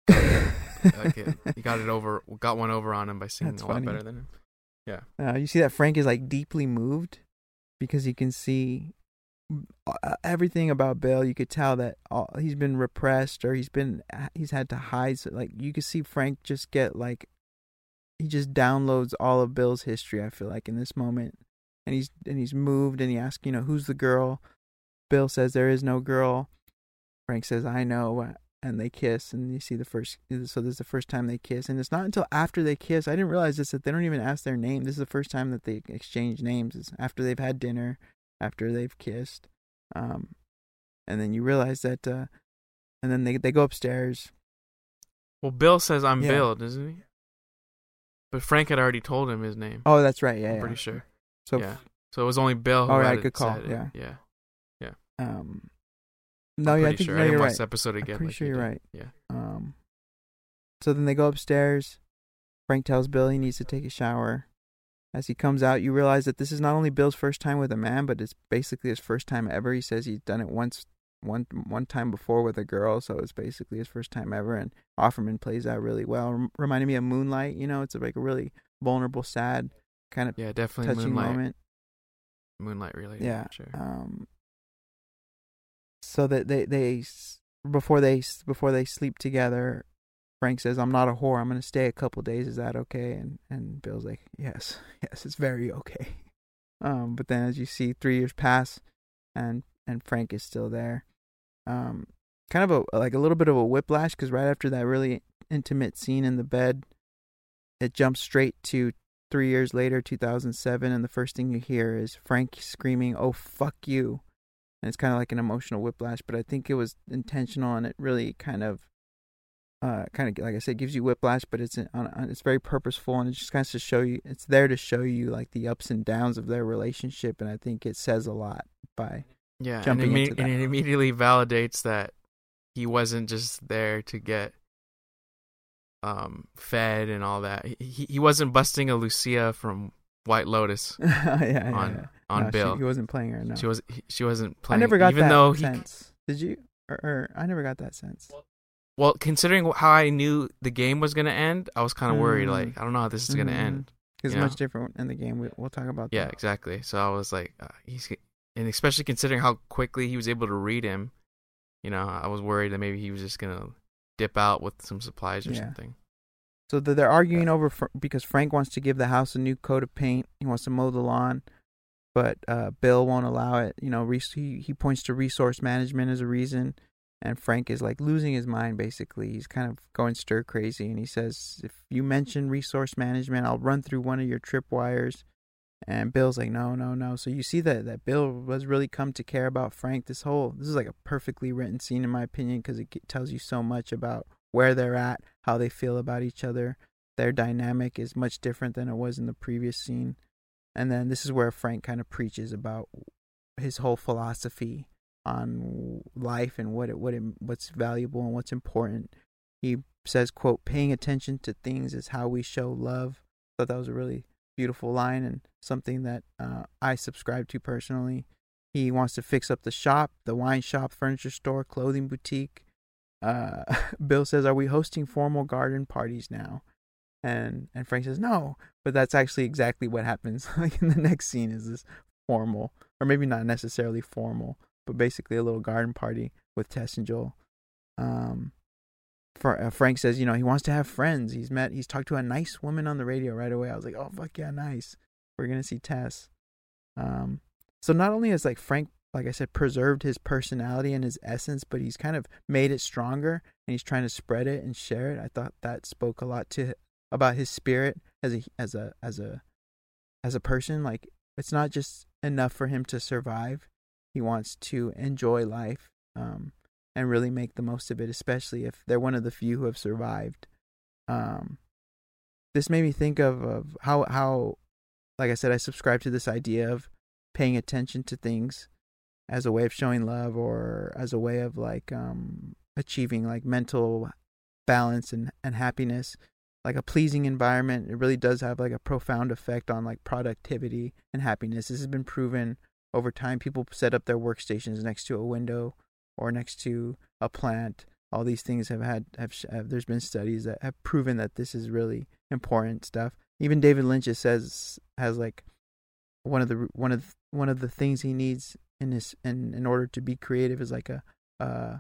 like it, he got it over, got one over on him by singing That's a lot better than him. Uh, you see that Frank is like deeply moved because he can see uh, everything about Bill. You could tell that all, he's been repressed or he's been he's had to hide. So, like you could see Frank just get like he just downloads all of Bill's history. I feel like in this moment, and he's and he's moved and he asks, you know, who's the girl? Bill says there is no girl. Frank says I know, and they kiss, and you see the first. So this is the first time they kiss, and it's not until after they kiss. I didn't realize this that they don't even ask their name. This is the first time that they exchange names. Is after they've had dinner, after they've kissed, um, and then you realize that, uh, and then they they go upstairs. Well, Bill says I'm Yeah. Bill, doesn't he? But Frank had already told him his name. Oh, that's right. Yeah, I'm yeah. pretty sure. So, yeah. So it was only Bill who Oh, right, good call, said it. yeah. Yeah. um, no, yeah, I think sure. no, I didn't you're watch right. this episode I'm again. pretty like sure you you're did. right. Yeah. Um, so then they go upstairs. Frank tells Bill he needs to take a shower. As he comes out, you realize that this is not only Bill's first time with a man, but it's basically his first time ever. He says he's done it once, one one time before with a girl, so it's basically his first time ever. And Offerman plays that really well. Rem- reminded me of Moonlight. You know, it's like a really vulnerable, sad kind of Yeah, definitely touching Moonlight. moment. Moonlight, really. Yeah. Sure. Um. So that they they before they before they sleep together, Frank says, "I'm not a whore. I'm gonna stay a couple days. Is that okay?" And and Bill's like, "Yes, yes, it's very okay." Um. But then as you see, three years pass, and and Frank is still there. Um. Kind of a like a little bit of a whiplash because right after that really intimate scene in the bed, it jumps straight to three years later, 2007, and the first thing you hear is Frank screaming, "Oh fuck you!" And it's kind of like an emotional whiplash, but I think it was intentional, and it really kind of, uh, kind of like I said, gives you whiplash, but it's on, on, it's very purposeful, and it just kind of to show you, it's there to show you like the ups and downs of their relationship, and I think it says a lot by yeah. And, jumping imme- into and that. it immediately validates that he wasn't just there to get um fed and all that. He he wasn't busting a Lucia from White Lotus yeah, yeah, on yeah. on No, she- Bill. he wasn't playing her. No, She was he, she wasn't playing. I never got even that though he sense. Did you? Or, or I never got that sense. Well, considering how I knew the game was gonna end, I was kind of worried. Mm. Like, I don't know how this is gonna Mhm. end. It's you much know? different in the game. We, we'll talk about that. Yeah, that. exactly. So I was like, uh, he's, and especially considering how quickly he was able to read him, you know, I was worried that maybe he was just gonna dip out with some supplies or Yeah. something. So they're arguing over fr- because Frank wants to give the house a new coat of paint. He wants to mow the lawn, but uh, Bill won't allow it. You know, he he points to resource management as a reason, and Frank is like losing his mind. Basically, he's kind of going stir crazy, and he says, "If you mention resource management, I'll run through one of your tripwires." And Bill's like, "No, no, no." So you see that that Bill has really come to care about Frank. This whole this is like a perfectly written scene in my opinion because it tells you so much about where they're at, how they feel about each other. Their dynamic is much different than it was in the previous scene. And then this is where Frank kind of preaches about his whole philosophy on life and what it, what it, what's valuable and what's important. He says, "quote Paying attention to things is how we show love." I thought that was a really beautiful line and something that uh, I subscribe to personally. He wants to fix up the shop, the wine shop, furniture store, clothing boutique. Uh, Bill says, "Are we hosting formal garden parties now?" And and Frank says, "No," but that's actually exactly what happens. like in the next scene is this formal, or maybe not necessarily formal, but basically a little garden party with Tess and Joel. Um, Fra- uh, Frank says, you know, he wants to have friends. He's met, he's talked to a nice woman on the radio right away. I was like, oh fuck yeah, nice. We're gonna see Tess. Um, so not only is like Frank, like I said, preserved his personality and his essence, but he's kind of made it stronger and he's trying to spread it and share it. I thought that spoke a lot to about his spirit as a as a as a as a person. Like it's not just enough for him to survive. He wants to enjoy life um, and really make the most of it, especially if they're one of the few who have survived. Um, this made me think of, of how how, like I said, I subscribe to this idea of paying attention to things as a way of showing love or as a way of like um, achieving like mental balance and, and happiness like a pleasing environment it really does have like a profound effect on like productivity and happiness. This has been proven over time. People set up their workstations next to a window or next to a plant. All these things have had have, have there's been studies that have proven that this is really important stuff. Even david lynch says has like one of the one of one of the things he needs in his in in order to be creative is like a uh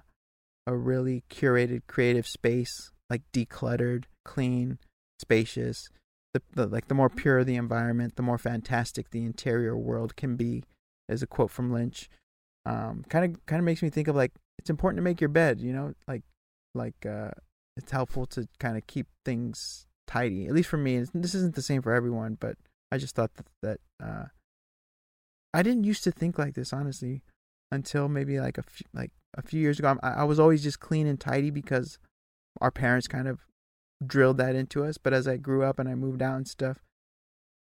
a really curated creative space like decluttered clean spacious. The, the like the more pure the environment the more fantastic the interior world can be is a quote from lynch. Um kind of kind of makes me think of like it's important to make your bed you know? Like like uh it's helpful to kind of keep things tidy. At least for me this isn't the same for everyone but i just thought that, that uh I didn't used to think like this honestly until maybe like a few, like a few years ago. I, I was always just clean and tidy because our parents kind of drilled that into us. But as I grew up and I moved out and stuff,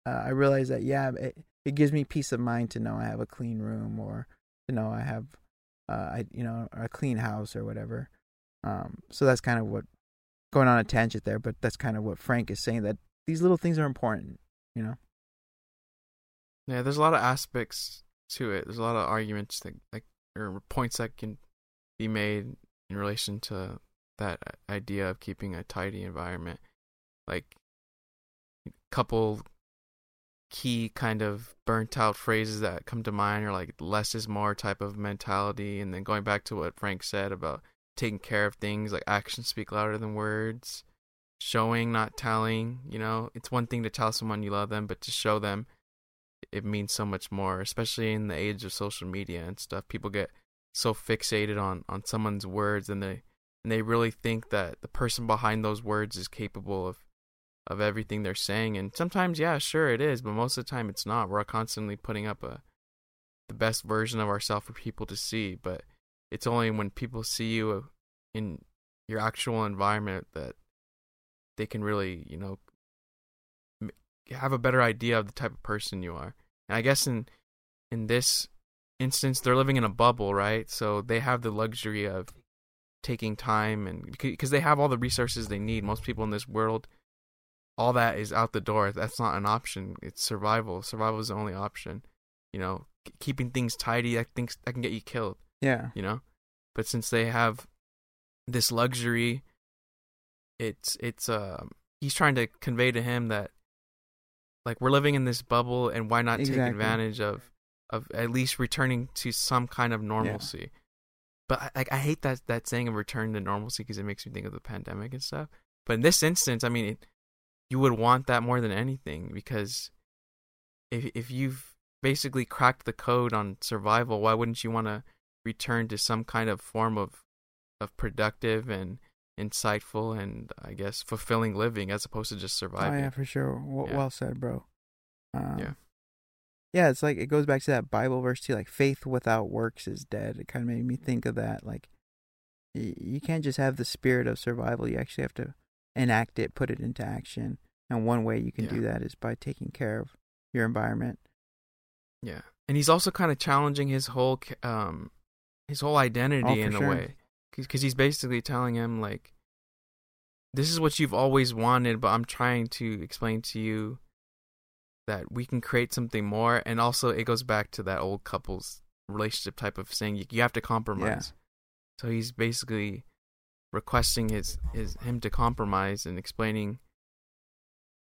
uh, I realized that yeah, it it gives me peace of mind to know I have a clean room or to know I have uh, I you know a clean house or whatever. Um, so that's kind of what going on a tangent there, but that's kind of what Frank is saying that these little things are important, you know. Yeah, there's a lot of aspects to it. There's a lot of arguments that like or points that can be made in relation to that idea of keeping a tidy environment. Like a couple key kind of burnt out phrases that come to mind are like less is more type of mentality and then going back to what Frank said about taking care of things like actions speak louder than words showing not telling you know it's one thing to tell someone you love them but to show them it means so much more, especially in the age of social media and stuff. People get so fixated on on someone's words and they and they really think that the person behind those words is capable of of everything they're saying and sometimes yeah sure it is but most of the time it's not we're constantly putting up a the best version of ourselves for people to see but it's only when people see you uh, in your actual environment that they can really you know have a better idea of the type of person you are. I guess in in this instance, they're living in a bubble, right? So they have the luxury of taking time and because they have all the resources they need. Most people in this world, all that is out the door. That's not an option. It's survival. Survival is the only option. You know, keeping things tidy, I think that can get you killed. Yeah. You know, but since they have this luxury, it's it's um he's trying to convey to him that like we're living in this bubble and why not exactly. take advantage of of at least returning to some kind of normalcy yeah. but like I, hate that that saying of return to normalcy because it makes me think of the pandemic and stuff but in this instance i mean it, you would want that more than anything because if if you've basically cracked the code on survival why wouldn't you want to return to some kind of form of of productive and insightful and I guess fulfilling living as opposed to just surviving. Oh yeah, for sure. W- yeah. Well said, bro. Um, yeah. Yeah, it's like it goes back to that Bible verse too. Like faith without works is dead. It kind of made me think of that. Like y- you can't just have the spirit of survival. You actually have to enact it, put it into action. And one way you can yeah. do that is by taking care of your environment. Yeah, and he's also kind of challenging his whole um his whole identity oh, in sure. a way because he's basically telling him like this is what you've always wanted but i'm trying to explain to you that we can create something more and also it goes back to that old couples relationship type of saying you, have to compromise yeah. so he's basically requesting his his him to compromise and explaining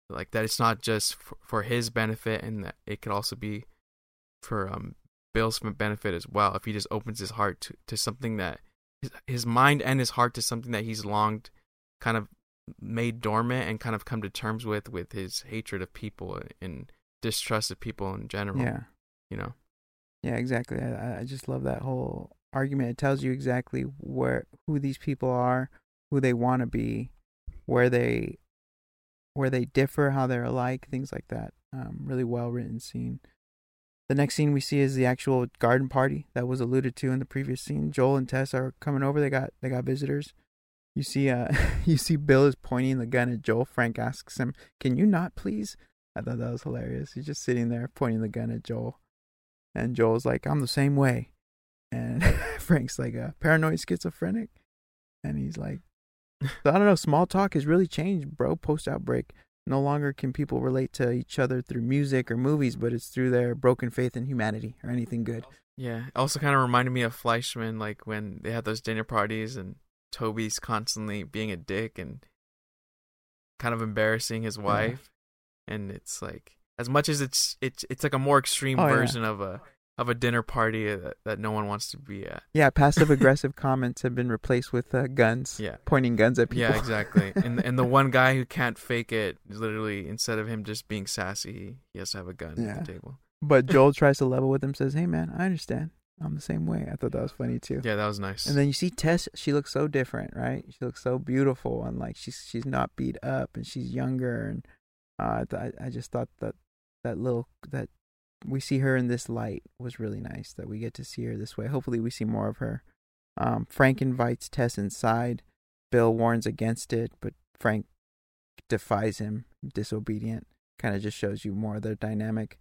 like that it's not just for, for his benefit and that it could also be for um Bill's benefit as well if he just opens his heart to, to something that his, his mind and his heart to something that he's longed kind of made dormant and kind of come to terms with with his hatred of people and distrust of people in general. Yeah. You know. Yeah, exactly. I, I just love that whole argument. It tells you exactly where who these people are, who they want to be, where they where they differ, how they're alike, things like that. Um, really well written scene. The next scene we see is the actual garden party that was alluded to in the previous scene. Joel and Tess are coming over. They got they got visitors. You see, uh, you see, Bill is pointing the gun at Joel. Frank asks him, "Can you not, please?" I thought that was hilarious. He's just sitting there pointing the gun at Joel, and Joel's like, "I'm the same way," and Frank's like a paranoid schizophrenic, and he's like, "I don't know. Small talk has really changed, bro. Post outbreak, no longer can people relate to each other through music or movies, but it's through their broken faith in humanity or anything good." Yeah. It also kind of reminded me of Fleishman, like when they had those dinner parties and Toby's constantly being a dick and kind of embarrassing his uh-huh. wife, and it's like as much as it's it's it's like a more extreme Oh, yeah. version of a of a dinner party that, that no one wants to be at. Yeah, passive aggressive comments have been replaced with uh, guns, Yeah. pointing guns at people. Yeah, exactly. and and the one guy who can't fake it, literally, instead of him just being sassy, he has to have a gun Yeah. at the table. But Joel tries to level with him, says, "Hey, man, I understand. I'm the same way." I thought that was funny too. Yeah, that was nice. And then you see Tess; she looks so different, right? She looks so beautiful, and like she's she's not beat up, and she's younger, and uh, I I just thought that that little that we see her in this light was really nice. That we get to see her this way. Hopefully, we see more of her. Um, Frank invites Tess inside. Bill warns against it, but Frank defies him, disobedient. Kind of just shows you more of their dynamic.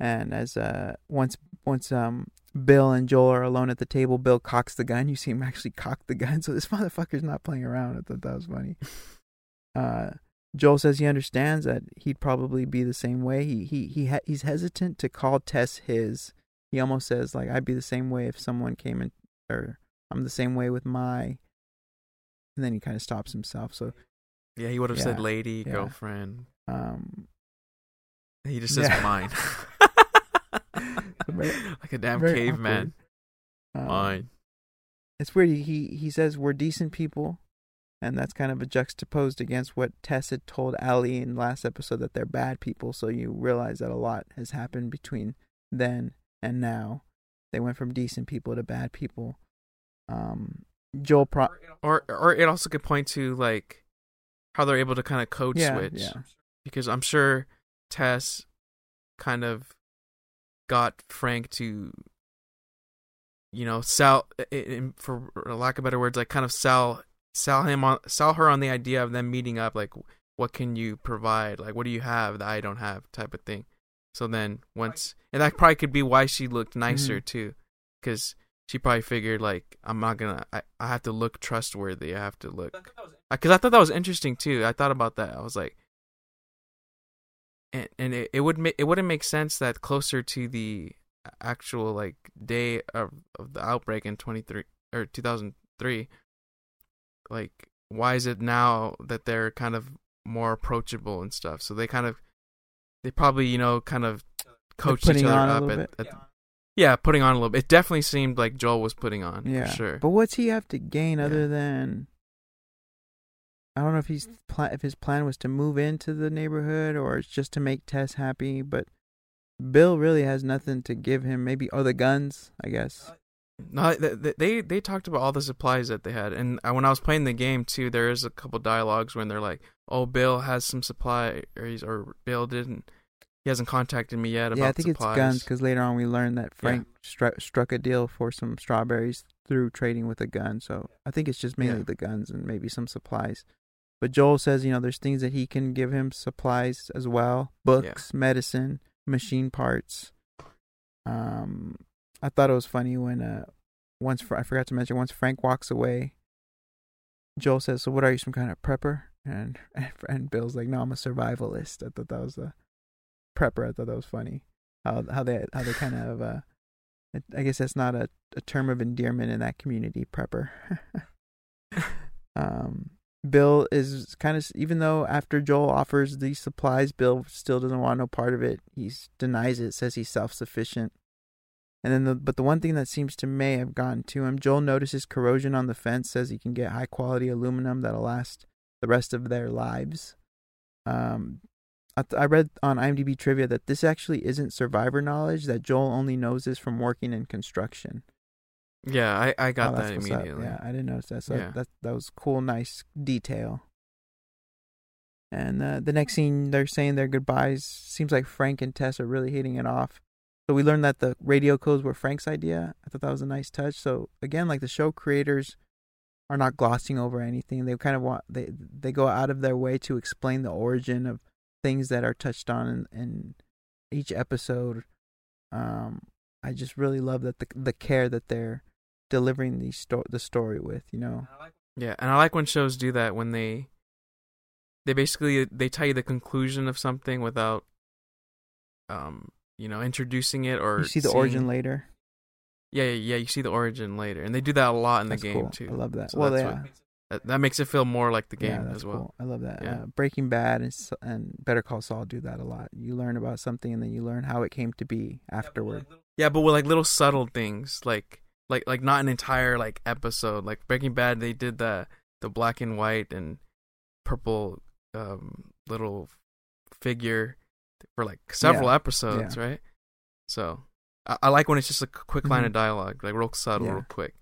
And as uh once once um Bill and Joel are alone at the table, Bill cocks the gun. You see him actually cock the gun, so this motherfucker's not playing around. I thought that was funny. Uh Joel says he understands that he'd probably be the same way. He he he ha- he's hesitant to call Tess his. He almost says like I'd be the same way if someone came in, or I'm the same way with my. And then he kind of stops himself. So yeah, he would have said lady, yeah. girlfriend. um, He just says Yeah. mine. Like a damn caveman. um, Mine. it's weird. He he says we're decent people, and that's kind of a juxtaposed against what Tess had told Ellie in last episode that they're bad people. So you realize that a lot has happened between then and now. They went from decent people to bad people. Um, Joel pro Or or it also could point to like how they're able to kind of code yeah switch. yeah Because I'm sure Tess kind of got Frank to you know, sell for lack of better words, like kind of sell sell him on sell her on the idea of them meeting up like what can you provide? Like what do you have that I don't have type of thing. So then once and that probably could be why she looked nicer Mhm. too cuz she probably figured like I'm not going to I, I have to look trustworthy. I have to look because I thought that was interesting too. I thought about that. I was like, and and it, it would ma- it wouldn't make sense that closer to the actual like day of of the outbreak in 23 or 2003 like why is it now that they're kind of more approachable and stuff so they kind of they probably you know kind of coach each other on a up little at, bit. at- yeah putting on a little bit it definitely seemed like joel was putting on yeah for sure But what's he have to gain Yeah. other than? I don't know if he's pla- if his plan was to move into the neighborhood or it's just to make Tess happy, but Bill really has nothing to give him. Maybe oh the guns, I guess. Uh, No, th- th- they they talked about all the supplies that they had, and when I was playing the game too, there is a couple dialogues when they're like, "Oh, Bill has some supply, or he's or Bill didn't, he hasn't contacted me yet about yeah, I think supplies." it's guns because later on we learned that Frank stru- struck a deal for some strawberries through trading with a gun. So I think it's just mainly Yeah. the guns and maybe some supplies. But Joel says, you know, there's things that he can give him supplies as well, books, medicine, machine parts. Um, I thought it was funny when uh, once I forgot to mention once Frank walks away, Joel says, "So what are you, some kind of prepper?" And and, Bill's like, "No, I'm a survivalist." I thought that was a prepper. I thought that was funny. How how they how they kind of uh, I guess that's not a, a term of endearment in that community, prepper. um, Bill is kind of even though after Joel offers these supplies, Bill still doesn't want no part of it. He denies it, says he's self sufficient. And then, the, but the one thing that seems to may have gotten to him, Joel notices corrosion on the fence, says he can get high quality aluminum that'll last the rest of their lives. Um, I, th- I read on IMDb trivia that this actually isn't survivor knowledge. That Joel only knows this from working in construction. Yeah, I, I got Oh, that what's up. immediately. Yeah, I didn't notice that. So Yeah. that that was cool, nice detail. And uh, the next scene, they're saying their goodbyes. Seems like Frank and Tess are really hitting it off. So we learned that the radio codes were Frank's idea. I thought that was a nice touch. So again, like the show creators are not glossing over anything. They kind of want they they go out of their way to explain the origin of things that are touched on in, in each episode. Um, I just really love that the the care that they're delivering the sto- the story with. You know, Yeah, and I like when shows do that when they they basically they tell you the conclusion of something without um you know introducing it or you see the seeing- origin later. Yeah, yeah, yeah, you see the origin later, and they do that a lot in the game cool. too. I love that. So well, that's yeah, what- That, that makes it feel more like the yeah, game that's as well. cool. I love that. Yeah. Uh, Breaking Bad and, S- and Better Call Saul do that a lot. You learn about something and then you learn how it came to be afterward. Yeah, but with like little subtle things, like like like not an entire like episode. Like Breaking Bad, they did the the black and white and purple um little figure for like several Yeah, episodes, right? So I, I like when it's just a quick line of Mhm. dialogue, like real subtle, Yeah. real quick,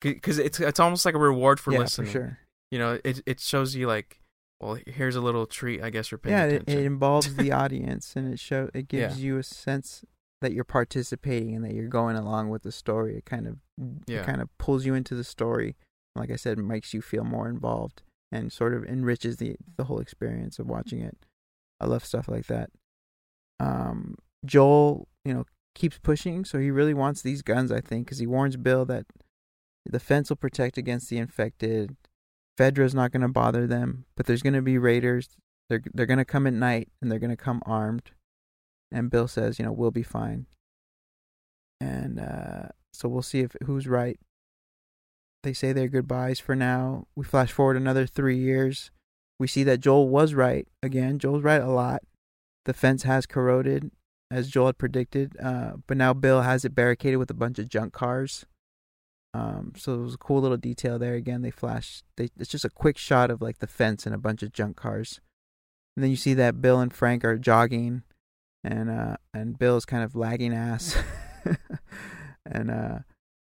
because it's it's almost like a reward for yeah, listening. for sure. You know, it it shows you like, well, here's a little treat, I guess, you're paying Yeah, it, attention. it involves the audience and it show it Yeah. gives you a sense that you're participating and that you're going along with the story. It kind of Yeah. it kind of pulls you into the story. Like I said, makes you feel more involved and sort of enriches the the whole experience of watching it. I love stuff like that. Um, Joel, you know, keeps pushing, so he really wants these guns. I think because he warns Bill that the fence will protect against the infected. Fedra's not going to bother them, but there's going to be raiders. They're they're going to come at night and they're going to come armed. And Bill says, you know, we'll be fine. And uh, so we'll see if who's right. They say their goodbyes for now. We flash forward another three years. We see that Joel was right again. Joel's right a lot. The fence has corroded, as Joel had predicted, uh, but now Bill has it barricaded with a bunch of junk cars. Um, so it was a cool little detail there. Again, they flash. They it's just a quick shot of like the fence and a bunch of junk cars, and then you see that Bill and Frank are jogging, and uh, and Bill's kind of lagging ass, and uh,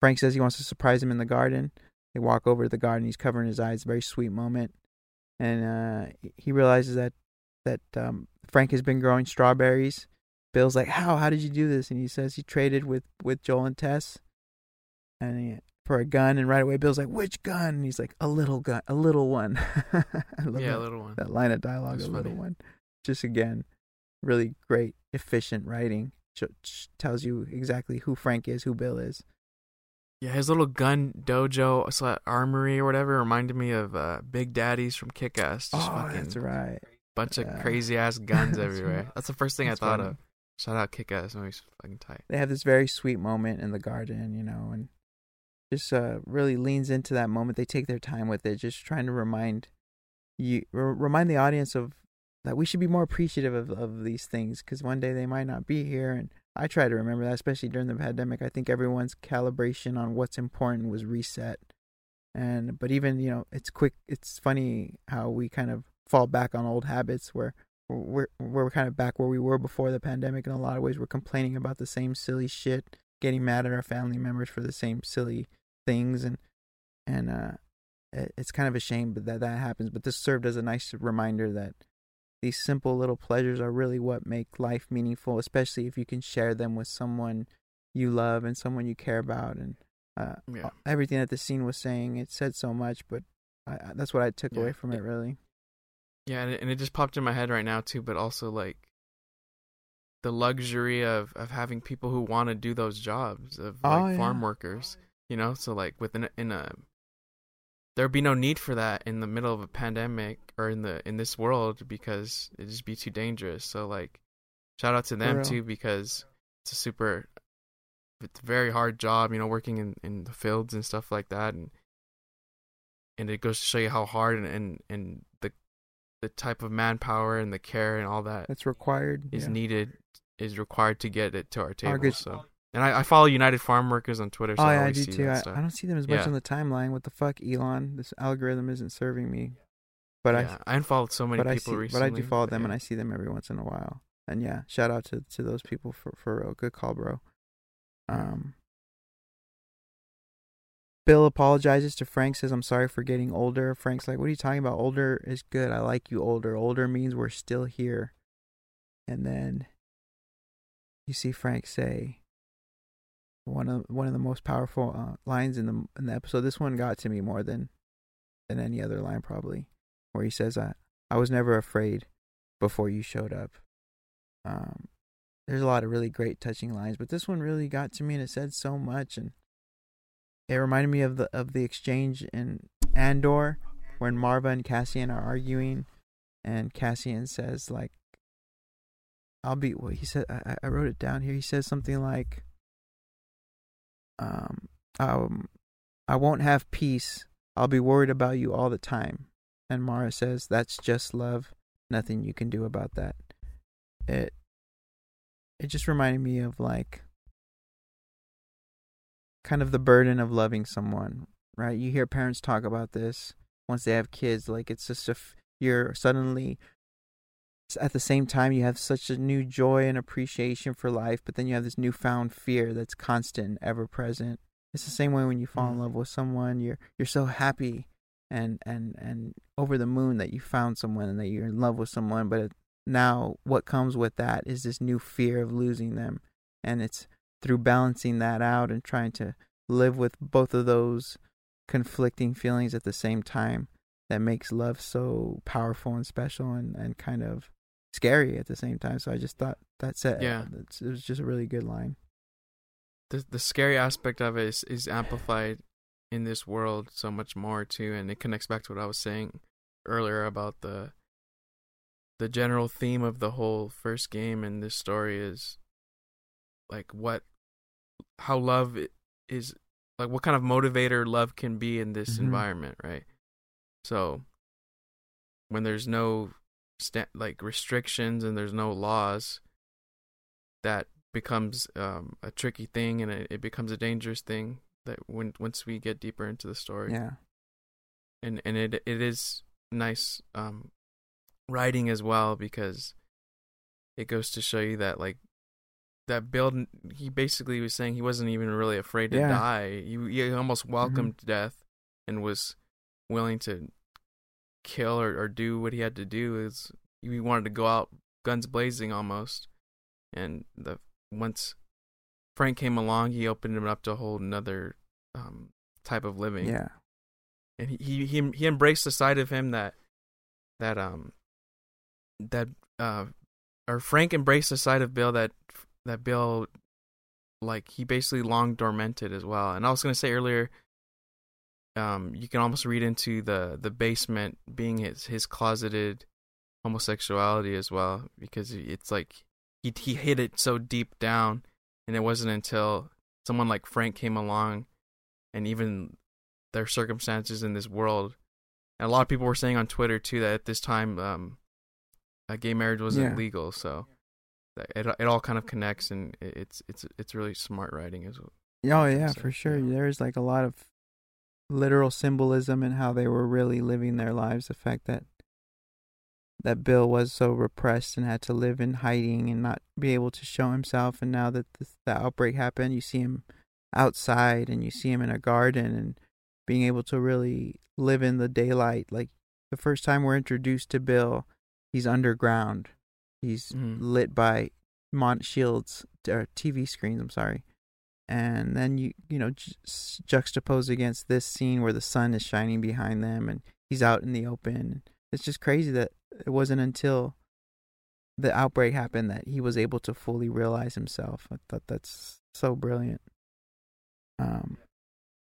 Frank says he wants to surprise him in the garden. They walk over to the garden. He's covering his eyes. Very sweet moment, and uh, he realizes that that um, Frank has been growing strawberries. Bill's like, "How? How did you do this?" And he says he traded with with Joel and Tess, and he, for a gun. And right away, Bill's like, "Which gun?" And he's like, "A little gun, a little one." I love yeah, that, a little one. that line of dialogue, a little one. Just again, really great, efficient writing. Ch- tells you exactly who Frank is, who Bill is. Yeah, his little gun dojo armory or whatever reminded me of uh, Big Daddy's from Kick Ass. Oh, fucking that's right. Bunch Yeah. of crazy ass guns everywhere. That's the first thing That's I thought funny. of. Shout out Kick Ass, movie's fucking tight. they have this very sweet moment in the garden, you know, and just uh, really leans into that moment. They take their time with it, just trying to remind you, r- remind the audience of that we should be more appreciative of, of these things because one day they might not be here. And I try to remember that, especially during the pandemic. I think everyone's calibration on what's important was reset. And but even you know, it's quick. It's funny how we kind of fall back on old habits where we're we're kind of back where we were before the pandemic in a lot of ways. We're complaining about the same silly shit, getting mad at our family members for the same silly things, and and uh, it- it's kind of a shame but that that happens. But this served as a nice reminder that these simple little pleasures are really what make life meaningful, especially if you can share them with someone you love and someone you care about. And uh, Yeah. everything that the scene was saying, it said so much, but I, I, that's what I took Yeah. away from it. Really, Yeah, and it, and it just popped in my head right now too, but also like the luxury of of having people who want to do those jobs of oh, like Oh, yeah. farm workers, you know? So like within in a there'd be no need for that in the middle of a pandemic or in the in this world because it'd just be too dangerous. So like shout out to them too because it's a super it's a very hard job, you know, working in in the fields and stuff like that and and it goes to show you how hard and and, and the type of manpower and the care and all that that's required. is yeah. needed is required to get it to our table. So, and I, I follow United Farm Workers on Twitter. So oh I yeah, I always do see too. I. I don't see them as much Yeah. on the timeline. What the fuck, Elon? This algorithm isn't serving me. but yeah, I unfollowed so many people see, recently. but I do follow them yeah. and I see them every once in a while. And yeah, shout out to to those people for for real. Good call, bro. Um. Bill apologizes to Frank, says, I'm sorry for getting older. Frank's like, What are you talking about? Older is good. I like you older. Older means we're still here. And then you see Frank say one of one of the most powerful uh, lines in the in the episode. This one got to me more than than any other line probably, where he says, "I I was never afraid before you showed up." Um, there's a lot of really great touching lines, but this one really got to me, and it said so much, and it reminded me of the of the exchange in Andor when Maarva and Cassian are arguing, and Cassian says like, "I'll be." What he said, I, I wrote it down here. He says something like, "Um, um, I won't have peace. I'll be worried about you all the time." And Mara says, "That's just love. Nothing you can do about that." It it just reminded me of like kind of the burden of loving someone, right? You hear parents talk about this once they have kids, like it's just if you're suddenly at the same time you have such a new joy and appreciation for life, but then you have this newfound fear that's constant and ever present. It's the same way when you fall in Mm. love with someone, you're you're so happy and and and over the moon that you found someone and that you're in love with someone, but it, now what comes with that is this new fear of losing them and it's through balancing that out and trying to live with both of those conflicting feelings at the same time that makes love so powerful and special and, and kind of scary at the same time. So I just thought that's it. Yeah. It's- it was just a really good line. the the scary aspect of it is, is amplified in this world so much more too, and it connects back to what I was saying earlier about the the general theme of the whole first game and this story is like what how love is like what kind of motivator love can be in this Mhm. environment, right? So when there's no like restrictions and there's no laws, that becomes um, a tricky thing and it, it becomes a dangerous thing that when once we get deeper into the story Yeah. and and it it is nice um writing as well because it goes to show you that like that Bill he basically was saying he wasn't even really afraid to Yeah. die. He, he almost welcomed death and was willing to kill or, or do what he had to do. Is he wanted to go out guns blazing almost. And the once Frank came along he opened him up to a whole another um type of living. Yeah. and he, he he he embraced the side of him that that um that uh or Frank embraced the side of Bill that that Bill like he basically long dormanted as well. And I was gonna say earlier, um, you can almost read into the the basement being his his closeted homosexuality as well because it's like he he hid it so deep down, and it wasn't until someone like Frank came along, and even their circumstances in this world. And a lot of people were saying on Twitter too that at this time, um, gay marriage wasn't Yeah. legal, so it it all kind of connects, and it's it's it's really smart writing as well. Oh yeah, for sure. yeah. There's like a lot of literal symbolism in how they were really living their lives. The fact that that Bill was so repressed and had to live in hiding and not be able to show himself, and now that the, the outbreak happened, you see him outside and you see him in a garden and being able to really live in the daylight. Like the first time we're introduced to Bill, he's underground. He's Mhm. lit by mon- shields or TV screens. I'm sorry. And then you you know ju- juxtapose against this scene where the sun is shining behind them and he's out in the open. It's just crazy that it wasn't until the outbreak happened that he was able to fully realize himself. I thought that's so brilliant. Um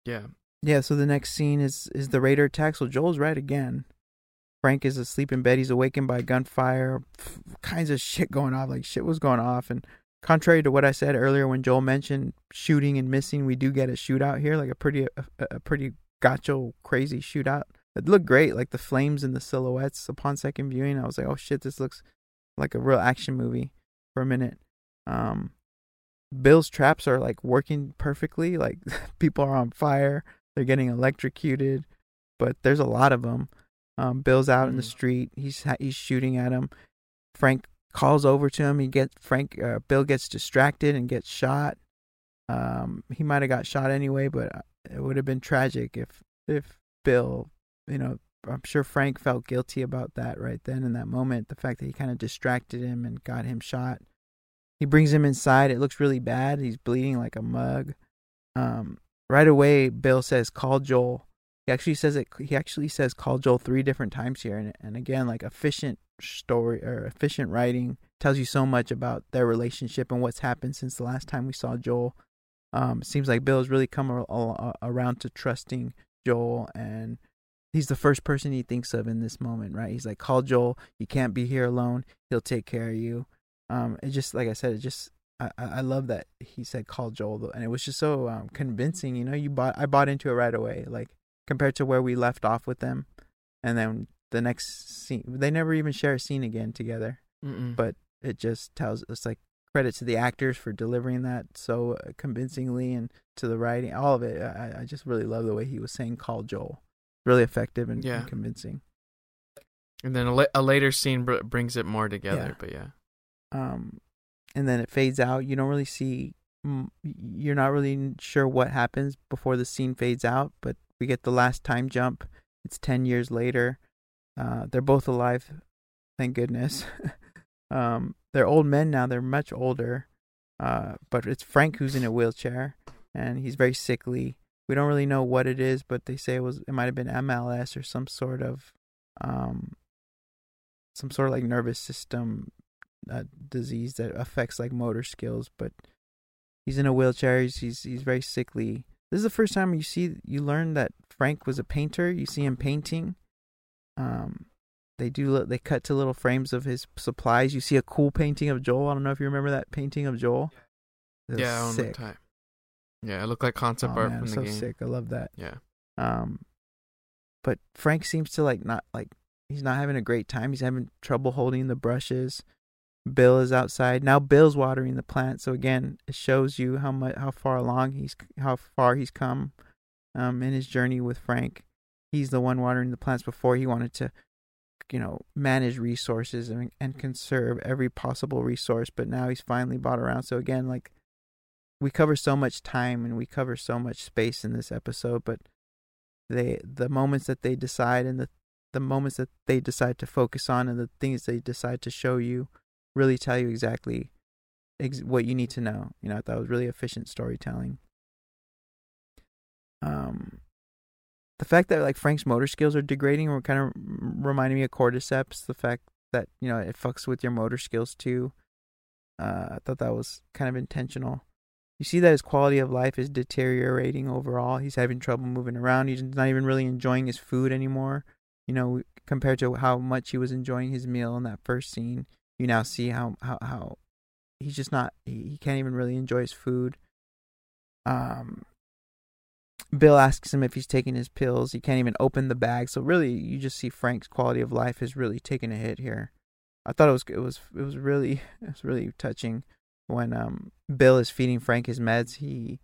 Yeah, yeah so the next scene is is the raider attack so joel's right again frank is asleep in bed he's awakened by gunfire kinds of shit going off like shit was going off and contrary to what I said earlier when Joel mentioned shooting and missing, we do get a shootout here, like a pretty a, a pretty gacho crazy shootout. It looked great, like the flames and the silhouettes upon second viewing. I was like, oh shit, this looks like a real action movie for a minute. Um, Bill's traps are like working perfectly. Like people are on fire, they're getting electrocuted, but there's a lot of them. Um, Bill's out in the Mhm. street. He's he's shooting at him. Frank calls over to him. He gets Frank. Uh, Bill gets distracted and gets shot. Um, he might have got shot anyway, but uh, it would have been tragic if if Bill, you know, I'm sure Frank felt guilty about that right then in that moment. The fact that he kind of distracted him and got him shot. He brings him inside. It looks really bad. He's bleeding like a mug. Um, right away, Bill says, "Call Joel." He actually says it. He actually says, "Call Joel" three different times here, and and again, like efficient story or efficient writing tells you so much about their relationship and what's happened since the last time we saw Joel. Um, seems like Bill's really come a- a- around to trusting Joel, and he's the first person he thinks of in this moment, right? He's like, "Call Joel. You can't be here alone. He'll take care of you." Um, it just like I said, it just I, I I love that he said call Joel, and it was just so um, convincing. You know, you bought I bought into it right away, like compared to where we left off with them, and then the next scene, they never even share a scene again together. Mm-mm. But it just tells us like credit to the actors for delivering that so uh, convincingly, and to the writing, all of it. I, I just really love the way he was saying call Joel, really effective and, Yeah. and convincing. and then a, la- a later scene br- brings it more together. Yeah. But yeah, um, and then it fades out. You don't really see. mm, You're not really sure what happens before the scene fades out, but we get the last time jump. It's ten years later. Uh, they're both alive, thank goodness. um, they're old men now. They're much older. Uh, but it's Frank who's in a wheelchair, and he's very sickly. We don't really know what it is, but they say it was it might have been MLS or some sort of um some sort of like nervous system uh, disease that affects like motor skills, but he's in a wheelchair. He's, he's he's very sickly. This is the first time you see you learn that Frank was a painter. You see him painting. Um, they do they cut to little frames of his supplies. You see a cool painting of Joel. I don't know if you remember that painting of Joel. Yeah, on sick. time. Yeah, it looked like concept oh, art man, from the so game. sick. I love that. Yeah, Um, but Frank seems to like not like he's not having a great time. He's having trouble holding the brushes. Bill is outside now. Bill's watering the plant, so again, it shows you how much how far along he's how far he's come, um, in his journey with Frank. He's the one watering the plants before he wanted to, you know, manage resources and and conserve every possible resource. But now he's finally bought around. So again, like we cover so much time and we cover so much space in this episode, but they the moments that they decide and the the moments that they decide to focus on and the things they decide to show you really tell you exactly ex- what you need to know. You know, I thought it was really efficient storytelling. Um, the fact that like Frank's motor skills are degrading were kind of reminding me of Cordyceps. The fact that you know it fucks with your motor skills too. Uh, I thought that was kind of intentional. You see that his quality of life is deteriorating overall. He's having trouble moving around. He's not even really enjoying his food anymore. You know, compared to how much he was enjoying his meal in that first scene, you now see how how how he's just not. He, he can't even really enjoy his food. Um, Bill asks him if he's taking his pills. He can't even open the bag. So really, you just see Frank's quality of life has really taken a hit here. I thought it was it was it was really it was really touching when um Bill is feeding Frank his meds. He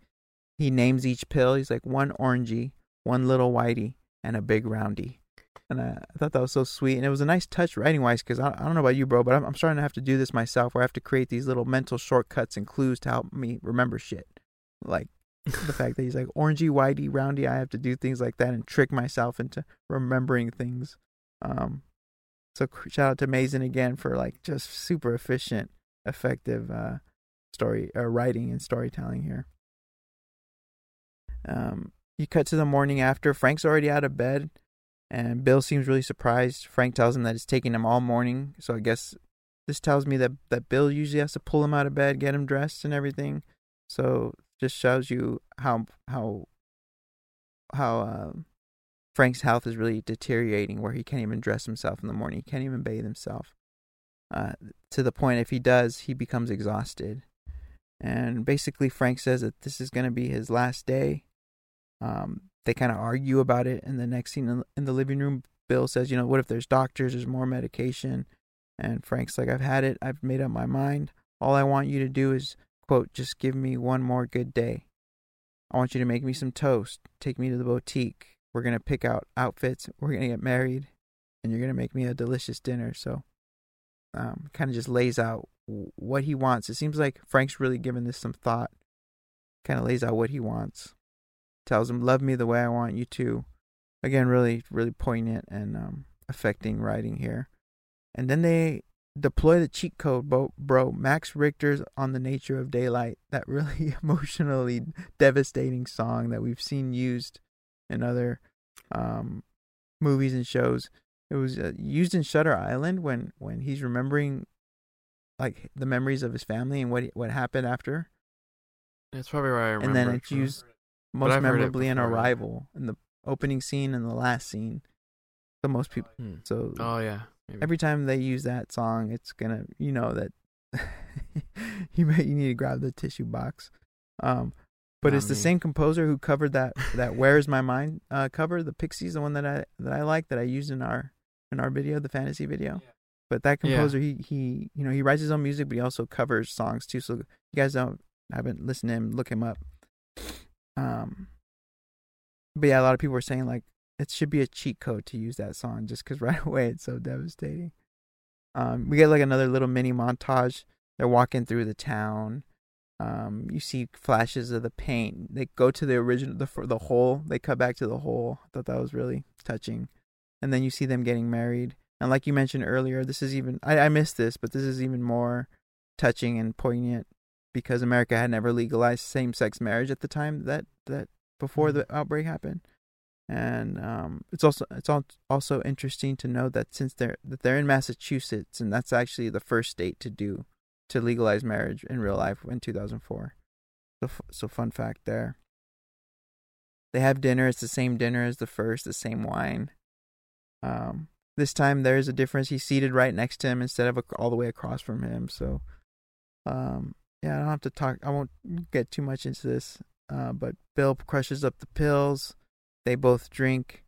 he names each pill. He's like one orangey, one little whitey, and a big roundy. And I, I thought that was so sweet, and it was a nice touch writing wise because I, I don't know about you, bro, but I'm, I'm starting to have to do this myself, where I have to create these little mental shortcuts and clues to help me remember shit. Like the fact that he's like orangey, whitey, roundy. I have to do things like that and trick myself into remembering things. Um, so shout out to Mazin again for like just super efficient, effective uh, story uh, writing and storytelling here. Um, you cut to the morning after. Frank's already out of bed, and Bill seems really surprised. Frank tells him that it's taking him all morning, so I guess this tells me that that Bill usually has to pull him out of bed, get him dressed, and everything. So just shows you how how how um, Frank's health is really deteriorating, where he can't even dress himself in the morning. He can't even bathe himself. Uh, to the point, if he does, he becomes exhausted. And basically, Frank says that this is going to be his last day. Um, they kind of argue about it. And the next scene in, in the living room, Bill says, "You know, what if there's doctors? There's more medication." And Frank's like, "I've had it. I've made up my mind. All I want you to do is quote, just give me one more good day. I want you to make me some toast. Take me to the boutique. We're gonna pick out outfits. We're gonna get married, and you're gonna make me a delicious dinner. So, um, kind of just lays out what he wants. It seems like Frank's really given this some thought. Kind of lays out what he wants. Tells him, "Love me the way I want you to." Again, really, really poignant and um, affecting writing here. And then they deploy the cheat code, bro. bro. Max Richter's on the nature of daylight. That really emotionally devastating song that we've seen used in other um, movies and shows. It was uh, used in Shutter Island when when he's remembering like the memories of his family and what what happened after. That's probably remember. And then it's used most I've heard it memorably in. Arrival in the opening scene and the last scene. So most people. Hmm. So Oh yeah. Maybe. every time they use that song, it's gonna you know that you may you need to grab the tissue box. Um, but Not it's the same composer who covered that that "Where's My Mind" uh, cover, the Pixies, the one that I that I like that I used in our in our video, the fantasy video. But that Yeah. composer, he he you know he writes his own music, but he also covers songs too. So you guys don't haven't listened to him, look him up. Um, but yeah, a lot of people were saying like it should be a cheat code to use that song just because right away it's so devastating. Um, we get like another little mini montage. They're walking through the town. Um, you see flashes of the paint. They go to the original, the the hole. They cut back to the hole. I thought that was really touching. And then you see them getting married. And like you mentioned earlier, this is even I, I missed this, but this is even more touching and poignant because America had never legalized same-sex marriage at the time that that before the outbreak happened. And um, it's also it's al- also interesting to know that since they're that they're in Massachusetts, and that's actually the first state to do to legalize marriage in real life in 2004. So, so fun fact there. They have dinner. It's the same dinner as the first, the same wine. Um, this time there's a difference. He's seated right next to him instead of ac- all the way across from him. So, um, yeah, I don't have to talk. I won't get too much into this. Uh, but Bill crushes up the pills. They both drink.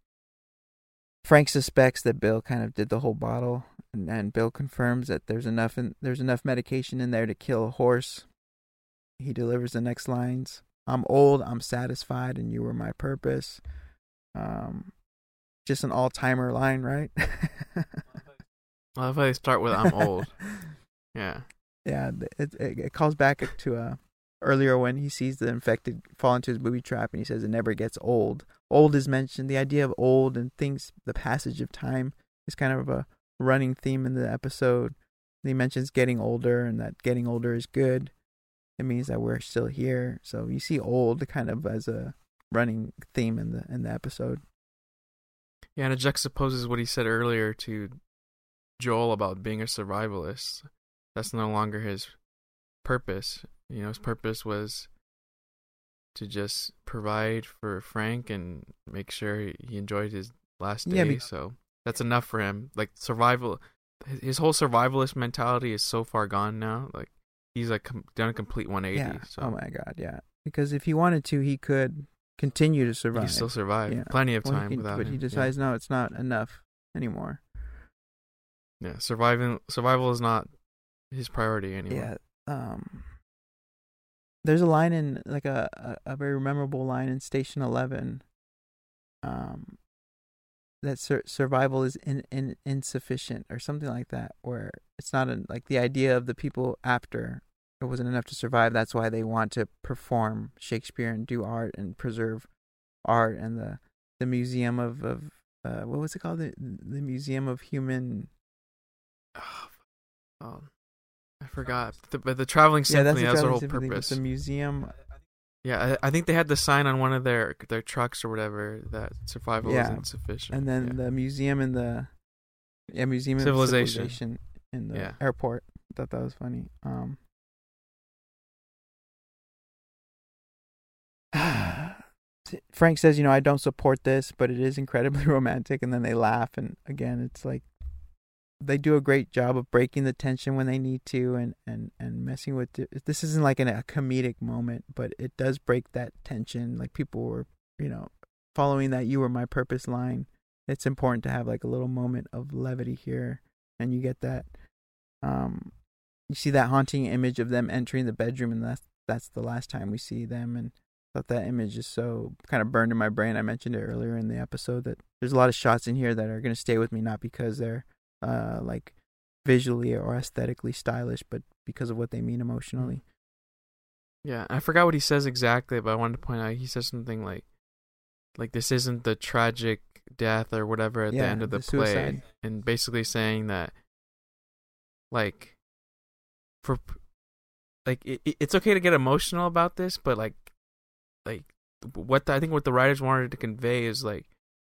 Frank suspects that Bill kind of did the whole bottle, and, and Bill confirms that there's enough in, there's enough medication in there to kill a horse. He delivers the next lines: "I'm old, I'm satisfied, and you were my purpose." Um, just an all-timer line, right? I love how they start with "I'm old." Yeah. Yeah, it, it it calls back to uh earlier when he sees the infected fall into his booby trap, and he says it never gets old. Old is mentioned. The idea of old and things, the passage of time, is kind of a running theme in the episode. He mentions getting older, and that getting older is good. It means that we're still here. So you see old kind of as a running theme in the in the episode. Yeah, and it juxtaposes what he said earlier to Joel about being a survivalist. That's no longer his purpose. You know, his mm-hmm. purpose was to just provide for Frank and make sure he enjoyed his last day. Yeah, so that's enough for him. Like survival, his- whole survivalist mentality is so far gone now. Like he's like com- done a complete 180. Yeah. So Oh my God. Yeah. Because if he wanted to, he could continue to survive. He still survive. Yeah. Plenty of Well, time can- without but him. he Yeah. decides no, it's not enough anymore. Yeah, surviving survival is not his priority anymore. Yeah. Um. There's a line in like a, a a very memorable line in Station Eleven. Um. That sur- survival is in, in insufficient or something like that, where it's not a, like the idea of the people after it wasn't enough to survive. That's why they want to perform Shakespeare and do art and preserve art and the the museum of of uh, what was it called the the museum of human Oh, I forgot. The, but the traveling yeah that's the has a traveling whole symphony, purpose. the museum Yeah, I, I think they had the sign on one of their their trucks or whatever that survival Yeah. is insufficient. and then yeah. the museum in the yeah museum Civilization. civilization in the Yeah. airport. I thought that was funny. Um, Frank says, you know, I don't support this, but it is incredibly romantic, and then they laugh, and again, it's like they do a great job of breaking the tension when they need to, and and and messing with. This isn't like an, a comedic moment, but it does break that tension. Like people were, you know, following that "you were my purpose" line. It's important to have like a little moment of levity here, and you get that. Um, you see that haunting image of them entering the bedroom, and that's that's the last time we see them, and thought that image is so kind of burned in my brain. I mentioned it earlier in the episode that there's a lot of shots in here that are going to stay with me, not because they're uh, like visually or aesthetically stylish, but because of what they mean emotionally. Yeah, I forgot what he says exactly, but I wanted to point out he says something like, like this isn't the tragic death or whatever at the end of the, the play, suicide. and basically saying that, like, for, like it, it- it's okay to get emotional about this, but like, like what the, I think what the writers wanted to convey is like,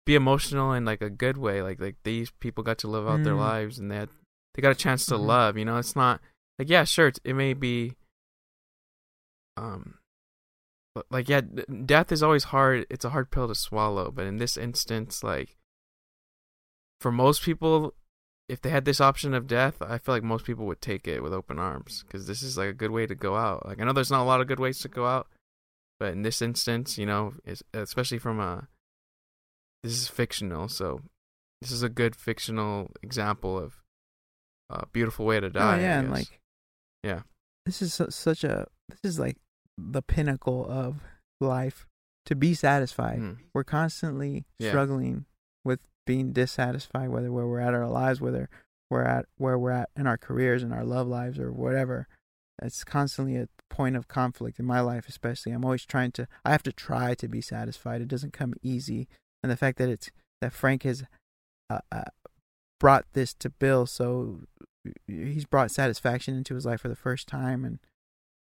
be emotional in like a good way, like like these people got to live out their Mm. lives and they had, they got a chance to Mhm. love, you know, it's not like yeah, sure, it's, it may be um but, like yeah death is always hard it's a hard pill to swallow but in this instance like for most people if they had this option of death i feel like most people would take it with open arms because this is like a good way to go out like i know there's not a lot of good ways to go out but in this instance you know especially from a this is fictional so this is a good fictional example of a beautiful way to die oh yeah, and like Yeah. this is such a this is like the pinnacle of life to be satisfied. Mm. We're constantly Yeah. struggling with being dissatisfied, whether where we're at our lives, whether we're at where we're at in our careers and our love lives or whatever. It's constantly a point of conflict in my life, especially. I'm always trying to. I have to try to be satisfied. It doesn't come easy, and the fact that it's that Frank has uh, uh, brought this to Bill, so he's brought satisfaction into his life for the first time, and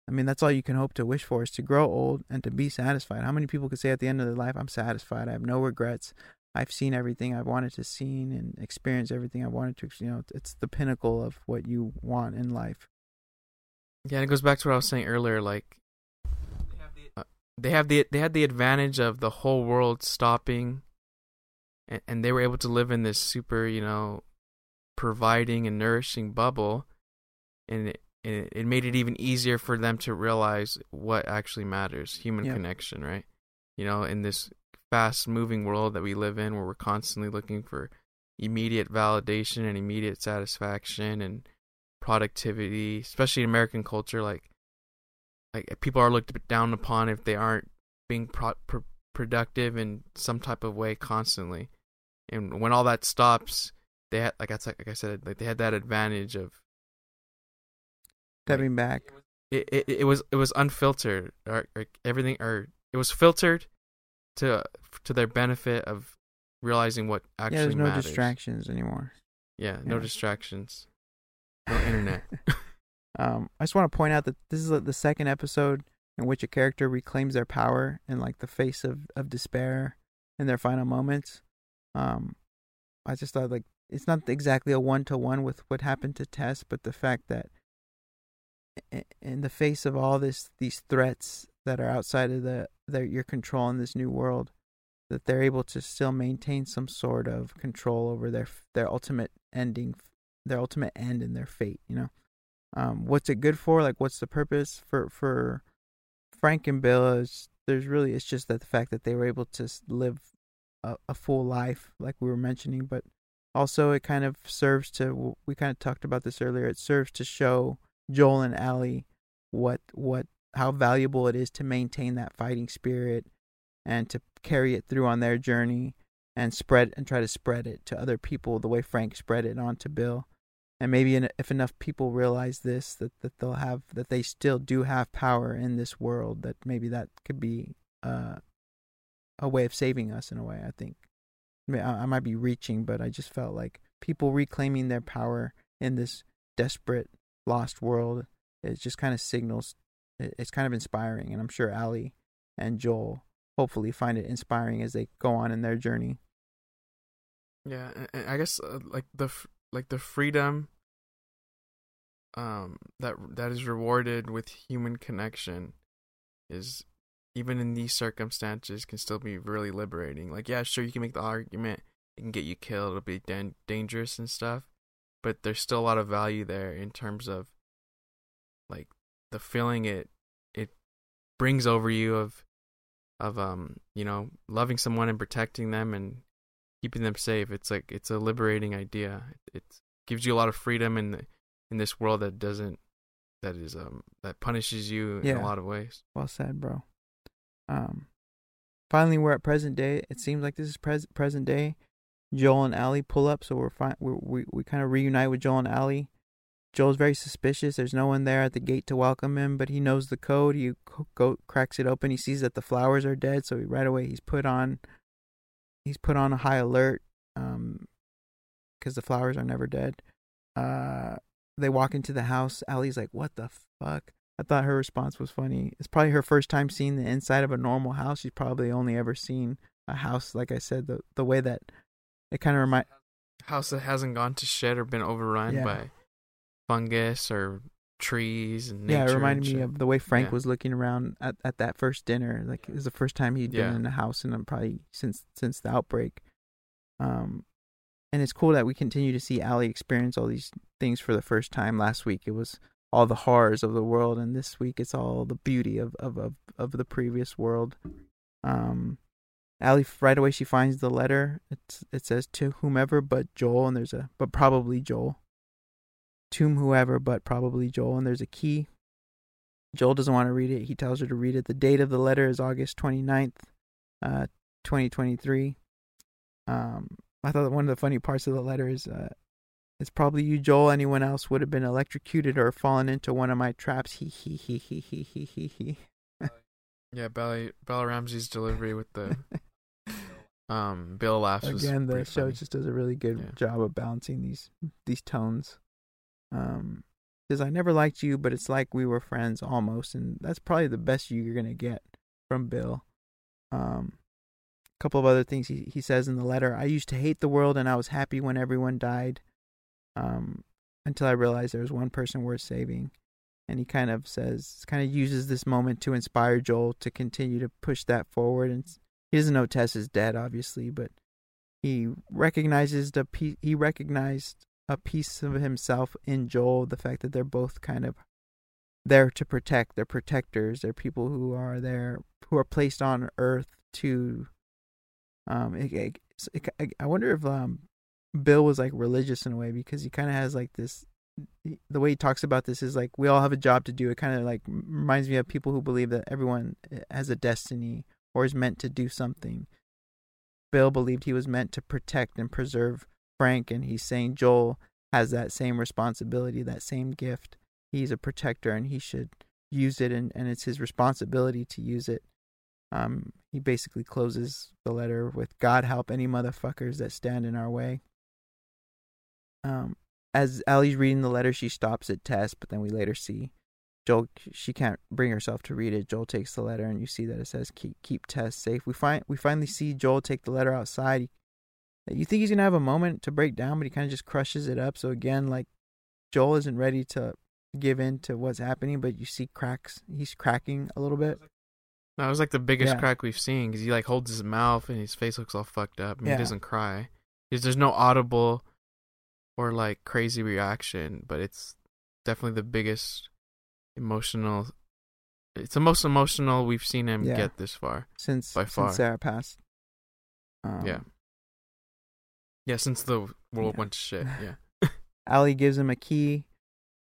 I mean that's all you can hope to wish for is to grow old and to be satisfied. How many people could say at the end of their life, "I'm satisfied. I have no regrets. I've seen everything I wanted to see and experience everything I wanted to." You know, it's the pinnacle of what you want in life. Yeah, and it goes back to what I was saying earlier. Like, uh, they have the they had the advantage of the whole world stopping, and, and they were able to live in this super, you know, providing and nourishing bubble, and it, it it made it even easier for them to realize what actually matters: human Yeah. connection, right? You know, in this fast moving world that we live in, where we're constantly looking for immediate validation and immediate satisfaction and productivity, especially in American culture. Like, like people are looked down upon if they aren't being pro- pr- productive in some type of way constantly. And when all that stops, they had, like I said, like I said, like they had that advantage of Stepping back, it. It, it was it was unfiltered, or, or everything, or it was filtered to to their benefit of realizing what actually yeah, there's no matters. distractions anymore. Yeah, no Yeah. distractions, no internet. Um, I just want to point out that this is the second episode in which a character reclaims their power in like the face of, of despair in their final moments. Um, I just thought like it's not exactly a one to one with what happened to Tess, but the fact that in the face of all this these threats that are outside of the your control in this new world, that they're able to still maintain some sort of control over their their ultimate ending, their ultimate end and their fate. You know um, what's it good for? Like, what's the purpose for for Frank and Bill? Is there's really it's just that the fact that they were able to live a, a full life, like we were mentioning, but also it kind of serves to we kind of talked about this earlier. It serves to show Joel and Ellie what what how valuable it is to maintain that fighting spirit and to carry it through on their journey and spread and try to spread it to other people the way Frank spread it on to Bill and maybe if enough people realize this that, that they'll have that they still do have power in this world that maybe that could be uh, a way of saving us in a way i think. I, mean, I, I might be reaching but i just felt like people reclaiming their power in this desperate lost world it just kind of signals it, it's kind of inspiring. And i'm sure Ellie and joel hopefully find it inspiring as they go on in their journey. Yeah, I guess uh, like the like the freedom um that that is rewarded with human connection is even in these circumstances can still be really liberating. Like yeah, sure you can make the argument it can get you killed, it'll be dan- dangerous and stuff, but there's still a lot of value there in terms of like the feeling it it brings over you of of um you know loving someone and protecting them and keeping them safe. It's like it's a liberating idea. It gives you a lot of freedom in the, in this world that doesn't that is um that punishes you in a lot of ways. Well said, bro. Um, finally, we're at present day. It seems like this is pres- present day. Joel and Ellie pull up, so we're fine. we we we kind of reunite with Joel and Ellie. Joel's very suspicious. There's no one there at the gate to welcome him, but he knows the code. He co- go cracks it open. He sees that the flowers are dead, so he, right away he's put on he's put on a high alert um because the flowers are never dead. Uh, they walk into the house. Ellie's like, "What the fuck?" I thought her response was funny. It's probably her first time seeing the inside of a normal house. She's probably only ever seen a house, like I said, the the way that it kind of remind. House that hasn't gone to shit or been overrun Yeah. by fungus or trees and nature. Yeah, it reminded me shit. of the way Frank Yeah. was looking around at, at that first dinner. Like it was the first time he'd been in a house in a, probably since since the outbreak. Um, and it's cool that we continue to see Ellie experience all these things for the first time. Last week it was all the horrors of the world, and this week it's all the beauty of of of, of the previous world. Um, Ellie right away she finds the letter. It's it says to whomever but Joel, and there's a but probably Joel. To whoever but probably Joel, and there's a key. Joel doesn't want to read it. He tells her to read it. The date of the letter is August 29th, uh, 2023. Um, I thought that one of the funny parts of the letter is uh, it's probably you, Joel. Anyone else would have been electrocuted or fallen into one of my traps. He he he he he he he he. Yeah, Bella, Bella Ramsey's delivery with the um Bill laughs Again, the pretty show funny. just does a really good Yeah. job of balancing these these tones. Um, says I never liked you, but it's like we were friends almost, and that's probably the best you're gonna get from Bill. Um, a couple of other things he he says in the letter. I used to hate the world, and I was happy when everyone died. Um, until I realized there was one person worth saving. And he kind of says, kind of uses this moment to inspire Joel to continue to push that forward. And he doesn't know Tess is dead, obviously, but he recognizes the he recognized a piece of himself in Joel, the fact that they're both kind of there to protect. They're protectors. They're people who are there who are placed on Earth to. Um, it, it, it, I wonder if um, Bill was like religious in a way because he kind of has like this. The way he talks about this is like we all have a job to do. It kind of like reminds me of people who believe that everyone eh, has a destiny or is meant to do something. Bill believed he was meant to protect and preserve Frank, and he's saying Joel has that same responsibility, that same gift. He's a protector, and he should use it, and, and it's his responsibility to use it. Um, he basically closes the letter with "God help any motherfuckers that stand in our way." Um, as Ellie's reading the letter, she stops at Tess, but then we later see Joel. She can't bring herself to read it. Joel takes the letter, and you see that it says "Keep keep Tess safe." We find we finally see Joel take the letter outside. He, you think he's gonna have a moment to break down, but he kind of just crushes it up. So again, like Joel isn't ready to give in to what's happening, but you see cracks. He's cracking a little bit. That was like the biggest Yeah. crack we've seen because he like holds his mouth and his face looks all fucked up. And Yeah. He doesn't cry. There's, there's no audible or like crazy reaction, but it's definitely the biggest emotional. It's the most emotional we've seen him Yeah. get this far. since By far. since Sarah passed. Um, Yeah. Yeah, since the world Yeah. went to shit. Yeah. Ellie gives him a key.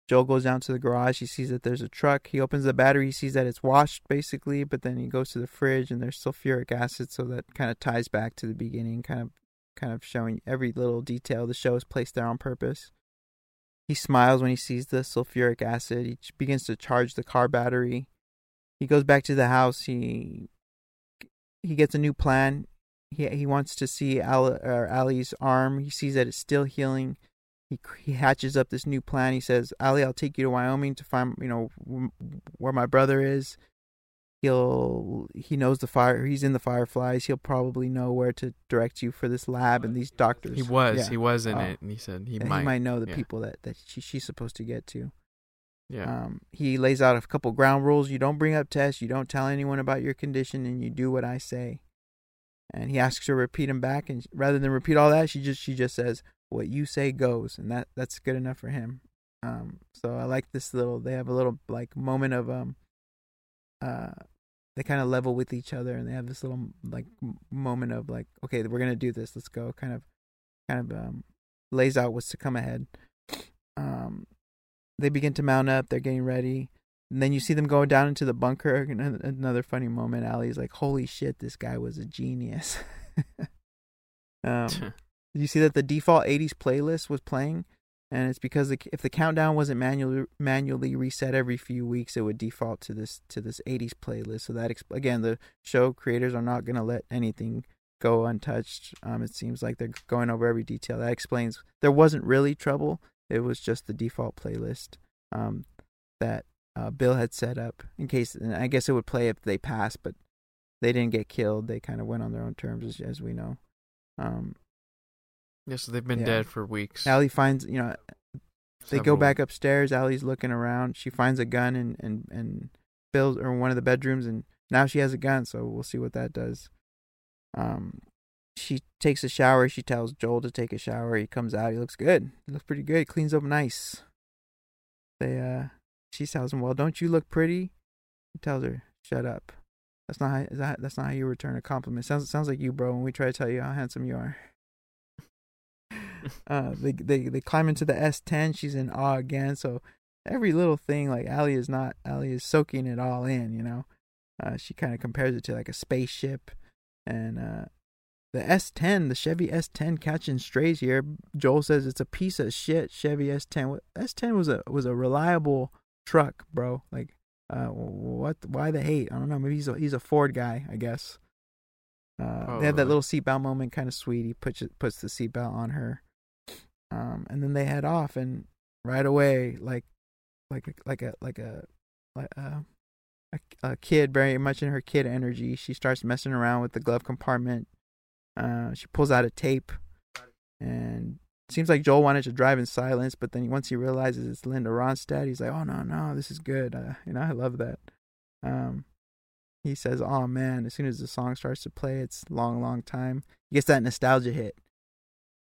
Joel goes down to the garage. He sees that there's a truck. He opens the battery. He sees that it's washed, basically, but then he goes to the fridge and there's sulfuric acid, so that kind of ties back to the beginning, kind of, kind of showing every little detail. The show is placed there on purpose. He smiles when he sees the sulfuric acid. He ch- begins to charge the car battery. He goes back to the house. He he gets a new plan. He he wants to see Al, or Ellie's arm. He sees that it's still healing he he hatches up this new plan. He says, "Ellie, I'll take you to Wyoming to find you know w- where my brother is. He'll he knows the fire. He's in the Fireflies. He'll probably know where to direct you for this lab and these doctors. He was. Yeah. He was in Oh. it, and he said he might. he might know the yeah. people that that she, she's supposed to get to. Yeah. Um, he lays out a couple ground rules. You don't bring up Tess. You don't tell anyone about your condition, and you do what I say. And he asks her to repeat him back, and rather than repeat all that, she just she just says, "What you say goes," and that that's good enough for him. Um, so I like this little. They have a little like moment of um, uh, they kind of level with each other, and they have this little like moment of like, okay, we're gonna do this. Let's go. Kind of, kind of um, lays out what's to come ahead. Um, they begin to mount up. They're getting ready. And then you see them go down into the bunker. Another funny moment. Ellie's like, "Holy shit, this guy was a genius." um, you see that the default 80s playlist was playing and it's because the, if the countdown wasn't manually manually reset every few weeks it would default to this to this 80s playlist so that exp- again the show creators are not going to let anything go untouched um it seems like they're going over every detail that explains there wasn't really trouble it was just the default playlist um that uh, Bill had set up in case and I guess it would play if they passed but they didn't get killed they kind of went on their own terms as, as we know um Yeah, so they've been Yeah. dead for weeks. Ellie finds, you know, they go back upstairs. Ellie's looking around. She finds a gun in and and Bill's or one of the bedrooms, and now she has a gun. So we'll see what that does. Um, she takes a shower. She tells Joel to take a shower. He comes out. He looks good. He looks pretty good. Cleans up nice. They uh, she tells him, "Well, don't you look pretty?" He tells her, "Shut up. That's not how, is that, that's not how you return a compliment. Sounds sounds like you, bro. When we try to tell you how handsome you are." uh, they they they climb into the S10. She's in awe again. So every little thing, like Ellie is not Ellie is soaking it all in. You know, uh, she kind of compares it to like a spaceship, and uh, the S10, the Chevy S10 catching strays here. Joel says it's a piece of shit Chevy S10. S10 was a was a reliable truck, bro. Like, uh, what? Why the hate? I don't know. Maybe he's a he's a Ford guy, I guess. Uh, they had that little seatbelt moment, kind of sweet. He puts puts the seatbelt on her, um, and then they head off, and right away, like, like, like a, like a, like a, a, a kid, very much in her kid energy. She starts messing around with the glove compartment. Uh, she pulls out a tape, and seems like Joel wanted to drive in silence, but then once he realizes it's Linda Ronstadt, he's like, "Oh no, no, this is good." Uh, you know, I love that. Um, he says, "Oh man!" As soon as the song starts to play, it's long, long time. He gets that nostalgia hit,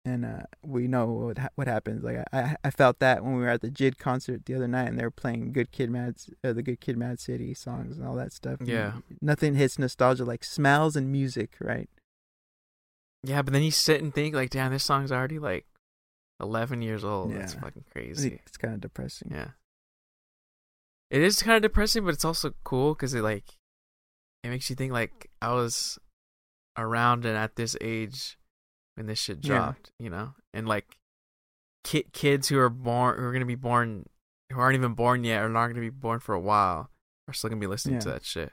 and uh, we know what ha- what happens. Like I, I, felt that when we were at the JID concert the other night, and they were playing "Good Kid, Mad," uh, the "Good Kid, Mad City" songs and all that stuff. Yeah. nothing hits nostalgia like smells and music, right? Yeah, but then you sit and think like, damn, this song's already like eleven years old. That's fucking crazy. it's kind of depressing. Yeah. It is kind of depressing, but it's also cool because it like it makes you think like I was around and at this age when this shit Yeah. dropped, you know, and like ki- kids who are born who are gonna be born who aren't even born yet or not gonna be born for a while are still gonna be listening to that shit.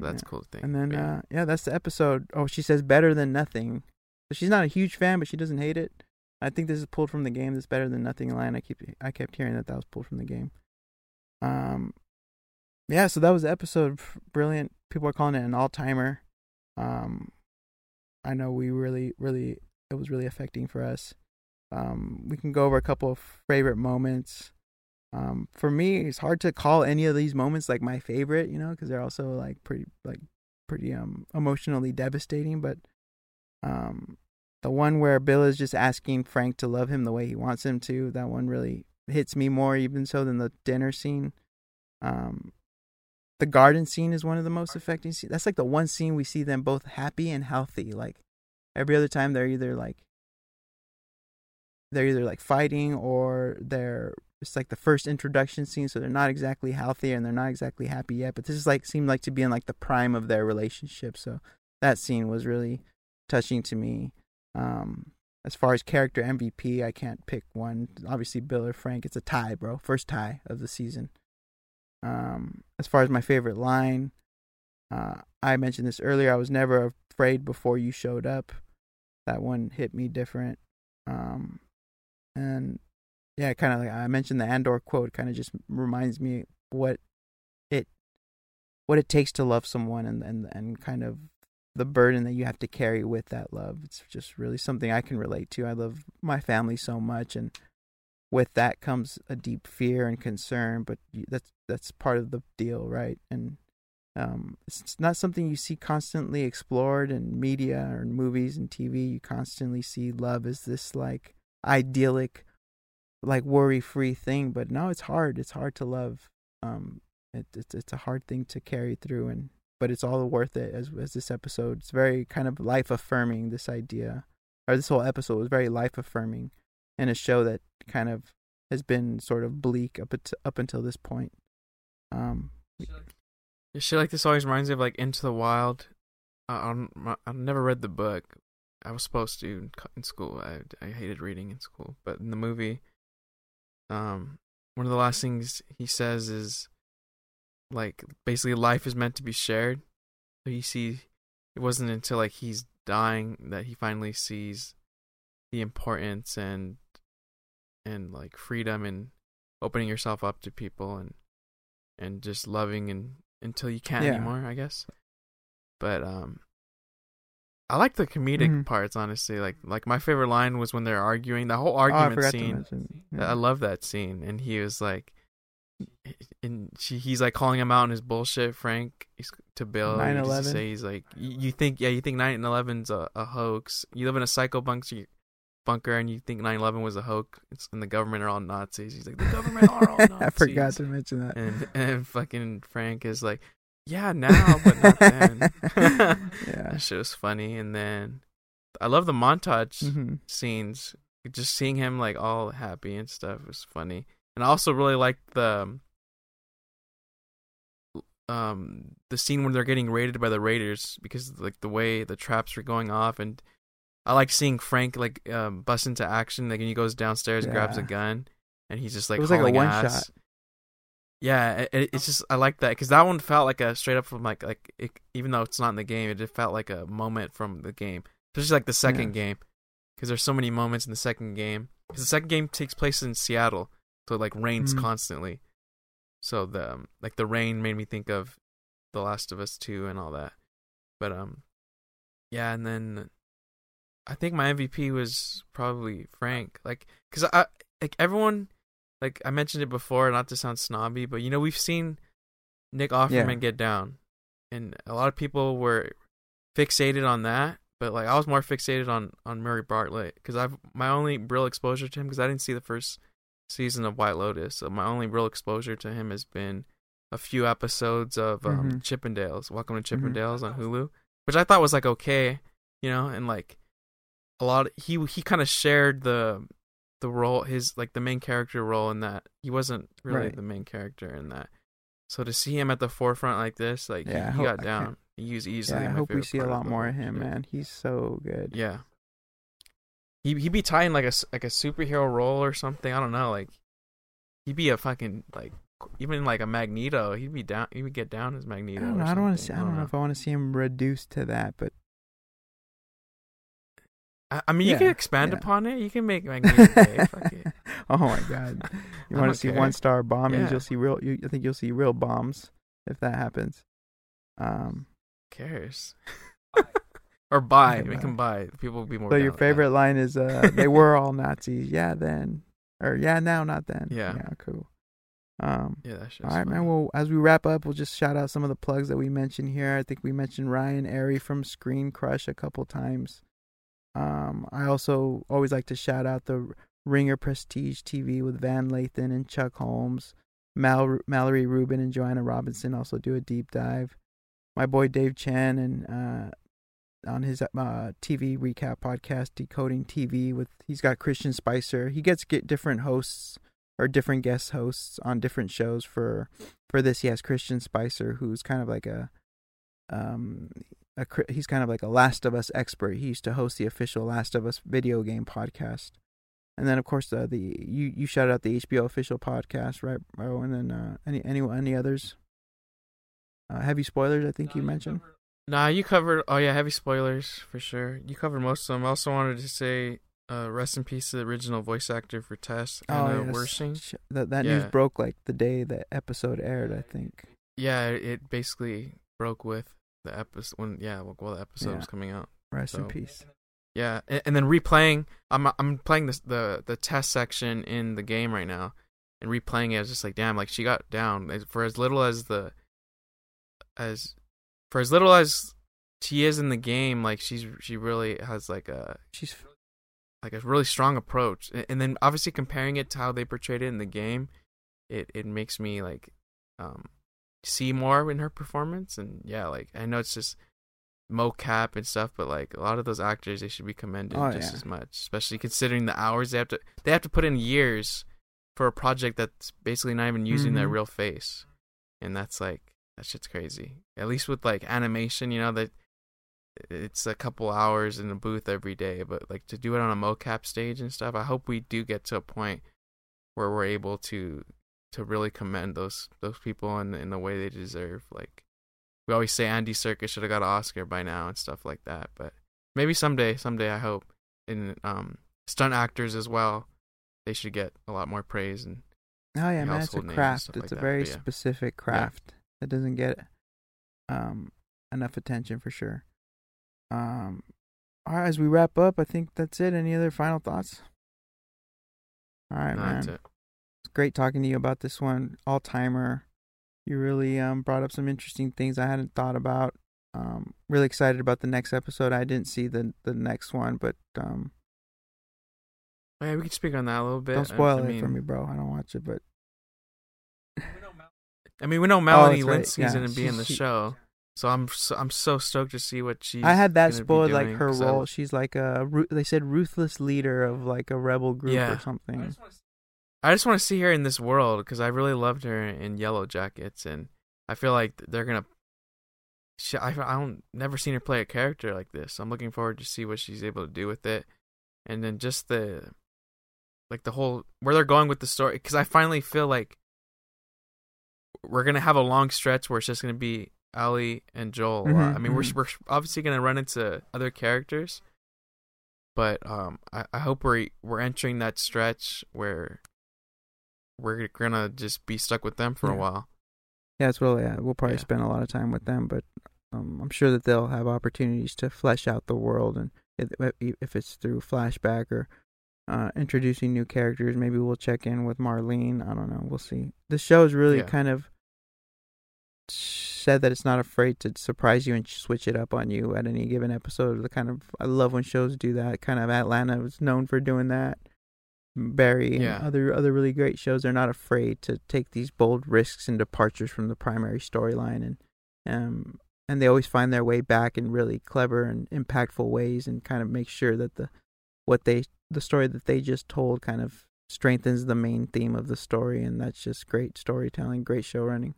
That's Yeah. cool thing. And then, yeah. uh, yeah, that's the episode. Oh, she says better than nothing. So she's not a huge fan, but she doesn't hate it. I think this is pulled from the game. This better than nothing line. I keep, I kept hearing that that was pulled from the game. Um, yeah. So that was the episode. Brilliant. People are calling it an all timer. Um, I know we really, really, it was really affecting for us. Um, we can go over a couple of favorite moments. Um, for me, it's hard to call any of these moments like my favorite, you know, because they're also like pretty, like pretty um emotionally devastating. But um, the one where Bill is just asking Frank to love him the way he wants him to, that one really hits me more, even so than the dinner scene. Um, the garden scene is one of the most affecting scenes. That's like the one scene we see them both happy and healthy. Like every other time, they're either like they're either like fighting or they're it's like the first introduction scene, so they're not exactly healthy and they're not exactly happy yet. But this is like seemed like to be in like the prime of their relationship. So that scene was really touching to me. Um, as far as character MVP, I can't pick one. Obviously, Bill or Frank. It's a tie, bro. First tie of the season. Um, as far as my favorite line, uh, I mentioned this earlier. I was never afraid before you showed up. That one hit me different. Um, and yeah, kind of like I mentioned the Andor quote. Kind of just reminds me what it what it takes to love someone, and and and kind of the burden that you have to carry with that love. It's just really something I can relate to. I love my family so much, and with that comes a deep fear and concern. But that's that's part of the deal, right? And um, it's it's not something you see constantly explored in media or in movies and TV. You constantly see love as this like idyllic, like worry-free thing. But no, it's hard. It's hard to love. Um, it, it's it's a hard thing to carry through, and but it's all worth it. As as this episode, it's very kind of life affirming. This idea, or this whole episode was very life affirming, in a show that kind of has been sort of bleak up at, up until this point. Um, Yeah, Shit like this always reminds me of like Into the Wild. I, I'm, I've never read the book. I was supposed to in in school. I I hated reading in school, but in the movie, um, one of the last things he says is like basically life is meant to be shared. So you see, it wasn't until like he's dying that he finally sees the importance and and like freedom and opening yourself up to people and and just loving and until you can't Yeah. anymore, I guess. But um I like the comedic Mhm. parts honestly. Like like my favorite line was when they're arguing. The whole oh, I argument scene. mention. I love that scene and he was like and she, he's like calling him out on his bullshit, Frank, to Bill. He just 9/11? Say he's like, you, you think, yeah, you think 9/11's a, a hoax. You live in a psycho bunker, bunker, and you think 9/11 was a hoax, It's- and the government are all Nazis. He's like, the government are all Nazis. I forgot to mention that. And and fucking Frank is like, yeah, now, but not then. yeah. that shit was funny. And then I love the montage hmm scenes. Just seeing him like all happy and stuff was funny. And I also really like the um the scene when they're getting raided by the raiders because like the way the traps were going off and I like seeing Frank like um bust into action like and he goes downstairs and grabs a gun and he's just like It was like a one ass. shot. Yeah, it- it's just I like that because that one felt like a straight up from like like it, even though it's not in the game, it just felt like a moment from the game, especially like the second Yeah. game because there's so many moments in the second game because the second game takes place in Seattle, so it like rains Mhm. constantly. So the um, like the rain made me think of The Last of Us two and all that, but um, yeah, and then I think my MVP was probably Frank, like because I like everyone like I mentioned it before, not to sound snobby, but you know we've seen Nick Offerman Yeah. get down, and a lot of people were fixated on that. But like I was more fixated on on Murray Bartlett because I've my only real exposure to him because I didn't see the first season of White Lotus, so my only real exposure to him has been a few episodes of um, Mhm. Chippendales, Welcome to Mhm. Chippendales on Hulu, which I thought was like okay, you know, and like a lot he he kind of shared the the role his like the main character role in that he wasn't really Right. the main character in that so to see him at the forefront like this like Yeah, he, he hope- got down he was easily Yeah, I hope we see a lot more of him, man. He's so good. yeah he he'd be tying like a like a superhero role or something i don't know like he'd be a fucking like even like a magneto he'd be down he would get down as I magneto don't know. I don't want to see. something. I don't know if I want to see him reduced to that, but I, I mean you Yeah, can expand yeah. upon it you can make magneto gay fuck it oh my god, you want don't to see one star bombings? Yeah. You'll see real. You, I think you'll see real bombs if that happens. Um. cares or buy we can buy people will be more So your favorite line is, uh, "They were all Nazis." Yeah, then, or yeah, now, not then. Yeah. Yeah, cool. Um. yeah that shit's All right, man. Well, as we wrap up, we'll just shout out some of the plugs that we mentioned here. I think we mentioned Ryan Arey from Screen Crush a couple times. Um, I also always like to shout out the Ringer Prestige TV with Van Lathan and Chuck Holmes. Mal- Mallory Rubin and Joanna Robinson also do a deep dive. My boy Dave Chen and uh, on his uh, TV recap podcast, Decoding TV, with he's got Christian Spicer. He gets get different hosts or different guest hosts on different shows for for this. He has christian spicer who's kind of like a um a he's kind of like a last of us expert. He used to host the official last of us video game podcast. And then of course uh, the you you shout out the hbo official podcast right bro? And then uh any any any others? Uh, heavy spoilers i think you mentioned Nah, you covered. Oh yeah, heavy spoilers for sure. You covered most of them. I also wanted to say, uh, rest in peace to the original voice actor for Tess, Anna yes. Wersching. Sh- that that news broke like the day the episode aired i think Yeah, it basically broke with the episode when yeah, well, the episode Yeah. was coming out. rest in peace Yeah, and, and then replaying. I'm I'm playing this the the Tess section in the game right now, and replaying it. I was just like, damn, like she got down for as little as the as for as little as she is in the game. Like she's she really has like a she's like a really strong approach, and then obviously comparing it to how they portrayed it in the game, it it makes me like um see more in her performance. And yeah, like I know it's just mocap and stuff, but like a lot of those actors, they should be commended Oh, just yeah. as much, especially considering the hours they have to they have to put in years for a project that's basically not even using their Mhm. real face. and that's like that shit's crazy. At least with like animation, you know that it's a couple hours in the booth every day, but like to do it on a mocap stage and stuff. I hope we do get to a point where we're able to to really commend those those people in in the way they deserve. Like we always say, Andy Serkis should have got an Oscar by now and stuff like that. But maybe someday, someday I hope. And um, stunt actors as well, they should get a lot more praise and Oh yeah, man, it's a household names and craft. It's like a that, very but yeah. specific craft that doesn't get um enough attention for sure. Um, all right, as we wrap up, I think that's it. Any other final thoughts? All right, no, man. that's it. It's great talking to you about this one, all timer. You really um brought up some interesting things I hadn't thought about. Um, really excited about the next episode. I didn't see the the next one, but um, Oh, yeah, we could speak on that a little bit. don't I- spoil I it mean, for me, bro. I don't watch it, but I mean, we know oh, Melanie Oh, that's right, Lynskey's yeah. gonna be in the She- show, so I'm so, I'm so stoked to see what she. I had that gonna be spoiled like her her 'cause I- role. She's like a they said ruthless leader of like a rebel group Yeah. or something. I just want to see her in this world because I really loved her in Yellow Jackets, and I feel like they're gonna. She, I I don't never seen her play a character like this. I'm looking forward to see what she's able to do with it, and then just the, like the whole where they're going with the story. Because I finally feel like we're gonna have a long stretch where it's just gonna be Ellie and Joel. Mhm, I mean, mhm. we're we're obviously gonna run into other characters, but um, I, I hope we're we're entering that stretch where we're gonna just be stuck with them for a while. Yeah, that's what yeah, we'll probably Yeah. spend a lot of time with them, but um, I'm sure that they'll have opportunities to flesh out the world, and if, if it's through flashback or uh, introducing new characters, maybe we'll check in with Marlene. I don't know. We'll see. The show is really Yeah. kind of said that it's not afraid to surprise you and switch it up on you at any given episode. The kind of I love when shows do that. Kind of Atlanta was known for doing that. Barry and Yeah. other other really great shows are not afraid to take these bold risks and departures from the primary storyline and um and they always find their way back in really clever and impactful ways and kind of make sure that the what they the story that they just told kind of strengthens the main theme of the story and that's just great storytelling, great show running.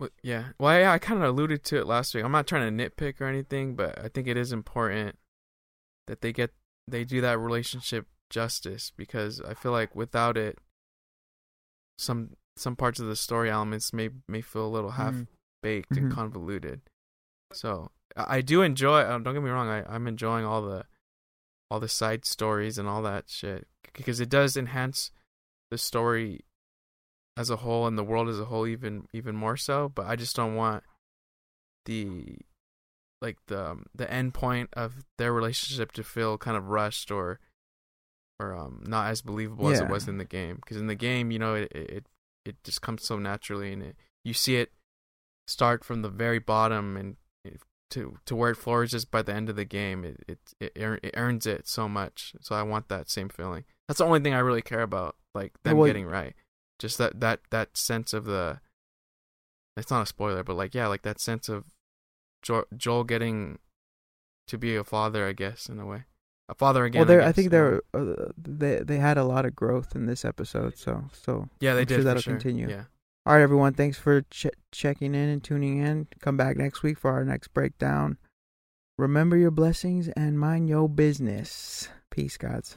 Well, yeah. Well, yeah, I kind of alluded to it last week. I'm not trying to nitpick or anything, but I think it is important that they get they do that relationship justice because I feel like without it, some some parts of the story elements may may feel a little half Mhm. baked and Mhm. convoluted. So I I do enjoy. Uh, don't get me wrong. I I'm enjoying all the all the side stories and all that shit because it does enhance the story as a whole and the world as a whole even even more so but i just don't want the like the um, the end point of their relationship to feel kind of rushed or or um not as believable as it was in the game. Because in the game you know it, it it just comes so naturally and it, you see it start from the very bottom and it, to to where it flourishes by the end of the game it it it, it earns it so much. So i want that same feeling. That's the only thing i really care about like them Well, getting right just that that that sense of the it's not a spoiler but like yeah like that sense of jo- joel getting to be a father i guess in a way a father again well, there I, guess, think there uh, they they had a lot of growth in this episode, so so yeah they I'm did sure that'll sure. continue. yeah All right, everyone. Thanks for ch- checking in and tuning in. Come back next week for our next breakdown. Remember your blessings and mind your business. Peace, gods.